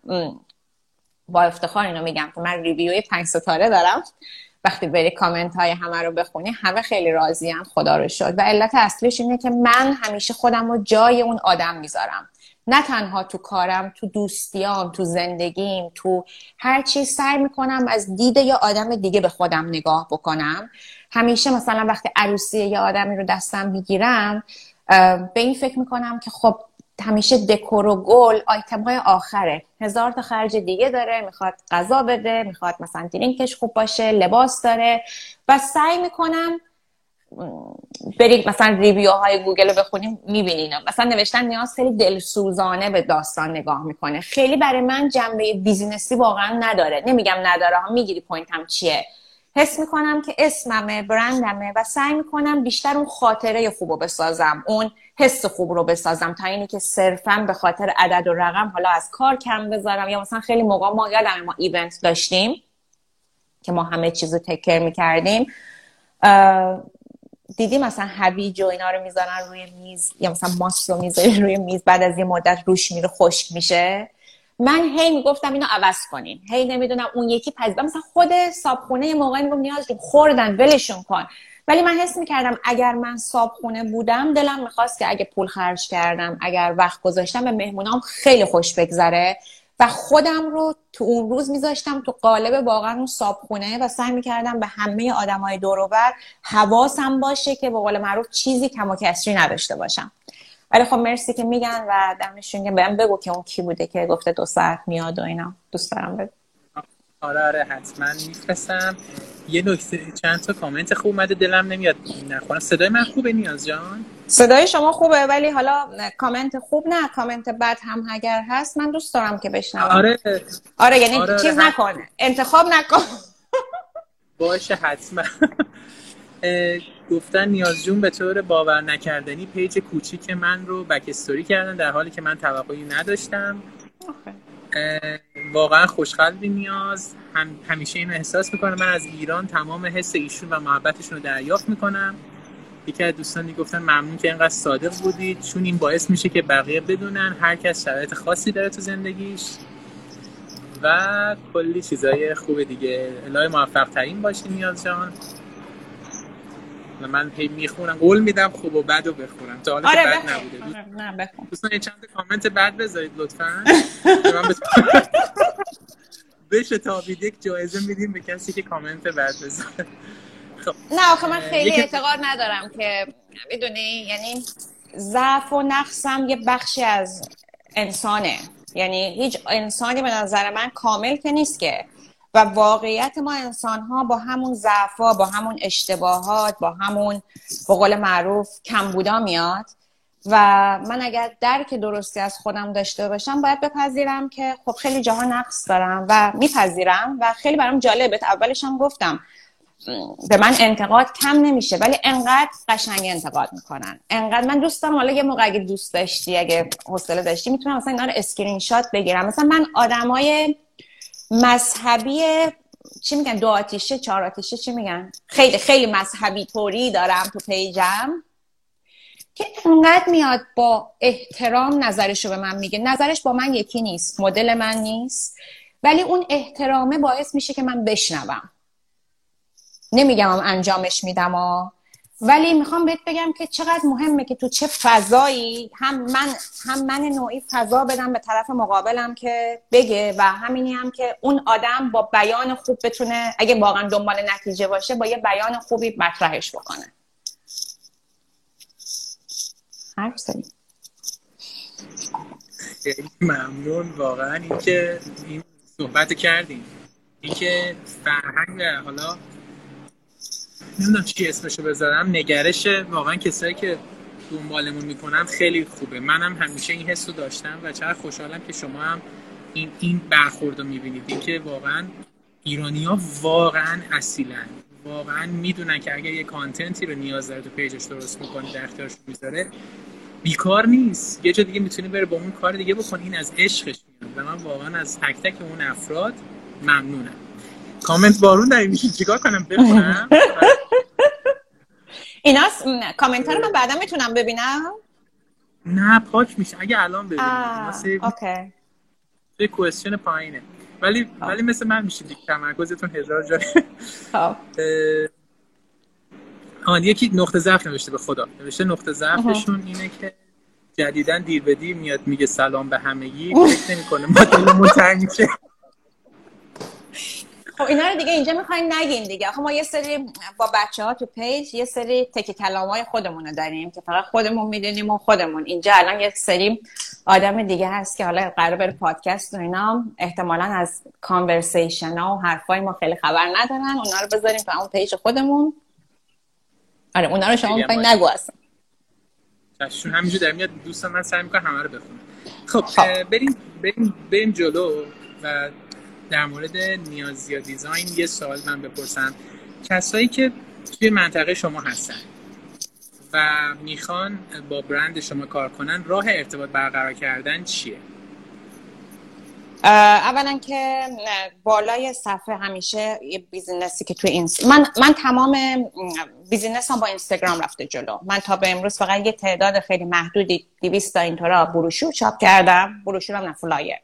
با افتخار اینو میگم که من review ی پنج ستاره دارم. وقتی بری کامنت های همه رو بخونی همه خیلی راضی خدا رو شکر و علت اصلیش اینه که من همیشه خودم رو جای اون آدم می‌ذارم. نه تنها تو کارم تو دوستیام تو زندگیم تو هر چیز سعی می‌کنم از دید یا آدم دیگه به خودم نگاه بکنم. همیشه مثلا وقتی عروسی یه آدمی رو دستم می‌گیرم به این فکر می‌کنم که خب همیشه دکور و گل آیتم های آخره. هزار تا خرج دیگه داره می‌خواد غذا بده می‌خواد مثلا درینکش خوب باشه لباس داره. و سعی می‌کنم برید مثلا review های گوگل رو بخونیم می‌بینین. مثلا نوشتن نیاز خیلی دلسوزانه به داستان نگاه می‌کنه. خیلی برای من جنبه business ی واقعا نداره. نمیگم نداره ها می‌گیری point م چیه. حس می‌کنم که اسممه برندمه و سعی می‌کنم بیشتر اون خاطره خوب رو بسازم اون حس خوب رو بسازم تا اینی که صرفا به خاطر عدد و رقم حالا از کار کم بذارم یا مثلا خیلی موقع ما یادم ما event داشتیم که ما همه چیز رو تکر می‌کردیم. دیدی مثلا هویج و اینا رو می‌ذارن روی میز یا مثلا ماست رو می‌ذاری روی میز بعد از یه مدت روش میره خشک میشه. من هی می‌گفتم اینو عوض کنین. هی نمی‌دونم اون یکی پس مثلا خود صابخونه موقعی میگم نیاز خوردن ولشون کن. ولی من حس می‌کردم اگر من صابخونه بودم دلم می‌خواست که اگه پول خرج کردم اگر وقت گذاشتم به مهمونام خیلی خوش بگذره. و خودم رو تو اون روز میذاشتم تو قالب واقعا اون صابخونه و سعی می‌کردم به همه آدمای دوروبر حواسم باشه که به قول معروف چیزی کم و کسری نداشته باشم. ولی خب مرسی که میگن و دمشون که بهم بگو که اون کی بوده که گفته دو ساعت میاد و اینا. دوست دارم بگو.
آره آره حتما میفرستم. یه نکته چند تا کامنت خوب اومده دلم نمیاد. نخونم صدای من خوبه نیاز جان؟
صدای شما خوبه ولی حالا کامنت خوب نه کامنت بد هم اگر هست من دوست دارم که بشنوم.
آره.
آره یعنی آره چیز آره نکنه انتخاب نکن.
باشه حتما. گفتن نیاز جون به طور باور نکردنی page کوچیک من رو بک استوری کردن در حالی که من توقعی نداشتم. واقعا خوشقلبی نیاز. هم همیشه اینو احساس می‌کنم. من از ایران تمام حس ایشون و محبتشون رو دریافت می‌کنم. یکی از دوستان گفتن ممنون که اینقدر صادق بودید. چون این باعث میشه که بقیه بدونن هر کس شرایط خاصی داره تو زندگیش. و کلی چیزای خوب دیگه. الهی موفق ترین باشی نیاز جان و من هی می‌خونم قول میدم خوب و بد رو بخونم. تا حالا
آره
بد
نبوده. آره نه بخون.
دوستان چند کامنت بد بذارید لطفا. بشه تا یک جایزه میدیم به کسی که کامنت بد بذاره.
خب. نه آخه من خیلی اعتقاد ندارم که می‌دونی یعنی ضعف و نقصم یه بخشی از انسانه. یعنی هیچ انسانی به نظر من کامل که نیست که و واقعیت ما انسان ها با همون ضعفا با همون اشتباهات با همون به قول معروف کم بودا میاد. و من اگر درک درستی از خودم داشته باشم باید بپذیرم که خب خیلی جاها نقص دارم و میپذیرم و خیلی برام جالبه. اولش هم گفتم به من انتقاد کم نمیشه ولی انقدر قشنگ انتقاد می‌کنن. انقدر من دوست دارم حالا یه موقع اگه دوست داشتی اگه حوصله داشتی می‌تونم مثلا اینا رو اسکرین شات بگیرم. مثلا من آدمای مذهبی چی میگن؟ دو آتیشه چهار آتیشه چی میگن؟ خیلی خیلی مذهبی طوری دارم تو page م که انقدر میاد با احترام نظرشو به من میگه. نظرش با من یکی نیست مدل من نیست ولی اون احترامه باعث میشه که من بشنوم. نمیگم انجامش میدم ها ولی می‌خوام بهت بگم که چقدر مهمه که تو چه فضایی هم من هم من نوعی فضا بدم به طرف مقابلم که بگه و همینی هم که اون آدم با بیان خوب بتونه اگه واقعا دنبال نتیجه باشه با یه بیان خوبی مطرحش بکنه. حرف
خیلی ممنون. واقعا اینکه این صحبت کردیم. اینکه فرهنگ حالا نمی‌دونم چی اسمشو بذارم. نگرش واقعا کسایی که دنبالمون می‌کنن خیلی خوبه. منم همیشه این حس رو داشتم و چقدر خوشحالم که شما هم این این برخورد می‌بینید. این که واقعا ایرانی ها واقعا اصیلن. واقعا می‌دونن که اگر یه کانتنتی رو نیاز داره تو پیجش درست می‌کنه در اختیارش می‌ذاره بیکار نیست. یه جا دیگه می‌تونی بره با اون کار دیگه بکن. این از عشقش میاد. و من واقعا از تک تک اون افراد ممنونم. کامنت بارون داری میشه چیکار کنم؟ بخونم؟
اینا کامنت ها رو من بعدا می‌تونم ببینم؟
نه پاک میشه. اگه الان ببینم
اوکی.
یه کوئسچن پایینه. ولی ولی مثل من میشه دیگه. تمرکزتون هزار جا. خب. آن یکی نقطه ضعف نوشته به خدا. نوشته نقطه ضعفشون اینه که جدیدن دیر به دیر میاد میگه سلام به همگی. فکر نمی‌کنه. ما دلمون تنگ
خب اینا رو دیگه اینجا می‌خواین نگین دیگه. خب ما یه سری با بچه ها تو page یه سری تک کلام های خودمون رو داریم که فقط خودمون می‌دونیم و خودمون. اینجا الان یک سری آدم دیگه هست که حالا قرار بره پادکست و اینا. احتمالا از conversation ها و حرفای ما خیلی خبر ندارن. اونا رو بذاریم تو اون page خودمون. آره اونا رو شما می‌خواین نگو اصلا.
چون همینجور در میاد. دوستان من سعی می‌کنم همه رو بخونم. خب, خب. بریم بریم بریم جلو و در مورد نیازی یا دیزاین یه سوال من بپرسم. کسایی که توی منطقه شما هستن و می‌خوان با برند شما کار کنن راه ارتباط برقرار کردن چیه؟
اولا که بالای صفحه همیشه یه بیزینسی که توی. من من تمام business هم با اینستاگرام رفته جلو. من تا به امروز فقط یه تعداد خیلی محدودی 200 تا اینطورا بروشور چاپ کردم. بروشور هم flyer.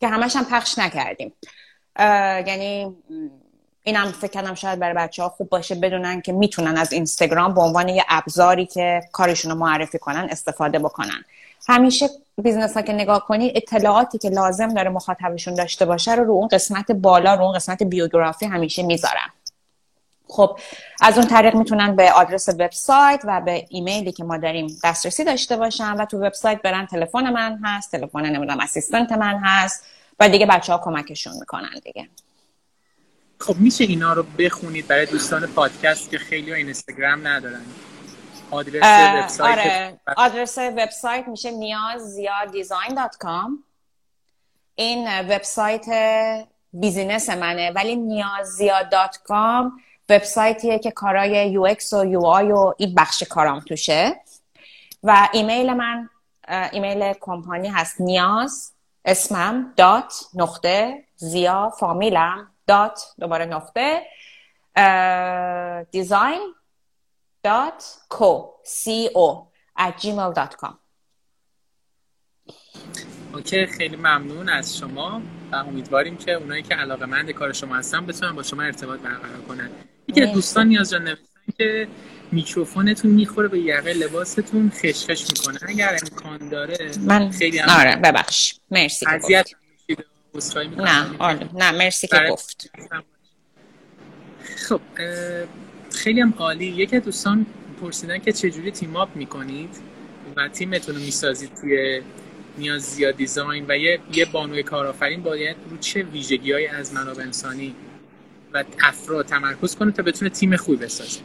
که همش هم پخش نکردیم. یعنی اینم فکر کردم شاید برای بچه ها خوب باشه بدونن که می‌تونن از اینستاگرام به عنوان یه ابزاری که کارشون رو معرفی کنن استفاده بکنن. همیشه business ها که نگاه کنی اطلاعاتی که لازم داره مخاطبشون داشته باشه رو رو اون قسمت بالا رو اون قسمت بیوگرافی همیشه می‌ذارن. خب از اون طریق می‌تونن به آدرس وبسایت و به ایمیلی که ما داریم دسترسی داشته باشن و تو وبسایت برن تلفن من هست تلفن نمی‌دونم assistant من هست. و دیگه بچه ها کمکشون می‌کنن دیگه.
خب میشه اینا رو بخونید برای دوستان پادکست که خیلی اینستاگرام ندارن؟ آدرس وبسایت
آره. آدرس وبسایت میشه design dot com این وبسایت business منه ولی نیاز com وبسایتیه که کارای UX و UI و این بخش کارام توشه. و ایمیل من ایمیل کمپانی هست نیاز اسمم dot نقطه ضیا فامیلم dot دوباره نقطه design dot co C O at gmail.com
اوکی خیلی ممنون از شما و امیدواریم که اونایی که علاقه مند کار شما هستن بتونن با شما ارتباط برقرار کنن. یکی دوستان نیاز جان نوشتن که میکروفونتون می‌خوره به یقه لباستون خشخش می‌کنه. اگر امکان داره
من خیلی هم آره ببخش. مرسی
اذیت
نه آره. نه مرسی که گفت.
خب خیلی هم عالی. یکی دوستان پرسیدن که چجوری تیم آپ می‌کنید و تیمتون رو می‌سازید توی نیاز زیاد دیزاین و یه, یه بانوی کارآفرین باید رو چه ویژگی از منابع انسانی و افراد تمرکز کنه تا بتونه تیم خوبی بسازه؟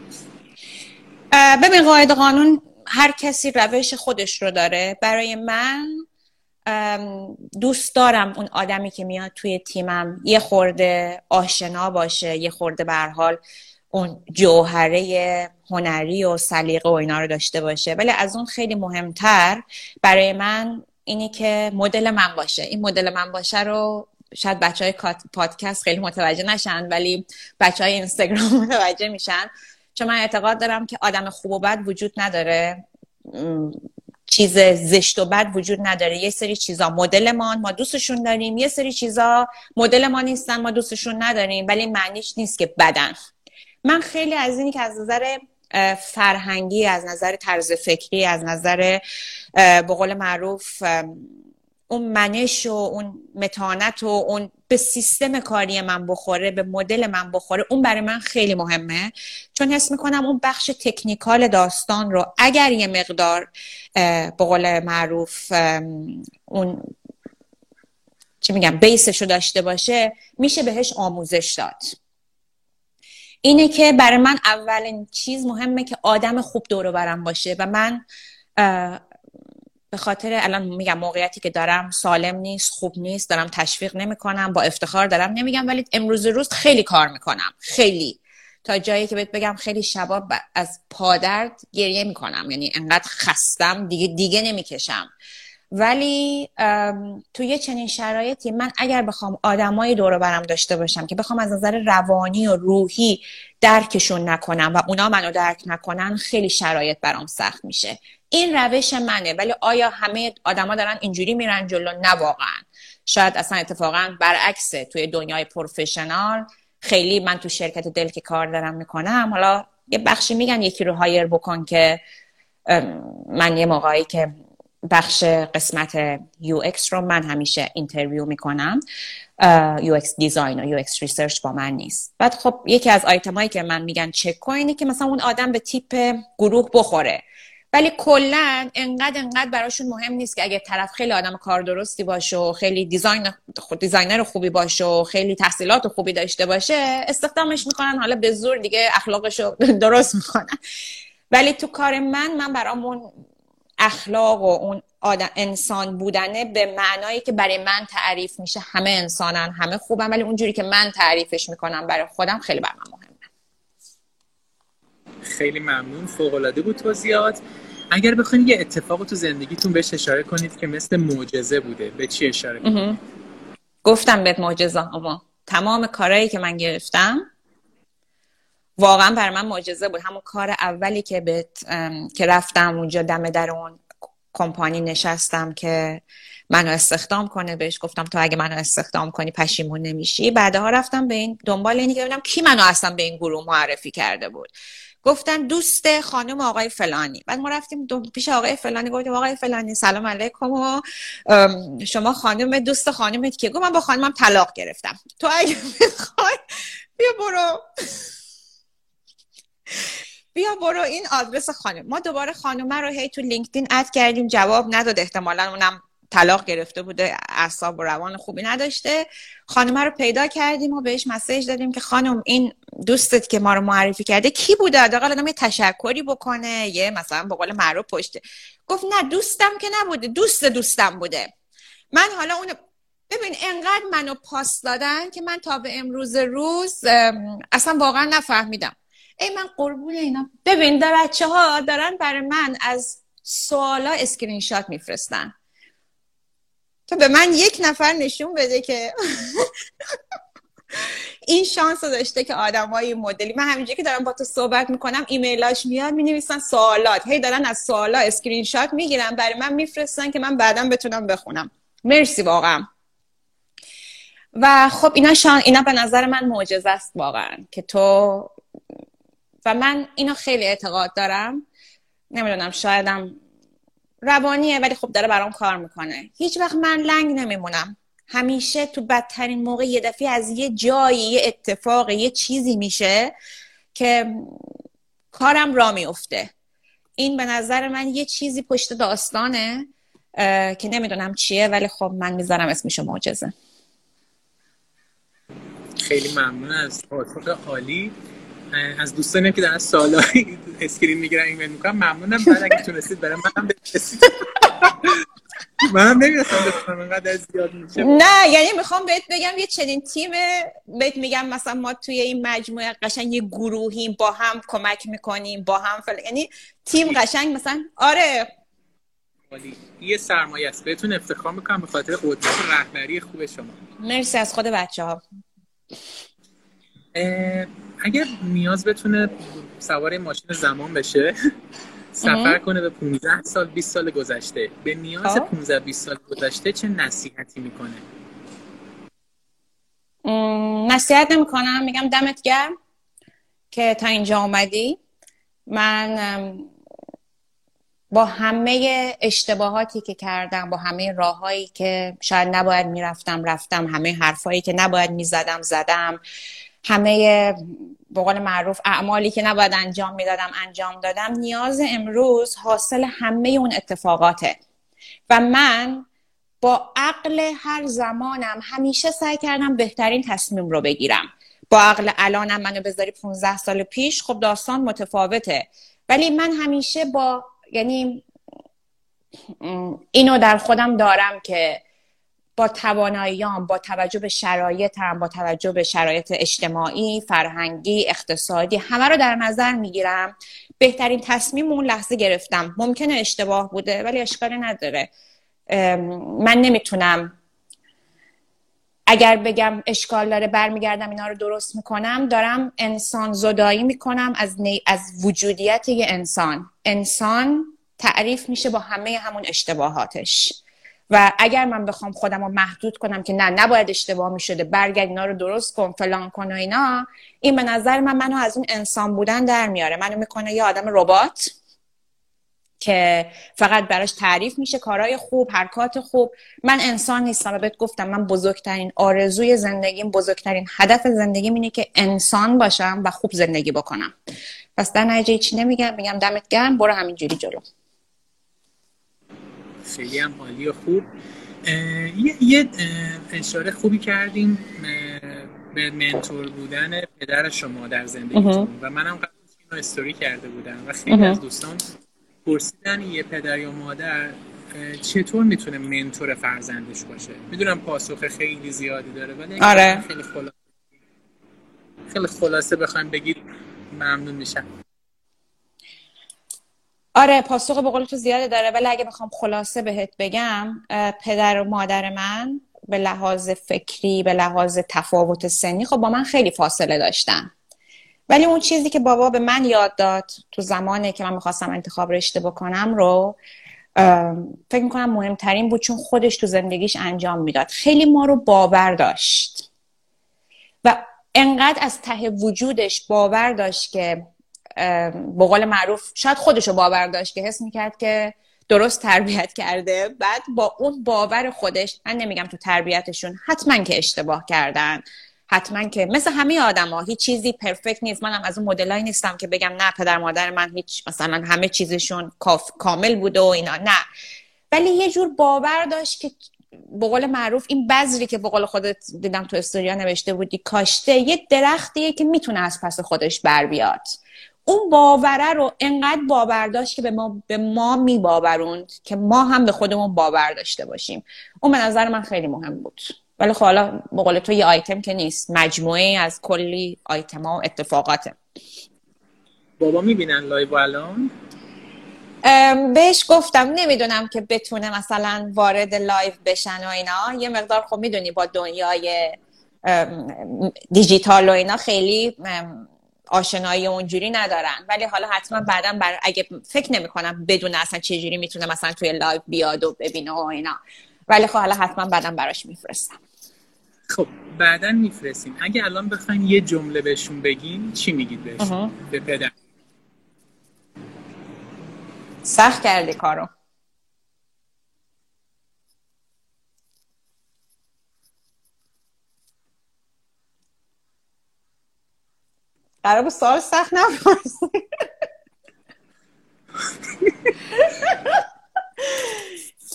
ببین قاعده قانون هر کسی روش خودش رو داره. برای من دوست دارم اون آدمی که میاد توی تیمم یه خورده آشنا باشه یه خورده به حال اون جوهره هنری و سلیقه و اینا رو داشته باشه. ولی از اون خیلی مهمتر برای من اینی که مدل من باشه. این مدل من باشه رو شاید بچه های پادکست خیلی متوجه نشن ولی بچه های اینستاگرام متوجه میشن. چون من اعتقاد دارم که آدم خوب و بد وجود نداره. چیز زشت و بد وجود نداره. یه سری چیزا مدلمان ما دوستشون داریم. یه سری چیزا مدل ما نیستن ما دوستشون نداریم ولی معنیش نیست که بدن. من خیلی از اینی که از نظر فرهنگی از نظر طرز فکری از نظر به قول معروف اون منش و اون متانت و اون به سیستم کاری من بخوره به مدل من بخوره اون برای من خیلی مهمه. چون حس می‌کنم اون بخش تکنیکال داستان رو اگر یه مقدار به قول معروف اون چی میگم بیسش رو داشته باشه میشه بهش آموزش داد. اینه که برای من اولین چیز مهمه که آدم خوب دور برم باشه و من به خاطر الان میگم موقعیتی که دارم سالم نیست خوب نیست دارم تشویق نمی‌کنم با افتخار دارم نمیگم ولی امروز روز خیلی کار می‌کنم خیلی. تا جایی که بهت بگم خیلی شباب از پادرد گریه می‌کنم یعنی انقدر خستم دیگه دیگه نمی‌کشم. ولی توی چنین شرایطی من اگر بخوام آدمای دور برم داشته باشم که بخوام از نظر روانی و روحی درکشون نکنم و اونا منو درک نکنن خیلی شرایط برام سخت میشه. این روش منه ولی آیا همه آدما دارن اینجوری میرن جلو؟ نه واقعا. شاید اصلا اتفاقا برعکسه توی دنیای professional خیلی من تو شرکت Dell که کار دارم می‌کنم حالا یه بخشی میگن یکی رو hire بکن که من یه موقعی که بخش قسمت UX رو من همیشه interview می‌کنم UX design و UX research با من نیست. بعد خب یکی از آیتمایی که من میگن چک کن که مثلا اون آدم به تیپ گروه بخوره. ولی کلا انقدر انقدر براشون مهم نیست که اگه طرف خیلی آدم کار درستی باشه و خیلی design designer خوبی باشه و خیلی تحصیلات خوبی داشته باشه استخدامش می‌کنن حالا به زور دیگه اخلاقشو درست می‌کنن. ولی تو کار من من برامون اخلاق و اون آدم انسان بودنه به معنایی که برای من تعریف میشه همه انسانن همه خوبن ولی اونجوری که من تعریفش می‌کنم برای خودم خیلی بر من مهمه.
خیلی ممنون. فوق العاده بود توضیحات. اگر بخواید یه اتفاق تو زندگیتون بهش اشاره کنید که مثل معجزه بوده به چی اشاره کنید؟
گفتم بهت معجزه اما تمام کارهایی که من گرفتم واقعا بر من معجزه بود. همون کار اولی که بهت که رفتم اونجا دم در اون کمپانی نشستم که منو استخدام کنه بهش گفتم تو اگه منو استخدام کنی پشیمون نمیشی. بعدها رفتم به این دنبال اینی که ببینم کی منو اصلا به این گروه معرفی کرده بود. گفتن دوست خانم آقای فلانی. بعد ما رفتیم پیش آقای فلانی گفتیم آقای فلانی سلام علیکم و شما خانم دوست خانمت که گفت من با خانمم طلاق گرفتم. تو اگه بخوای بیا برو. بیا برو این آدرس خانم. ما دوباره خانم رو هی تو لینکدین اد کردیم جواب نداد. احتمالا اونم طلاق گرفته بوده اعصاب و روان خوبی نداشته. خانم رو پیدا کردیم و بهش مسیج دادیم که خانم این دوستت که ما رو معرفی کرده کی بوده؟ حداقل آدم یه تشکری بکنه یه مثلا به قول معروف پشته گفت نه دوستم که نبوده دوست دوستم بوده. من حالا اون ببین انقدر منو پاس دادن که من تا به امروز روز اصلا واقعا نفهمیدم. ای من قربون اینا. ببین در بچه ها دارن برای من از سوالا اسکرین شات میفرستن. تو به من یک نفر نشون بده که این شانس رو داشته که های مدلی من همینجوری که دارم با تو صحبت می‌کنم ایمیلاش میاد می نویسن سوالات. هی دارن از سوالا اسکرین شات می‌گیرن برای من میفرستن که من بعدا بتونم بخونم. مرسی واقعا. و خب اینا شان اینا به نظر من معجزه است واقعا که تو و من اینو خیلی اعتقاد دارم. نمی‌دونم شایدم روانیه ولی خب داره برام کار می‌کنه. هیچ وقت من لنگ نمیمونم. همیشه تو بدترین موقع یه دفعه از یه جایی یه اتفاق یه چیزی میشه که کارم را میفته این به نظر من یه چیزی پشت داستانه که نمی‌دونم چیه ولی خب من می‌ذارم اسمشو معجزه.
خیلی ممنون از پاسخ عالی. از دوستانی که در سوالها screen می‌گیرن ایمیل می‌کنم ممنونم. بعد اگه تونستید برای منم بفرستید. منم نمی‌دونم بفهمم انقدر زیاد میشه.
نه یعنی می‌خوام بهت بگم یه چنین تیم بهت میگم مثلا ما توی این مجموعه قشنگ یه گروهیم با هم کمک می‌کنیم با هم فل... یعنی تیم قشنگ مثلا آره.
یه سرمایه است. بهتون افتخار می‌کنم به خاطر قدرت رهبری خوب شما.
مرسی از خود بچه ها
اگر نیاز بتونه سوار ماشین زمان بشه سفر کنه به 15 سال 20 سال گذشته. به نیاز 15 20 سال گذشته چه نصیحتی می‌کنه؟
نصیحت نمی‌کنم. میگم دمت گرم که تا اینجا اومدی. من با همه اشتباهاتی که کردم با همه راههایی که شاید نباید می‌رفتم رفتم همه حرفایی که نباید می‌زدم زدم. همه به معروف اعمالی که نباید انجام می‌دادم انجام دادم نیاز امروز حاصل همه اون اتفاقاته. و من با عقل هر زمانم همیشه سعی کردم بهترین تصمیم رو بگیرم. با عقل الانم منو بذاری 15 سال پیش خب داستان متفاوته. ولی من همیشه با یعنی اینو در خودم دارم که با تواناییام با توجه به شرایطم با توجه به شرایط اجتماعی فرهنگی اقتصادی همه رو در نظر می‌گیرم. بهترین تصمیم اون لحظه گرفتم. ممکنه اشتباه بوده ولی اشکالی نداره. من نمی‌تونم اگر بگم اشکال داره برمیگردم اینا رو درست می‌کنم. دارم انسان زدایی می‌کنم از, از وجودیت یه انسان. انسان تعریف میشه با همه همون اشتباهاتش. و اگر من بخوام خودم رو محدود کنم که نه نباید اشتباه می شده برگرد اینا رو درست کن فلان کن و اینا این به نظر من منو از اون انسان بودن در میاره. منو می‌کنه یه آدم ربات که فقط براش تعریف میشه کارهای خوب حرکات خوب. من انسان نیستم بهت گفتم من بزرگترین آرزوی زندگیم بزرگترین هدف زندگیم اینه که انسان باشم و خوب زندگی بکنم. پس در نتیجه چی نمیگم؟ میگم دمت گرم. برو همینجوری جلو.
خیلی هم عالی و خوب. یه اشاره خوبی کردیم به منتور بودن پدر شما در زندگیتون. و منم قبل اینو استوری کرده بودم و خیلی از دوستان پرسیدن یه پدر یا مادر چطور می‌تونه منتور فرزندش باشه؟ می‌دونم پاسخ خیلی زیادی داره ولی
آره.
خیلی خلاصه. خیلی خلاصه بخوایم بگید ممنون میشم.
آره پاسخ به قول تو زیاده داره ولی اگه بخوام خلاصه بهت بگم پدر و مادر من به لحاظ فکری به لحاظ تفاوت سنی خب با من خیلی فاصله داشتن. ولی اون چیزی که بابا به من یاد داد تو زمانی که من می‌خواستم انتخاب رشته بکنم رو فکر می‌کنم مهمترین بود چون خودش تو زندگیش انجام می‌داد. خیلی ما رو باور داشت. و انقدر از ته وجودش باور داشت که به قول معروف شاید خودشو باور داشت که حس می‌کرد که درست تربیت کرده. بعد با اون باور خودش من نمیگم تو تربیتشون حتما که اشتباه کردن. حتما که مثل همه آدم ها هیچ چیزی پرفکت نیست. منم از اون مدلایی نیستم که بگم نه پدر مادر من هیچ مثلا همه چیزشون کامل بوده و اینا. نه. ولی یه جور باور داشت که به قول معروف این بذری که به قول خودت دیدم تو استوریا نوشته بودی کاشته یه درختیه که می‌تونه از پس خودش بر بیاد. اون باوره رو انقدر باور داشت که به ما به ما میباوروند که ما هم به خودمون باور داشته باشیم. اون به نظر من خیلی مهم بود. ولی خب حالا به تو یه آیتم که نیست. مجموعه از کلی آیتم ها و اتفاقاته.
بابا می‌بینن لایو الان؟
بهش گفتم نمی‌دونم که بتونه مثلا وارد لایو بشن و اینا. یه مقدار خب می‌دونی با دنیای دیجیتال و اینا خیلی آشنایی اونجوری ندارن. ولی حالا حتما بعدا بر... اگه فکر نمی‌کنم بدون اصلا چجوری می‌تونه مثلا توی لایو بیاد و ببینه و اینا. ولی خب حالا حتما بعدا براش میفرستم.
خب بعدا میفرستیم. اگه الان بخواین یه جمله بهشون بگین چی میگید بهشون؟ به پدر.
سخت کردی کارو. قرار سوال سخت نپرسی.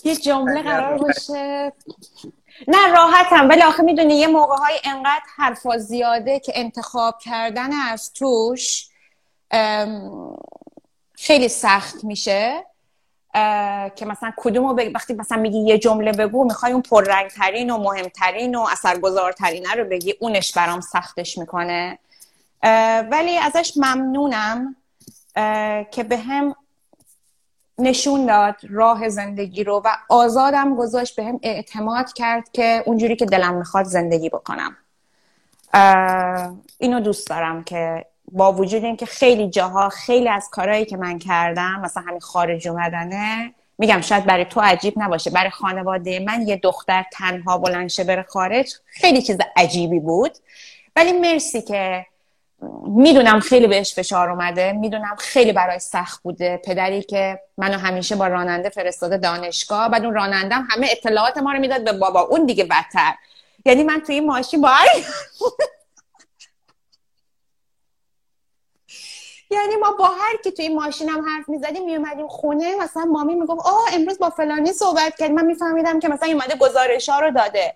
یه جمله قرار باشه. نه راحتم. ولی آخه می‌دونی یه موقع های انقدر حرفا زیاده که انتخاب کردن از توش خیلی سخت میشه. که مثلا کدومو بگ... وقتی مثلا میگی یه جمله بگو می‌خوای اون پررنگترین و مهمترین و اثرگذارترین رو بگی اونش برام سختش می‌کنه. ولی ازش ممنونم که به هم نشون داد راه زندگی رو و آزادم گذاشت به هم اعتماد کرد که اونجوری که دلم می‌خواد زندگی بکنم. اینو دوست دارم که با وجود اینکه خیلی جاها خیلی از کارهایی که من کردم مثلا همین خارج اومدنه میگم شاید برای تو عجیب نباشه برای خانواده من یه دختر تنها بلنشه بره خارج خیلی چیز عجیبی بود. ولی مرسی که می‌دونم خیلی بهش فشار اومده می‌دونم خیلی برای سخت بوده. پدری که منو همیشه با راننده فرستاده دانشگاه بعد اون رانندم همه اطلاعات ما رو می‌داد به بابا. اون دیگه بدتر. یعنی من توی ماشین با یعنی ما با هر کی توی ماشین هم حرف می‌زدیم میومدیم خونه. مثلا مامی می‌گفت آه امروز با فلانی صحبت کرد. من میفهمیدم که مثلا اومده گزارش ها رو داده.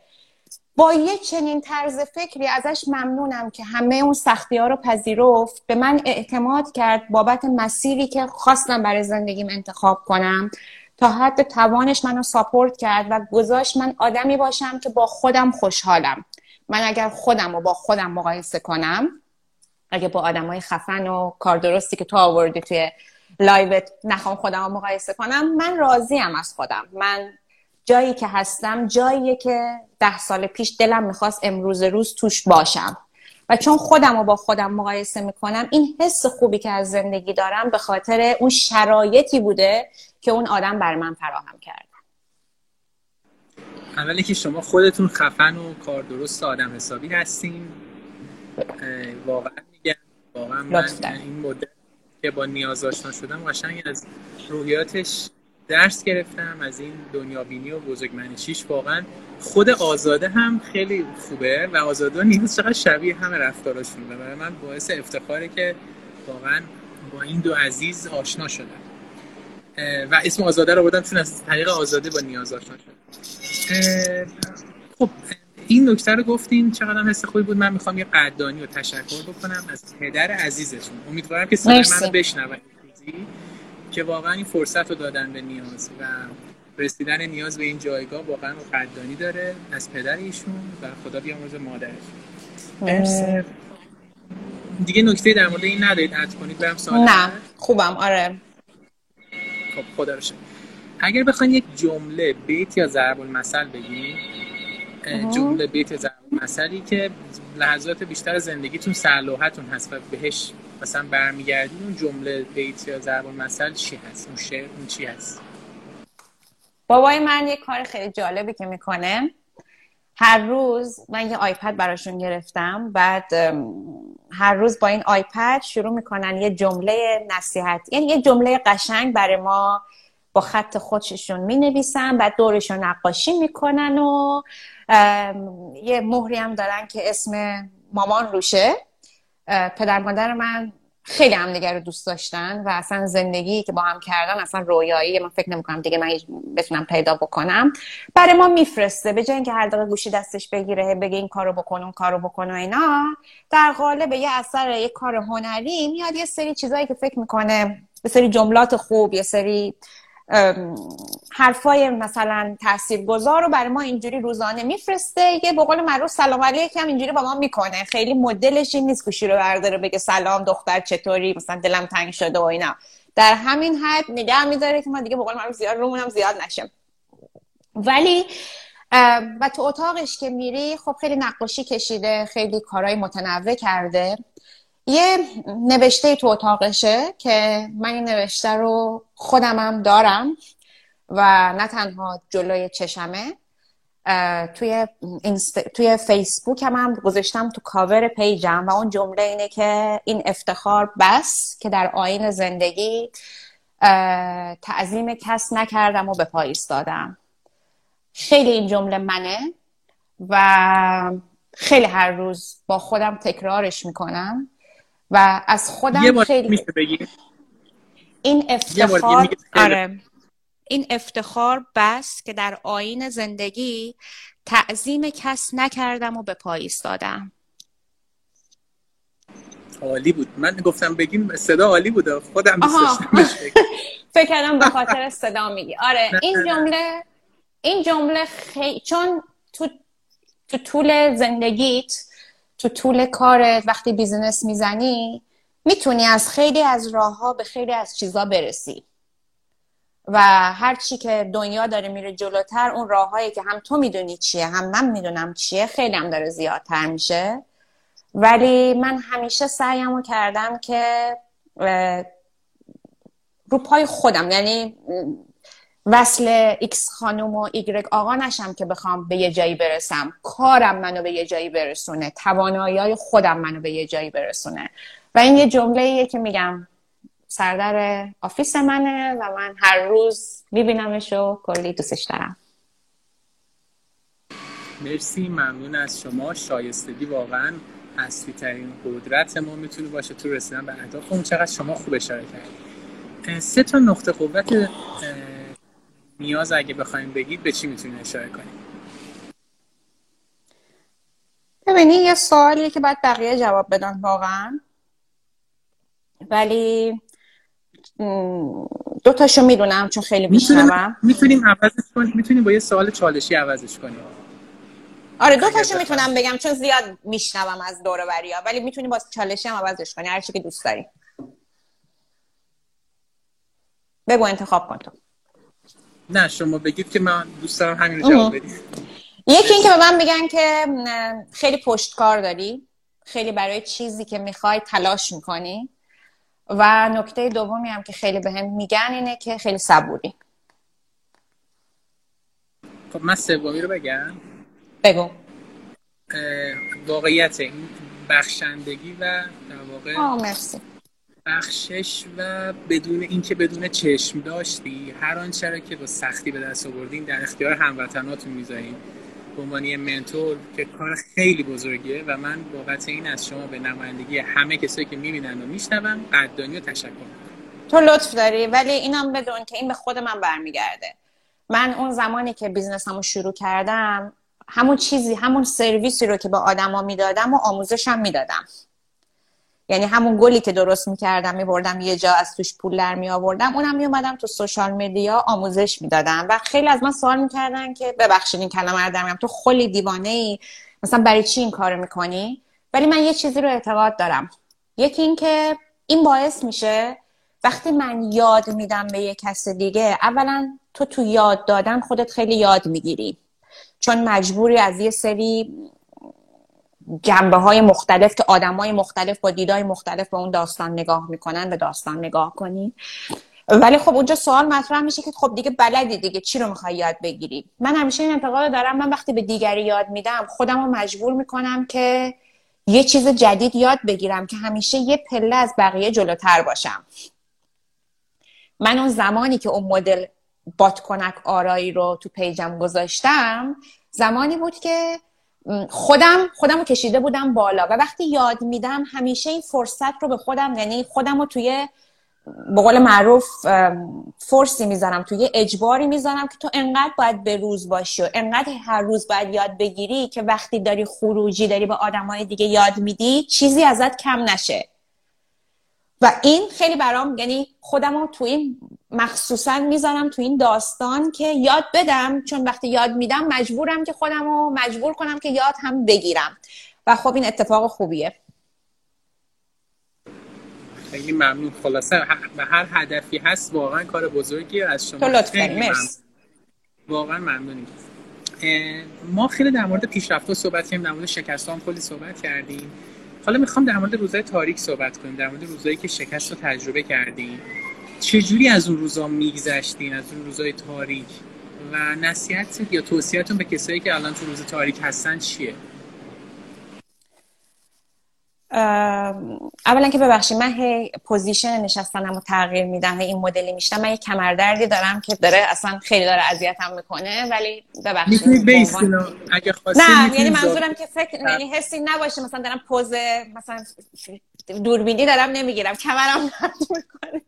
با یه چنین طرز فکری ازش ممنونم که همه اون سختی ها رو پذیرفت. به من اعتماد کرد بابت مسیری که خواستم برای زندگیم انتخاب کنم. تا حد توانش منو ساپورت کرد و گذاشت من آدمی باشم که با خودم خوشحالم. من اگر خودم رو با خودم مقایسه کنم اگه با آدم های خفن و کار درستی که تو آوردی توی لایوت نخوام خودم رو مقایسه کنم من راضیم از خودم. من جایی که هستم جاییه که ده سال پیش دلم می‌خواست امروز روز توش باشم. و چون خودم رو با خودم مقایسه می‌کنم این حس خوبی که از زندگی دارم به خاطر اون شرایطی بوده که اون آدم بر من فراهم کرد.
اولی که شما خودتون خفن و کار درست آدم حسابی هستین. واقعا میگم واقعا من این مدت که با نیاز آشنا شدم قشنگ از روحیاتش درس گرفتم از این دنیابینی و بزرگمنشیش واقعا خود آزاده هم خیلی خوبه و آزاده و نیاز چقدر شبیه همه رفتاراشون برای من باعث افتخاره که واقعا با این دو عزیز آشنا شدم. و اسم آزاده رو بودم چون از طریق آزاده با نیاز آشنا شدم. خب این نکته رو گفتیم چقدر هم حس خوبی بود. من می‌خوام یه قدردانی و تشکر بکنم از پدر عزیزشون امیدوارم که صدای منو بشنون که واقعا این فرصت رو دادن به نیاز و رسیدن نیاز به این جایگاه واقعا قدردانی داره از پدر ایشون و خدا بیامرزه مادرش. دیگه نکته در مورد این ندارید اد کنید برم سوال
نه خوبم آره.
خب خدا رو اگر بخواین یک جمله بیت یا ضرب المثل بگین جمله بیت ضرب المثلی که لحظات بیشتر زندگیتون سرلوحتون هست و بهش مثلا برمیگردین اون جمله بیت یا ضرب المثل چی هست؟ اون شعر اون چی هست؟
بابای من یه کار خیلی جالبی که می‌کنه. هر روز من یه آیپد براشون گرفتم بعد هر روز با این آیپد شروع می‌کنن یه جمله نصیحت یعنی یه جمله قشنگ برای ما با خط خودشون می نویسن بعد دورشون نقاشی می‌کنن و یه مهری هم دارن که اسم مامان روشه. پدر مادر من خیلی هم رو دوست داشتن و اصلا زندگی که با هم کردن اصلا رویایی من فکر نمی‌کنم دیگه من بتونم پیدا بکنم. برای ما میفرسته به جای اینکه هر دقیقه گوشی دستش بگیره بگه این کارو بکن اون کارو بکن و اینا در قالب یه اثر یه کار هنری میاد یه سری چیزایی که فکر می‌کنه به سری جملات خوب یه سری حرفای مثلا تاثیرگذار رو برای ما اینجوری روزانه میفرسته. یه به قول معروف سلام علیکم اینجوری با ما می‌کنه. خیلی مدلش این نیست گوشی رو برداره بگه سلام دختر چطوری؟ مثلا دلم تنگ شده و اینا. در همین حد نگه میداره که ما دیگه به قول معروف زیاد رومونم زیاد نشه ولی و تو اتاقش که میری خب خیلی نقاشی کشیده خیلی کارهای متنوع کرده. یه نوشته تو اتاقشه که من این نوشته رو خودمم دارم و نه تنها جلوی چشمه توی, اینست... توی فیسبوک هم, هم گذاشتم تو کاور پیجم و اون جمله اینه که این افتخار بس که در آین زندگی تعظیم کس نکردم و به پای دادم خیلی این جمله منه و خیلی هر روز با خودم تکرارش می‌کنم. و از خودم
یه بار
خیلی
میشه بگی؟
این افتخار آره. این افتخار بس که در آیین زندگی تعظیم کس نکردم و به پای ایستادم
عالی بود. من گفتم بگیم صدا عالی بود خودم
فکر کردم به خاطر صدا میگی. آره این جمله این جمله خی... چون تو تو طول زندگیت تو طول کارت وقتی business می‌زنی می‌تونی از خیلی از راه ها به خیلی از چیزا برسی. و هر چی که دنیا داره میره جلوتر اون راههایی که هم تو می‌دونی چیه هم من می‌دونم چیه خیلی هم داره زیادتر میشه. ولی من همیشه سعیمو کردم که رو پای خودم یعنی وصل X خانوم و ایگرگ آقا نشم که بخوام به یه جایی برسم. کارم منو به یه جایی برسونه. توانایی خودم منو به یه جایی برسونه. و این یه جمله که میگم سردر آفیس منه و من هر روز میبینمش و کلی دوستش دارم.
مرسی ممنون از شما. شایستگی واقعا اصلی ترین قدرت ما می‌تونه باشه تو رسیدن به اهداف. اون چقدر شما خوب اشاره کردید. سه تا نقطه قوت نیاز اگه بخوایم بگید به چی می‌تونید اشاره کنید
ببینید یه سوالیه که باید بقیه جواب بدن واقعا. ولی دو تاشو می‌دونم چون خیلی میشنوم.
می‌تونیم عوضش کنیم می‌تونیم با یه سوال چالشی عوضش کنیم.
آره دو تاشو می‌تونم بگم چون زیاد میشنوم از دور ها ولی می‌تونیم با چالشی هم عوضش کنی هر چی که دوست داری. بگو انتخاب کن تو.
نه شما بگید که من دوست دارم همین جواب بدید.
یکی این که به من میگن که خیلی پشتکار داری. خیلی برای چیزی که می‌خوای تلاش می‌کنی. و نکته دومی هم که خیلی به هم میگن اینه که خیلی صبوری.
خب من سومی رو بگم.
بگو.
واقعیت این بخشندگی و در واقع
آه مرسی.
بخشش و بدون اینکه بدون چشم داشتی هر آنچه که با سختی به دست آوردین در اختیار هموطناتون می‌ذارین. به عنوان mentor که کار خیلی بزرگیه و من بابت این از شما به نمایندگی همه کسایی که می‌بینن و میشنون قدردانی و تشکر
تو لطف داری ولی اینم بدون که این به خود من برمیگرده. من اون زمانی که business مو شروع کردم همون چیزی همون سرویسی رو که به آدما می‌دادم و آموزشم می‌دادم. یعنی همون گلی که درست می‌کردم میبردم یه جا از توش پول در می آوردم اونم میومدم تو social media آموزش می‌دادم. و خیلی از من سوال می‌کردن که ببخشید این کلمه رو تو خلی دیوانه ای مثلا برای چی این کارو می‌کنی؟ ولی من یه چیزی رو اعتقاد دارم. یکی این که این باعث میشه وقتی من یاد میدم به یه کس دیگه اولا تو تو یاد دادن خودت خیلی یاد می‌گیری. چون مجبوری از یه سری جنبه های مختلف که آدم های مختلف با دیدای مختلف به اون داستان نگاه می‌کنن به داستان نگاه کنی. ولی خب اونجا سوال مطرح میشه که خب دیگه بلدی دیگه چی رو می‌خوای یاد بگیری. من همیشه این انتقاد دارم من وقتی به دیگری یاد میدم خودم رو مجبور می‌کنم که یه چیز جدید یاد بگیرم که همیشه یه پله از بقیه جلوتر باشم. من اون زمانی که اون مدل بات کنک آرایی رو تو پیجم گذاشتم زمانی بود که خودم خودم رو کشیده بودم بالا. و وقتی یاد میدم همیشه این فرصت رو به خودم یعنی خودم رو توی به قول معروف فرسی می‌ذارم توی اجباری می‌ذارم که تو انقدر باید به روز باشی و انقدر هر روز باید یاد بگیری که وقتی داری خروجی داری به آدمای دیگه یاد میدی چیزی ازت کم نشه. و این خیلی برام یعنی خودم رو تو این مخصوصا می‌ذارم تو این داستان که یاد بدم چون وقتی یاد میدم مجبورم که خودم رو مجبور کنم که یاد هم بگیرم. و خب این اتفاق خوبیه.
خیلی ممنون. خلاصه به هر هدفی هست واقعا کار بزرگی از شما.
تو لطف
واقعا ممنونیم. ما خیلی در مورد پیشرفت صحبت کردیم. در مورد شکست هم کلی صحبت کردیم. حالا می‌خوام در مورد روزهای تاریک صحبت کنیم در مورد روزهایی که شکست رو تجربه کردیم چجوری از اون روزا میگذشتین از اون روزهای تاریک؟ و نصیحت یا توصیهتون به کسایی که الان تو روز تاریک هستن چیه؟
اولا که ببخشید من هی position نشستنم رو تغییر میدم این مدلی میشینم من یه کمردردی دارم که داره اصلا خیلی داره اذیتم می‌کنه ولی ببخشید
اگه
نه یعنی منظورم که فکر یعنی حسی نباشه مثلا دارم pose مثلا دوربینی دارم نمی‌گیرم کمرم درد می‌کنه.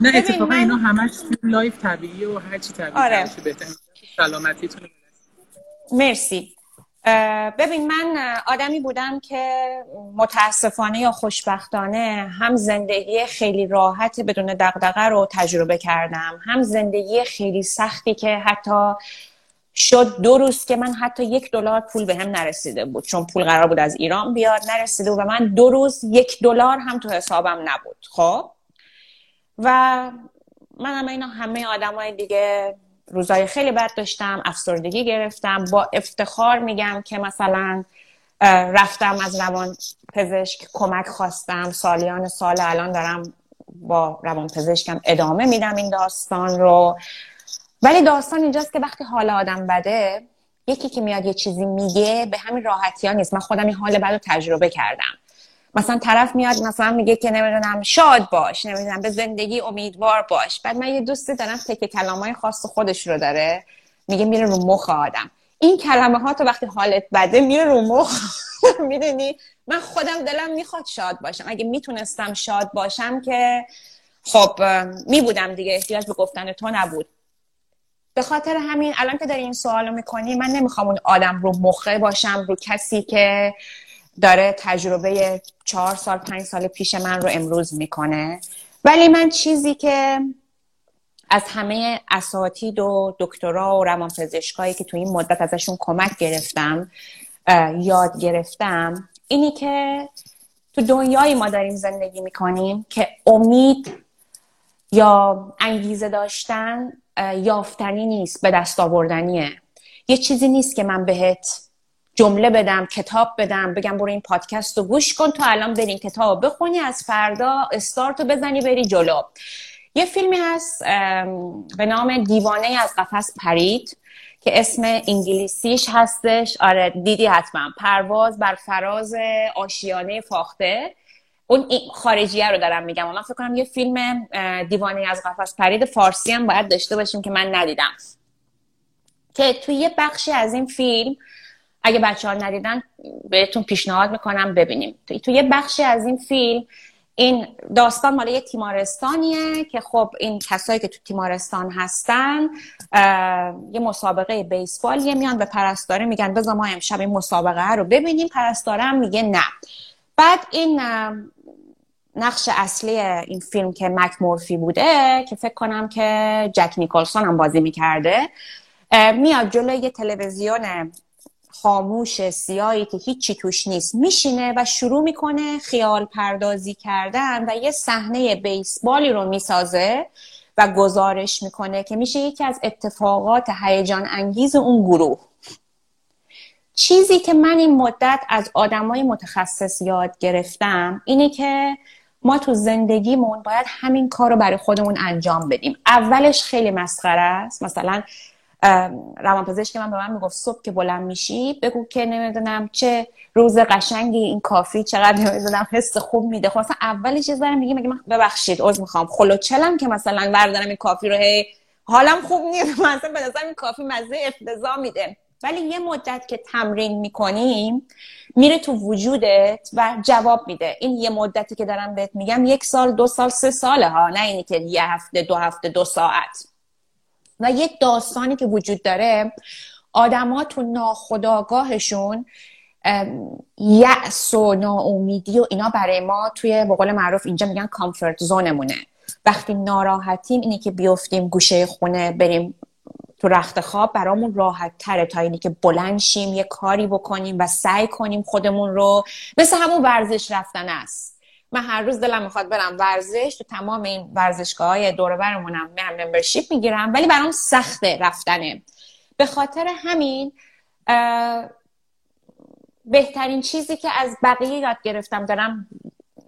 نه اتفاقا من... اینا همش life طبیعی و هر چی طبیعی آره. بهتر سلامتیتون
مرسی. ببین من آدمی بودم که متاسفانه یا خوشبختانه هم زندگی خیلی راحت بدون دغدغه رو تجربه کردم هم زندگی خیلی سختی که حتی شد دو روز که من حتی یک دلار پول به هم نرسیده بود چون پول قرار بود از ایران بیاد نرسیده بود و من دو روز یک دلار هم تو حسابم نبود خب؟ و من هم اینا همه آدمای دیگه روزای خیلی بد داشتم افسردگی گرفتم. با افتخار میگم که مثلا رفتم از روان پزشک کمک خواستم. سالیان سال الان دارم با روان پزشکم ادامه میدم این داستان رو. ولی داستان اینجاست که وقتی حال آدم بده یکی که میاد یه چیزی میگه به همین راحتی ها نیست. من خودم این حال بد رو تجربه کردم. مثلا طرف میاد مثلا میگه که نمی‌دونم شاد باش نمی‌دونم به زندگی امیدوار باش. بعد من یه دوستی دارم تک کلامای خاص خودش رو داره. میگه میره رو مخ آدم. این کلمه ها تو وقتی حالت بده میره رو مخ. می‌دونی؟ من خودم دلم می‌خواد شاد باشم. اگه می‌تونستم شاد باشم که خب میبودم دیگه. احتیاج به گفتن تو نبود. به خاطر همین الان که داری این سوالو می‌کنی من نمی‌خوام اون آدم رو مخه باشم رو کسی که داره تجربه چهار سال پنج سال پیش من رو امروز می‌کنه. ولی من چیزی که از همه اساتید و دکترا و روانپزشکایی که تو این مدت ازشون کمک گرفتم یاد گرفتم اینی که تو دنیایی ما داریم زندگی می‌کنیم که امید یا انگیزه داشتن یافتنی نیست به دست آوردنیه. یه چیزی نیست که من بهت جمله بدم کتاب بدم بگم برو این پادکست رو گوش کن. تو الان برین کتاب بخونی از فردا استارت رو بزنی بری جلو. یه فیلمی هست به نام دیوانه از قفس پرید که اسم انگلیسیش هستش. آره دیدی حتما. پرواز بر فراز آشیانه فاخته. اون خارجیه رو دارم میگم. من فکر کنم یه فیلم دیوانه از قفس پرید فارسی هم باید داشته باشیم که من ندیدم. که توی یه بخشی از این فیلم اگه بچه ها ندیدن بهتون پیشنهاد می‌کنم ببینیم. تو یه بخشی از این فیلم این داستان مال یه تیمارستانیه که خب این کسایی که تو تیمارستان هستن یه مسابقه بیسبالیه میان به پرستاره میگن بذار ما امشب این مسابقه رو ببینیم. پرستاره هم میگه نه. بعد این نقش اصلی این فیلم که مک مورفی بوده که فکر کنم که جک نیکلسون هم بازی می‌کرده میاد جلوی یه تلویزیون خاموش سیاهی که هیچی توش نیست. میشینه و شروع می‌کنه خیال پردازی کردن و یه صحنه بیسبالی رو می‌سازه و گزارش می‌کنه که میشه یکی از اتفاقات هیجان انگیز اون گروه. چیزی که من این مدت از آدمای متخصص یاد گرفتم اینه که ما تو زندگیمون باید همین کار رو برای خودمون انجام بدیم. اولش خیلی مسخره است. مثلا روانپزشک من به من می‌گفت صبح که بلند میشی بگو که نمی‌دونم چه روز قشنگی این کافی چقدر نمی‌دونم حس خوب میده. خب مثلا اولش یه میگه میگه من ببخشید عذر می‌خوام. خلوچلم که مثلا بردارم این کافی رو هی حالم خوب نیست مثلا به نظر این کافی مزه افتضاح میده. ولی یه مدت که تمرین می‌کنیم میره تو وجودت و جواب میده. این یه مدتی که دارم بهت میگم یک سال دو سال سه ساله ها نه اینی که یه هفته دو هفته دو ساعت. و یه داستانی که وجود داره آدما تو ناخداگاهشون یأس و ناامیدی و اینا برای ما توی بقول معروف اینجا میگن کامفورت زونمونه وقتی ناراحتیم اینه که بیفتیم گوشه خونه بریم تو رخت خواب برامون راحت تره تا اینی که بلند شیم یه کاری بکنیم و سعی کنیم خودمون رو مثل همون ورزش رفتن است. من هر روز دلم می‌خواد برم ورزش تو تمام این ورزشگاه های دور برمونم میرم ممبرشیپ می‌گیرم ولی برام سخته رفتنه. به خاطر همین بهترین چیزی که از بقیه یاد گرفتم دارم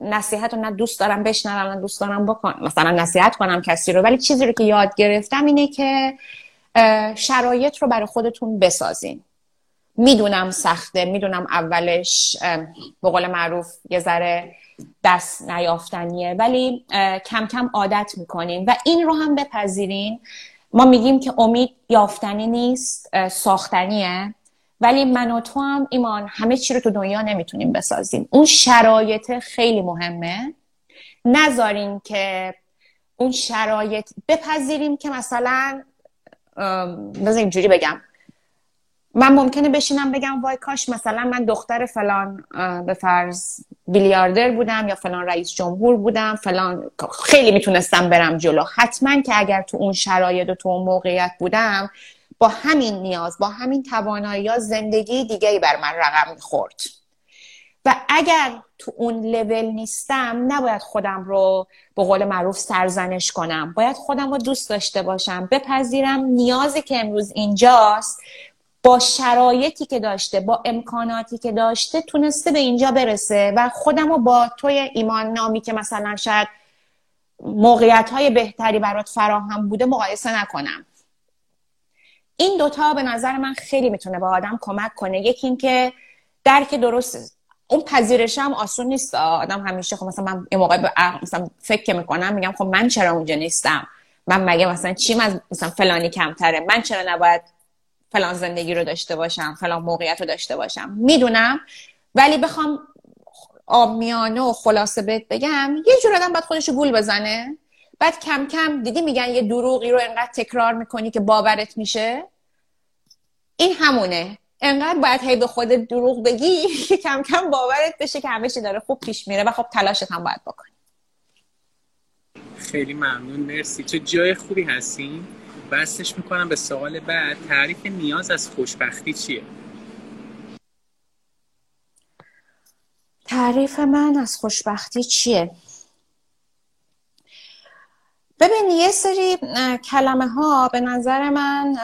نصیحت رو نه دوست دارم بشنوم نه دوست دارم بکن مثلا نصیحت کنم کسی رو ولی چیزی رو که یاد گرفتم اینه که شرایط رو برای خودتون بسازین. می‌دونم سخته می‌دونم اولش به قول معروف یه ذره دست نیافتنیه. ولی کم کم عادت می‌کنیم و این رو هم بپذیرین. ما میگیم که امید یافتنی نیست ساختنیه. ولی من و تو هم ایمان همه چی رو تو دنیا نمی‌تونیم بسازیم. اون شرایط خیلی مهمه. نذارین که اون شرایط بپذیریم که مثلا بذار اینجوری بگم. من ممکنه بشینم بگم وای کاش مثلا من دختر فلان به فرض بیلیاردر بودم یا فلان رئیس جمهور بودم فلان خیلی می‌تونستم برم جلو. حتما که اگر تو اون شرایط و تو اون موقعیت بودم با همین نیاز با همین توانایی زندگی دیگه بر من رقم می‌خورد. و اگر تو اون لول نیستم نباید خودم رو به قول معروف سرزنش کنم. باید خودم رو دوست داشته باشم بپذیرم. نیازی که امروز اینجاست با شرایطی که داشته با امکاناتی که داشته تونسته به اینجا برسه. و خودم رو با توی ایمان نامی که مثلا شاید موقعیت های بهتری برات فراهم بوده مقایسه نکنم. این دوتا به نظر من خیلی می‌تونه به آدم کمک کنه. یکی اینکه درک درست اون پذیرش هم آسون نیست. آدم همیشه خب مثلا من یه موقع به مثلا فکر می‌کنم میگم خب من چرا اونجا نیستم؟ من مگه مثلا چیم از مثلا فلانی کمتره؟ من چرا نباید فلان زندگی رو داشته باشم فلان موقعیت رو داشته باشم. می‌دونم. ولی بخوام آمیانه و خلاصه بهت بگم یه جور آدم باید خودش گول بزنه. بعد کم کم دیدی میگن یه دروغی رو انقدر تکرار می‌کنی که باورت میشه؟ این همونه. انقدر باید هی به خودت دروغ بگی که کم کم باورت بشه که همه داره خوب پیش میره و خب تلاشت هم باید بکنی.
خیلی ممنون. مرسی. چه جای خوبی هستیم بستش می‌کنم به سوال بعد. تعریف نیاز از خوشبختی چیه؟
تعریف من از خوشبختی چیه؟ ببین یه سری کلمه ها به نظر من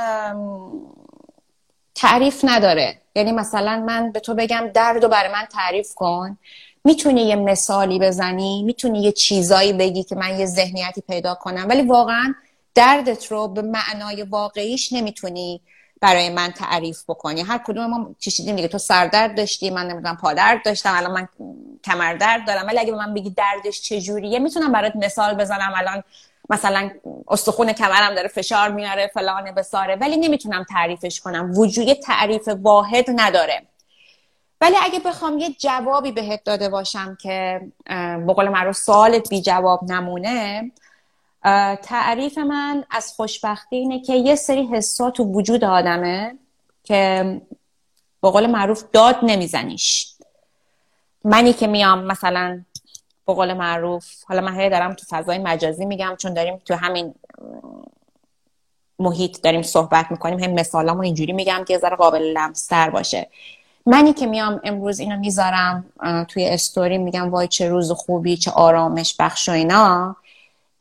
تعریف نداره. یعنی مثلا من به تو بگم درد رو برای من تعریف کن. می‌تونی یه مثالی بزنی می‌تونی یه چیزایی بگی که من یه ذهنیتی پیدا کنم. ولی واقعا دردت رو به معنای واقعیش نمی‌تونی برای من تعریف بکنی. هر کدوم ما چشیدیم دیگه. تو سردرد داشتی من نمی‌دونم پادرد داشتم الان من کمردرد دارم. ولی اگه به من بگی دردش چجوریه می‌تونم برات مثال بزنم. الان مثلا استخون کمرم داره فشار میاره فلان بساره. ولی نمی‌تونم تعریفش کنم. وجود تعریف واحد نداره. ولی اگه بخوام یه جوابی بهت داده باشم که به قول معروف سوالت بی جواب نمونه تعریف من از خوشبختی اینه که یه سری حسات تو وجود آدمه که به قول معروف داد نمیزنیش. منی که میام مثلا به قول معروف حالا من دارم تو فضای مجازی میگم چون داریم تو همین محیط داریم صحبت می‌کنیم هم مثالامو اینجوری میگم که ذره قابل لمستر باشه. منی که میام امروز اینو می‌ذارم توی استوری میگم وای چه روز خوبی چه آرامش بخش و اینا.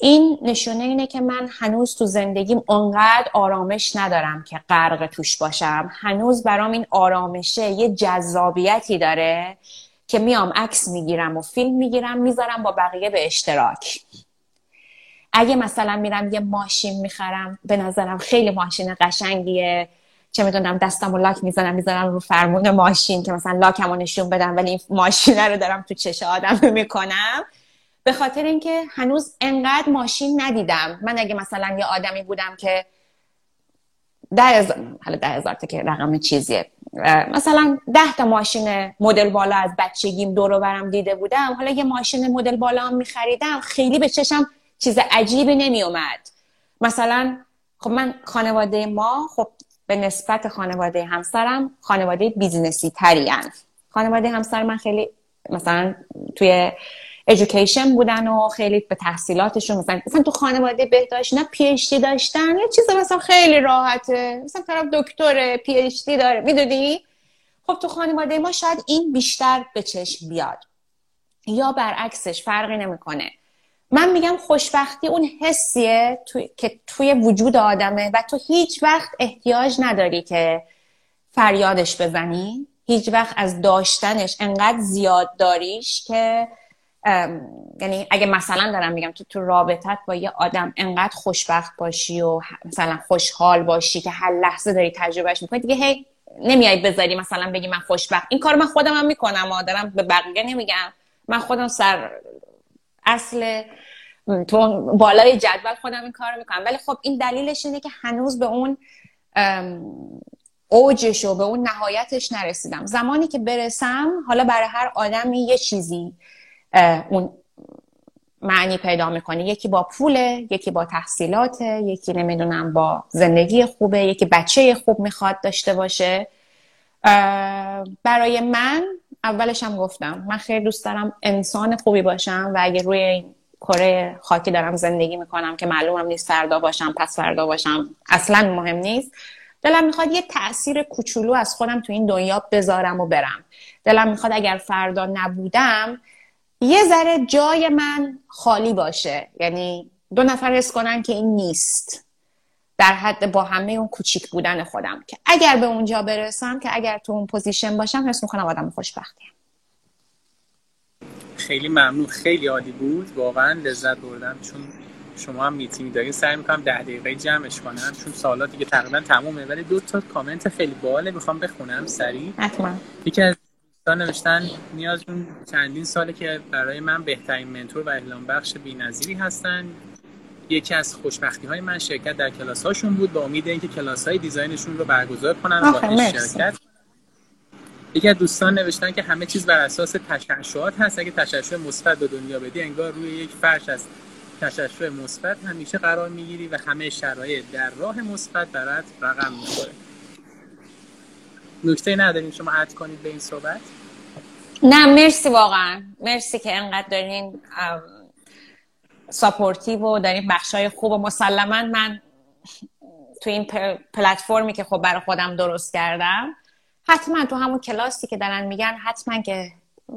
این نشونه اینه که من هنوز تو زندگیم اونقدر آرامش ندارم که غرق توش باشم. هنوز برام این آرامشه یه جذابیتی داره که میام عکس می‌گیرم و فیلم می‌گیرم می‌ذارم با بقیه به اشتراک. اگه مثلا میرم یه ماشین می‌خرم به نظرم خیلی ماشین قشنگیه. چه می‌دونم دستم و لاک می‌زنم می‌ذارم رو فرمون ماشین که مثلا لاکم رو نشون بدم ولی این ماشین رو دارم تو چش آدم می‌کنم. به خاطر اینکه هنوز انقدر ماشین ندیدم. من اگه مثلا یه آدمی بودم که ده هزار حالا ده هزار که رقم چیزیه. مثلا ده تا ماشین مدل بالا از بچگیم دور برم دیده بودم. حالا یه ماشین مدل بالا هم میخریدم. خیلی به چشم چیز عجیبی نمیومد مثلا خب من خانواده ما خب به نسبت خانواده همسرم خانواده business ی ترین خانواده همسر من خیلی مثلا توی education بودن و خیلی به تحصیلاتشون مثلا مثلا تو خانواده بهداشت نه PhD داشتن یه چیز مثلا خیلی راحته. مثلا طرف دکتر PhD داره می‌دونی؟ خب تو خانواده ما شاید این بیشتر به چشم بیاد. یا برعکسش فرقی نمی‌کنه. من میگم خوشبختی اون حسیه که توی وجود آدمه و تو هیچ وقت احتیاج نداری که فریادش بزنی. هیچ وقت از داشتنش انقدر زیاد داریش که یعنی اگه مثلا دارم میگم تو تو رابطت با یه آدم انقدر خوشبخت باشی و مثلا خوشحال باشی که هر لحظه داری تجربهش می‌کنی دیگه هی نمیای بذاری مثلا بگی من خوشبخت. این کار من خودم هم می‌کنم و دارم به بقیه نمیگم. من خودم سر اصل تو بالای جدول خودم این کار می‌کنم. ولی خب این دلیلش اینه که هنوز به اون اوجش و به اون نهایتش نرسیدم. زمانی که برسم حالا برای هر آدمی یه چیزی. اون معنی پیدا می‌کنه یکی با پوله یکی با تحصیلات یکی نمی‌دونم با زندگی خوبه یکی بچه خوب می‌خواد داشته باشه. برای من اولش هم گفتم من خیلی دوست دارم انسان خوبی باشم و اگه روی کره خاکی دارم زندگی می‌کنم که معلومم نیست فردا باشم پس فردا باشم اصلا مهم نیست. دلم می‌خواد یه تاثیر کوچولو از خودم تو این دنیا بذارم و برم. دلم می‌خواد اگر فردا نبودم یه ذره جای من خالی باشه. یعنی دو نفر حس کنن که این نیست. در حد با همه اون کوچیک بودن خودم. که اگر به اونجا برسم که اگر تو اون position باشم حس می‌کنم آدم خوشبختیم
خیلی ممنون. خیلی عالی بود. واقعا لذت بردم. چون شما هم میتینگ دارین سعی می‌کنم ده دقیقه جمعش کنم. چون سوالات دیگه تقریبا تمومه. ولی دو تا کامنت خیلی باحاله. می‌خوام بخونم سریع.
حتما.
یکی از دوستان نوشتن نیاز چندین ساله که برای من بهترین mentor و الهام بخش بی‌نظیری هستن. یکی از خوشبختی های من شرکت در کلاس هاشون بود با امید اینکه کلاس های design شون رو برگزار کنن با شرکت. یکی از دوستان نوشتن که همه چیز بر اساس تشعشعات هست. اگه تشعشع مثبت به دنیا بدی انگار روی یک فرش از تشعشع مثبت همیشه قرار می‌گیری و همه شرایط در راه مثبت برات رقم می‌خوره. نکته نداریم شما عد کنید به این صحبت؟
نه مرسی واقعا. مرسی که انقدر دارین ساپورتیو و دارین بخشای خوب و مسلما من تو این پلتفرمی که خب برای خودم درست کردم حتما تو همون کلاسی که دارن میگن حتما که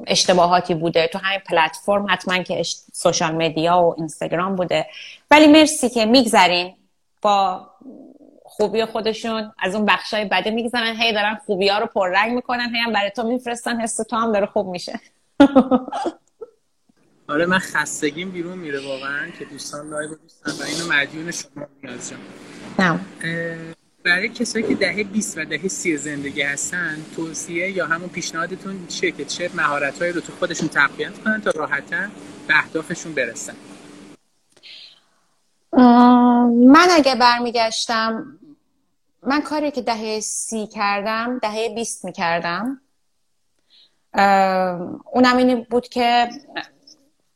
اشتباهاتی بوده. تو همین پلتفرم حتما که social media و اینستاگرام بوده. ولی مرسی که میگذرین با خوبی خودشون از اون بخشای بده میگذرن هی دارن خوبی ها رو پررنگ می‌کنن هی هم برای تو میفرستن حس تو هم داره خوب میشه.
آره من خستگیم بیرون میره واقعا که دوستان live دوستان و اینو مدیون شما نیاز برای کسایی که دهه 20 و دهه 30 زندگی هستن توصیه یا همون پیشنهادتون چیه که چه مهارت‌هایی رو تو خودشون تقویت کنن تا راحت‌تر به اهدافشون برسن؟
من اگه برمیگشتم من کاری که دهه سی کردم دهه 20 می‌کردم. اونم این بود که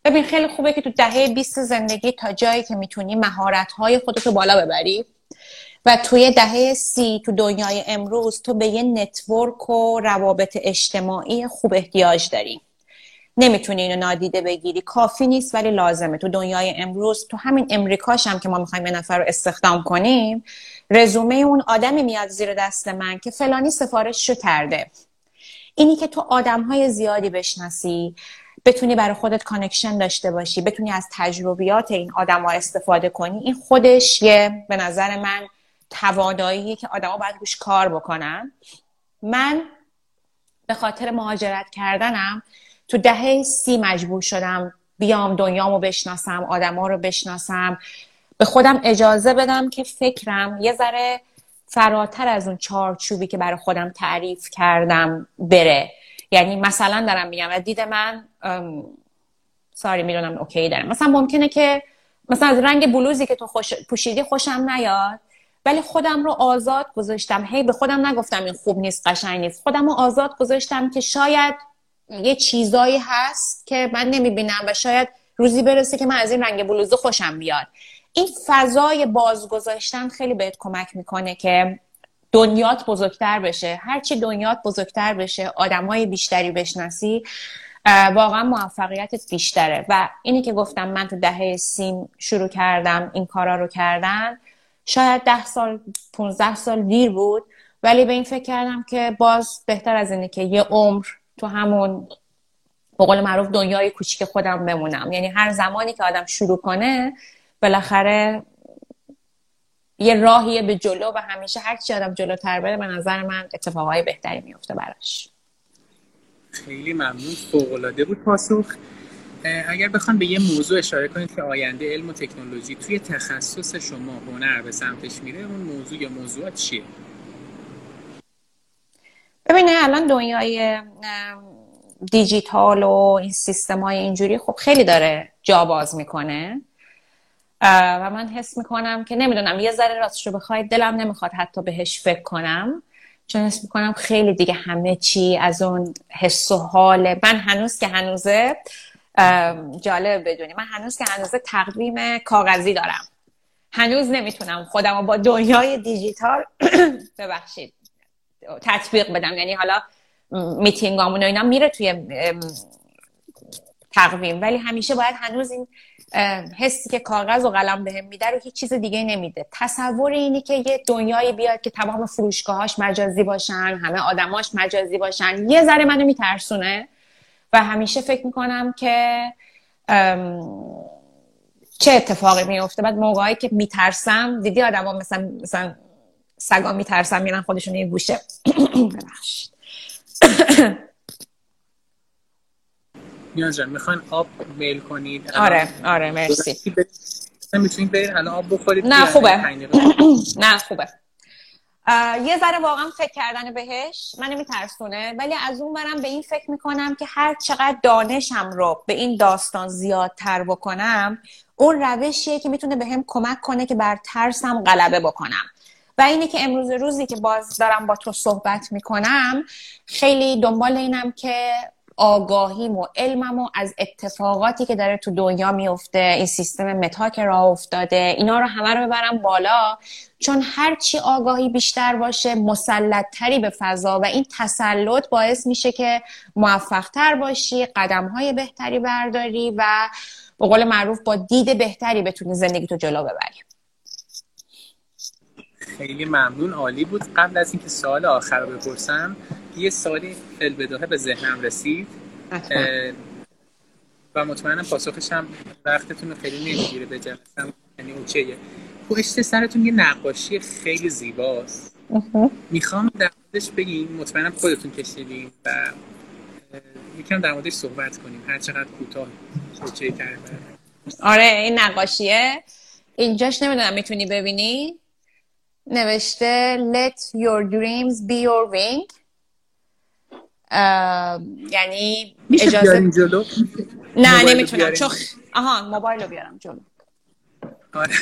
ببین خیلی خوبه که تو دهه 20 زندگی تا جایی که می‌تونی مهارت های خودتو بالا ببری و توی دهه سی تو دنیای امروز تو به یه network و روابط اجتماعی خوب احتیاج داری. نمی‌تونی اینو نادیده بگیری. کافی نیست ولی لازمه. تو دنیای امروز تو همین امریکاش هم که ما می‌خوایم یه نفر رو استخدام کنیم رزومه اون آدمی میاد زیر دست من که فلانی سفارش شو کرده. اینی که تو آدم های زیادی بشناسی بتونی برای خودت connection داشته باشی بتونی از تجربیات این آدم ها استفاده کنی این خودش یه به نظر من توانایی که آدما باید روش کار بکنن. من به خاطر مهاجرت کردنم تو دهه سی مجبور شدم بیام دنیامو بشناسم آدما رو بشناسم. به خودم اجازه بدم که فکرم یه ذره فراتر از اون چارچوبی که برای خودم تعریف کردم بره. یعنی مثلا دارم میگم و دید من ساری می‌دونم اوکی دارم مثلا ممکنه که مثلا از رنگ بلوزی که تو خوش... پوشیدی خوشم نیاد ولی خودم رو آزاد گذاشتم. هی به خودم نگفتم این خوب نیست قشنگ نیست. خودم رو آزاد گذاشتم که شاید یه چیزایی هست که من نمی‌بینم و شاید روزی برسه که من از این رنگ بلوزه خوشم بیاد. این فضای بازگذاشتن خیلی بهت کمک می‌کنه که دنیات بزرگتر بشه. هرچی دنیات بزرگتر بشه آدمای بیشتری بشناسی واقعا موفقیتت بیشتره. و اینی که گفتم من تو دهه سیم شروع کردم این کارا رو کردن شاید ده سال 15 سال دیر بود ولی به این فکر کردم که باز بهتر از اینه که یه عمر تو همون به قول معروف دنیای کوچیک خودم بمونم. یعنی هر زمانی که آدم شروع کنه بالاخره یه راهیه به جلو و همیشه هر چی آدم جلوتر بره به نظر من اتفاقای بهتری میفته براش.
خیلی ممنون. فوقلاده بود پاسخ. اگر بخوام به یه موضوع اشاره کنید که آینده علم و تکنولوژی توی تخصص شما هنر به سمتش میره اون موضوع یا موضوعات چیه؟
ببینه الان دنیای دیجیتال و این سیستم های اینجوری خب خیلی داره جا باز می‌کنه. و من حس می‌کنم که نمی‌دونم یه ذره راستش رو بخواید دلم نمی‌خواد حتی بهش فکر کنم. چون حس می‌کنم خیلی دیگه همه چی از اون حس و حال. من هنوز که هنوزه جالب بدونی من هنوز که هنوز تقویم کاغذی دارم. هنوز نمی‌تونم خودم رو با دنیای دیجیتال ببخشید. تطبیق بدم. یعنی حالا میتینگامون و اینا میره توی تقویم. ولی همیشه باید هنوز این حسی که کاغذ و قلم بهم میده رو هیچ چیز دیگه نمیده. تصور اینی که یه دنیایی بیاد که تمام فروشگاهاش مجازی باشن همه آدماش مجازی باشن یه ذره منو میترسونه. و همیشه فکر می‌کنم که چه اتفاقی میفته بعد موقعی که میترسم دیدی آدم مثلا مثلا سگا میترسم میرن خودشون یه گوشه. ببخشید.
نیاز جان می‌خواین آب میل کنید؟
آره آره مرسی.
می‌تونید برید حالا آب بخورید
نه خوبه. نه خوبه. یه ذره واقعا فکر کردن بهش من میترسونه ولی از اون برم به این فکر می‌کنم که هر چقدر دانشم رو به این داستان زیادتر بکنم اون روشیه که می‌تونه به هم کمک کنه که بر ترسم غلبه بکنم. و اینه که امروز روزی که باز دارم با تو صحبت می‌کنم خیلی دنبال اینم که آگاهیم و علمم و از اتفاقاتی که داره تو دنیا میفته این سیستم متا که راه افتاده اینا رو همه رو ببرم بالا. چون هرچی آگاهی بیشتر باشه مسلطتری به فضا و این تسلط باعث میشه که موفقتر باشی قدم های بهتری برداری و به قول معروف با دید بهتری بتونی زندگی تو جلو ببری.
خیلی ممنون. عالی بود. قبل از اینکه سوال آخر رو بپرسم یه سوالی فلبداهه به ذهنم رسید. و مطمئنم پاسخش هم وقتتون رو خیلی نمی‌گیره به جلسم. یعنی اوکیه پشت سرتون یه نقاشی خیلی زیباست. می‌خوام در موردش بگیم مطمئنم خودتون کشیدین و یکم در موردش صحبت کنیم هر چقدر کوتاه اوکی
آره این نقاشیه. اینجاش نمی‌دونم می‌تونی ببینی؟ نوشته let your dreams be your wing. یعنی
اجازه جلو؟
نه نمی‌تونم. چون آها موبایل رو بیارم جلو.
آره.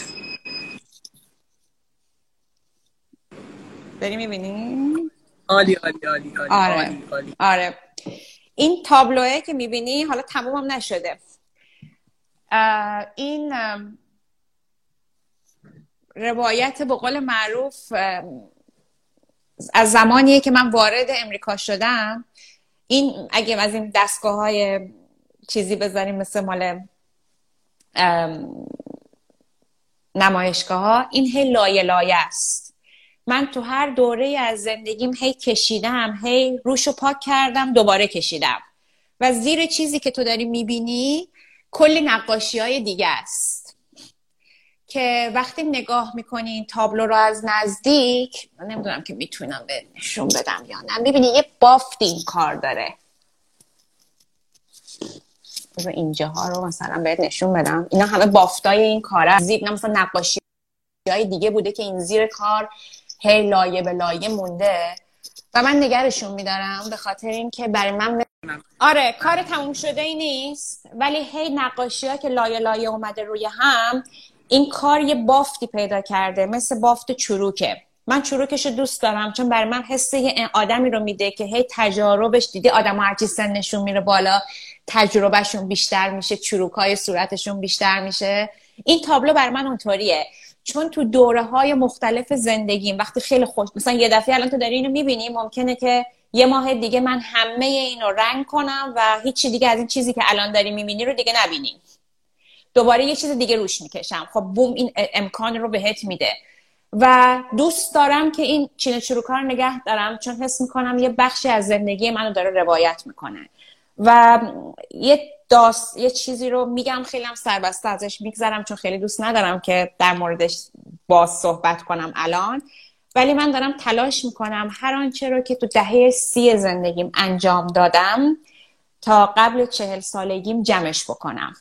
بری می‌بینی؟
عالی عالی عالی عالی.
آره.
عالی,
آره. این تابلوه که می‌بینی حالا تمومم نشده. این روایت به قول معروف از زمانیه که من وارد امریکا شدم. این اگه از این دستگاه های چیزی بذاریم مثل مال نمایشگاه ها این هی لایه لایه است. من تو هر دوره از زندگیم هی کشیدم هی روشو پاک کردم دوباره کشیدم. و زیر چیزی که تو داری می‌بینی کلی نقاشی های دیگه است. که وقتی نگاه می‌کنین تابلو رو از نزدیک من نمی‌دونم که می‌تونم به نشون بدم یا نه ببینی یه بافت این کار داره. اینجا اینجاها رو مثلا بهت نشون بدم. اینا همه بافتای این کاره زیر نه مثلا نقاشی های دیگه بوده که این زیر کار هی لایه به لایه مونده. و من نگرشون میدارم به خاطر اینکه برای من آره کار تموم شده ای نیست. ولی هی نقاشی ها که لایه لایه اومده روی هم این کار یه بافتی پیدا کرده مثل بافت چروکه. من چروکش رو دوست دارم چون برای من حس یه آدمی رو میده که هی تجاربش دیدی آدم هرچی سنشون میره بالا تجربهشون بیشتر میشه چروک های صورتشون بیشتر میشه. این تابلو برای من اونطوریه. چون تو دوره های مختلف زندگیم وقتی خیلی خوش مثلا یه دفعه الان تو داری اینو می‌بینی ممکنه که یه ماه دیگه من همه اینو رنگ کنم و هیچی دیگه از این چیزی که الان داری می‌بینی رو دیگه نبینیم دوباره یه چیز دیگه روش می‌کشم. خب بوم این امکان رو بهت میده. و دوست دارم که این چینه چروکار نگه دارم چون حس می‌کنم یه بخشی از زندگی منو داره روایت می‌کنه. و یه داست یه چیزی رو میگم خیلی هم سربسته ازش میگذرم چون خیلی دوست ندارم که در موردش باز صحبت کنم الان. ولی من دارم تلاش می‌کنم هر آنچه رو که تو دهه سی زندگیم انجام دادم تا قبل چهل سالگیم جمعش بکنم.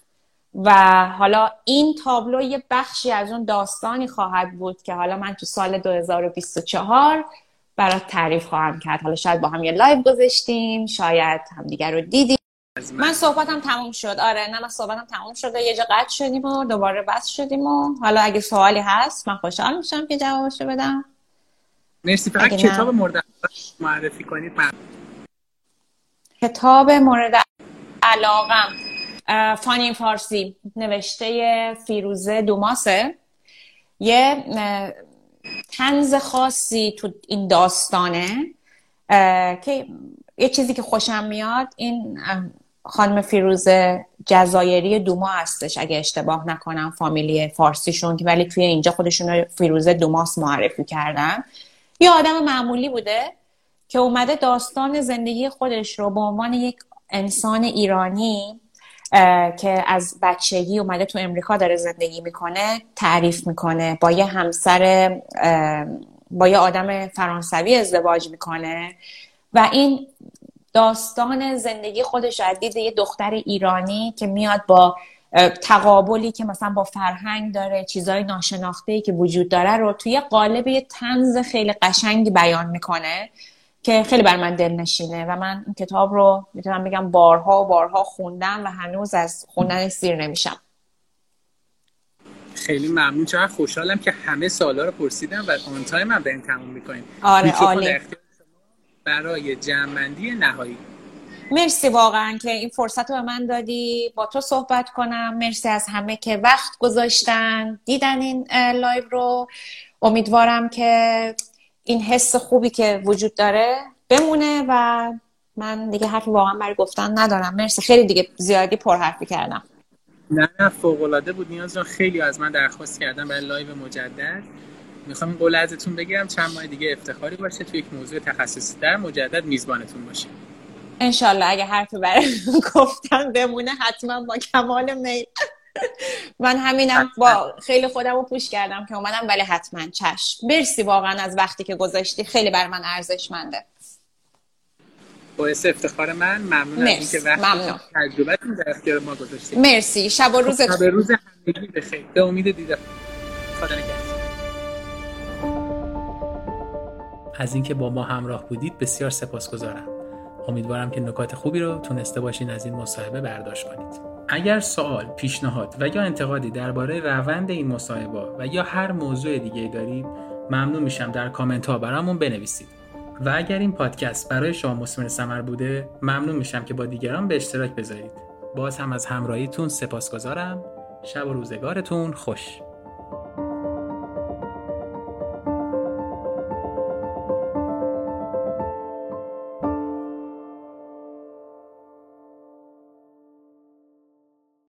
و حالا این تابلو یه بخشی از اون داستانی خواهد بود که حالا من تو سال 2024 برات تعریف خواهم کرد. حالا شاید با هم یه live گذاشتیم شاید همدیگر رو دیدیم. من صحبتم تموم شد. آره نه من صحبتم تموم شده یه جا قطع شدیم و دوباره وصل شدیم و حالا اگه سوالی هست من خوشحال میشم که جوابشو بدم.
مرسی. فقط کتاب مورد معرفی کنید.
کتاب مورد علاقم. Funny in Farsi نوشته فیروزه دوماست یه تنز خاصی تو این داستانه که یه چیزی که خوشم میاد این خانم فیروز جزایری دوما هستش اگه اشتباه نکنم فامیلی فارسیشون که ولی توی اینجا خودشون رو فیروز دوماس معرفی کردن. یه آدم معمولی بوده که اومده داستان زندگی خودش رو به عنوان یک انسان ایرانی که از بچگی اومده تو امریکا داره زندگی می‌کنه تعریف می‌کنه. با یه همسر با یه آدم فرانسوی ازدواج می‌کنه. و این داستان زندگی خودش از دید یه دختر ایرانی که میاد با تقابلی که مثلا با فرهنگ داره چیزای ناشناخته که وجود داره رو توی قالب یه تنز خیلی قشنگی بیان می‌کنه. که خیلی بر من دل نشینه و من این کتاب رو می‌تونم بگم بارها و بارها خوندم و هنوز از خوندن سیر نمیشم.
خیلی ممنون. چقدر خوشحالم که همه سوالا رو پرسیدم و on time هم این تموم می‌کنیم
آره عالی.
برای جمع‌بندی نهایی.
مرسی واقعا که این فرصت رو به من دادی. با تو صحبت کنم. مرسی از همه که وقت گذاشتن. دیدن این live رو. امیدوارم که این حس خوبی که وجود داره بمونه و من دیگه حرفی واقعا برای گفتن ندارم. مرسی. خیلی دیگه زیادی پرحرفی کردم.
نه نه فوق العاده بود. نیاز جان خیلی از من درخواست کردن برای live مجدد. می‌خوام قول ازتون بگیرم چند ماه دیگه افتخاری باشه تو یک موضوع تخصصی در مجدد میزبانتون باشه.
انشالله اگه حرفی برای گفتن بمونه حتما با کمال میل. من همینم با خیلی خودم رو push کردم که اومدم ولی حتما. چشم. مرسی واقعا از وقتی که گذاشتی. خیلی بر من ارزشمنده.
باعث افتخار من. ممنون از اینکه وقت
ممنون.
تجربتون در اختیار ما گذاشتید.
مرسی. شب و روزت
شب روز همگی بخیر. به امید دیدار خدا نگهدار. از اینکه با ما همراه بودید بسیار سپاسگزارم. امیدوارم که نکات خوبی رو تونسته باشین از این مصاحبه برداشت کنید. اگر سوال، پیشنهاد و یا انتقادی درباره روند این مصاحبه و یا هر موضوع دیگه دارید ممنون میشم در کامنت ها برامون بنویسید. و اگر این پادکست برای شما مسمر سمر بوده ممنون میشم که با دیگران به اشتراک بذارید. باز هم از همراهیتون سپاسگزارم. شب و روزگارتون خوش.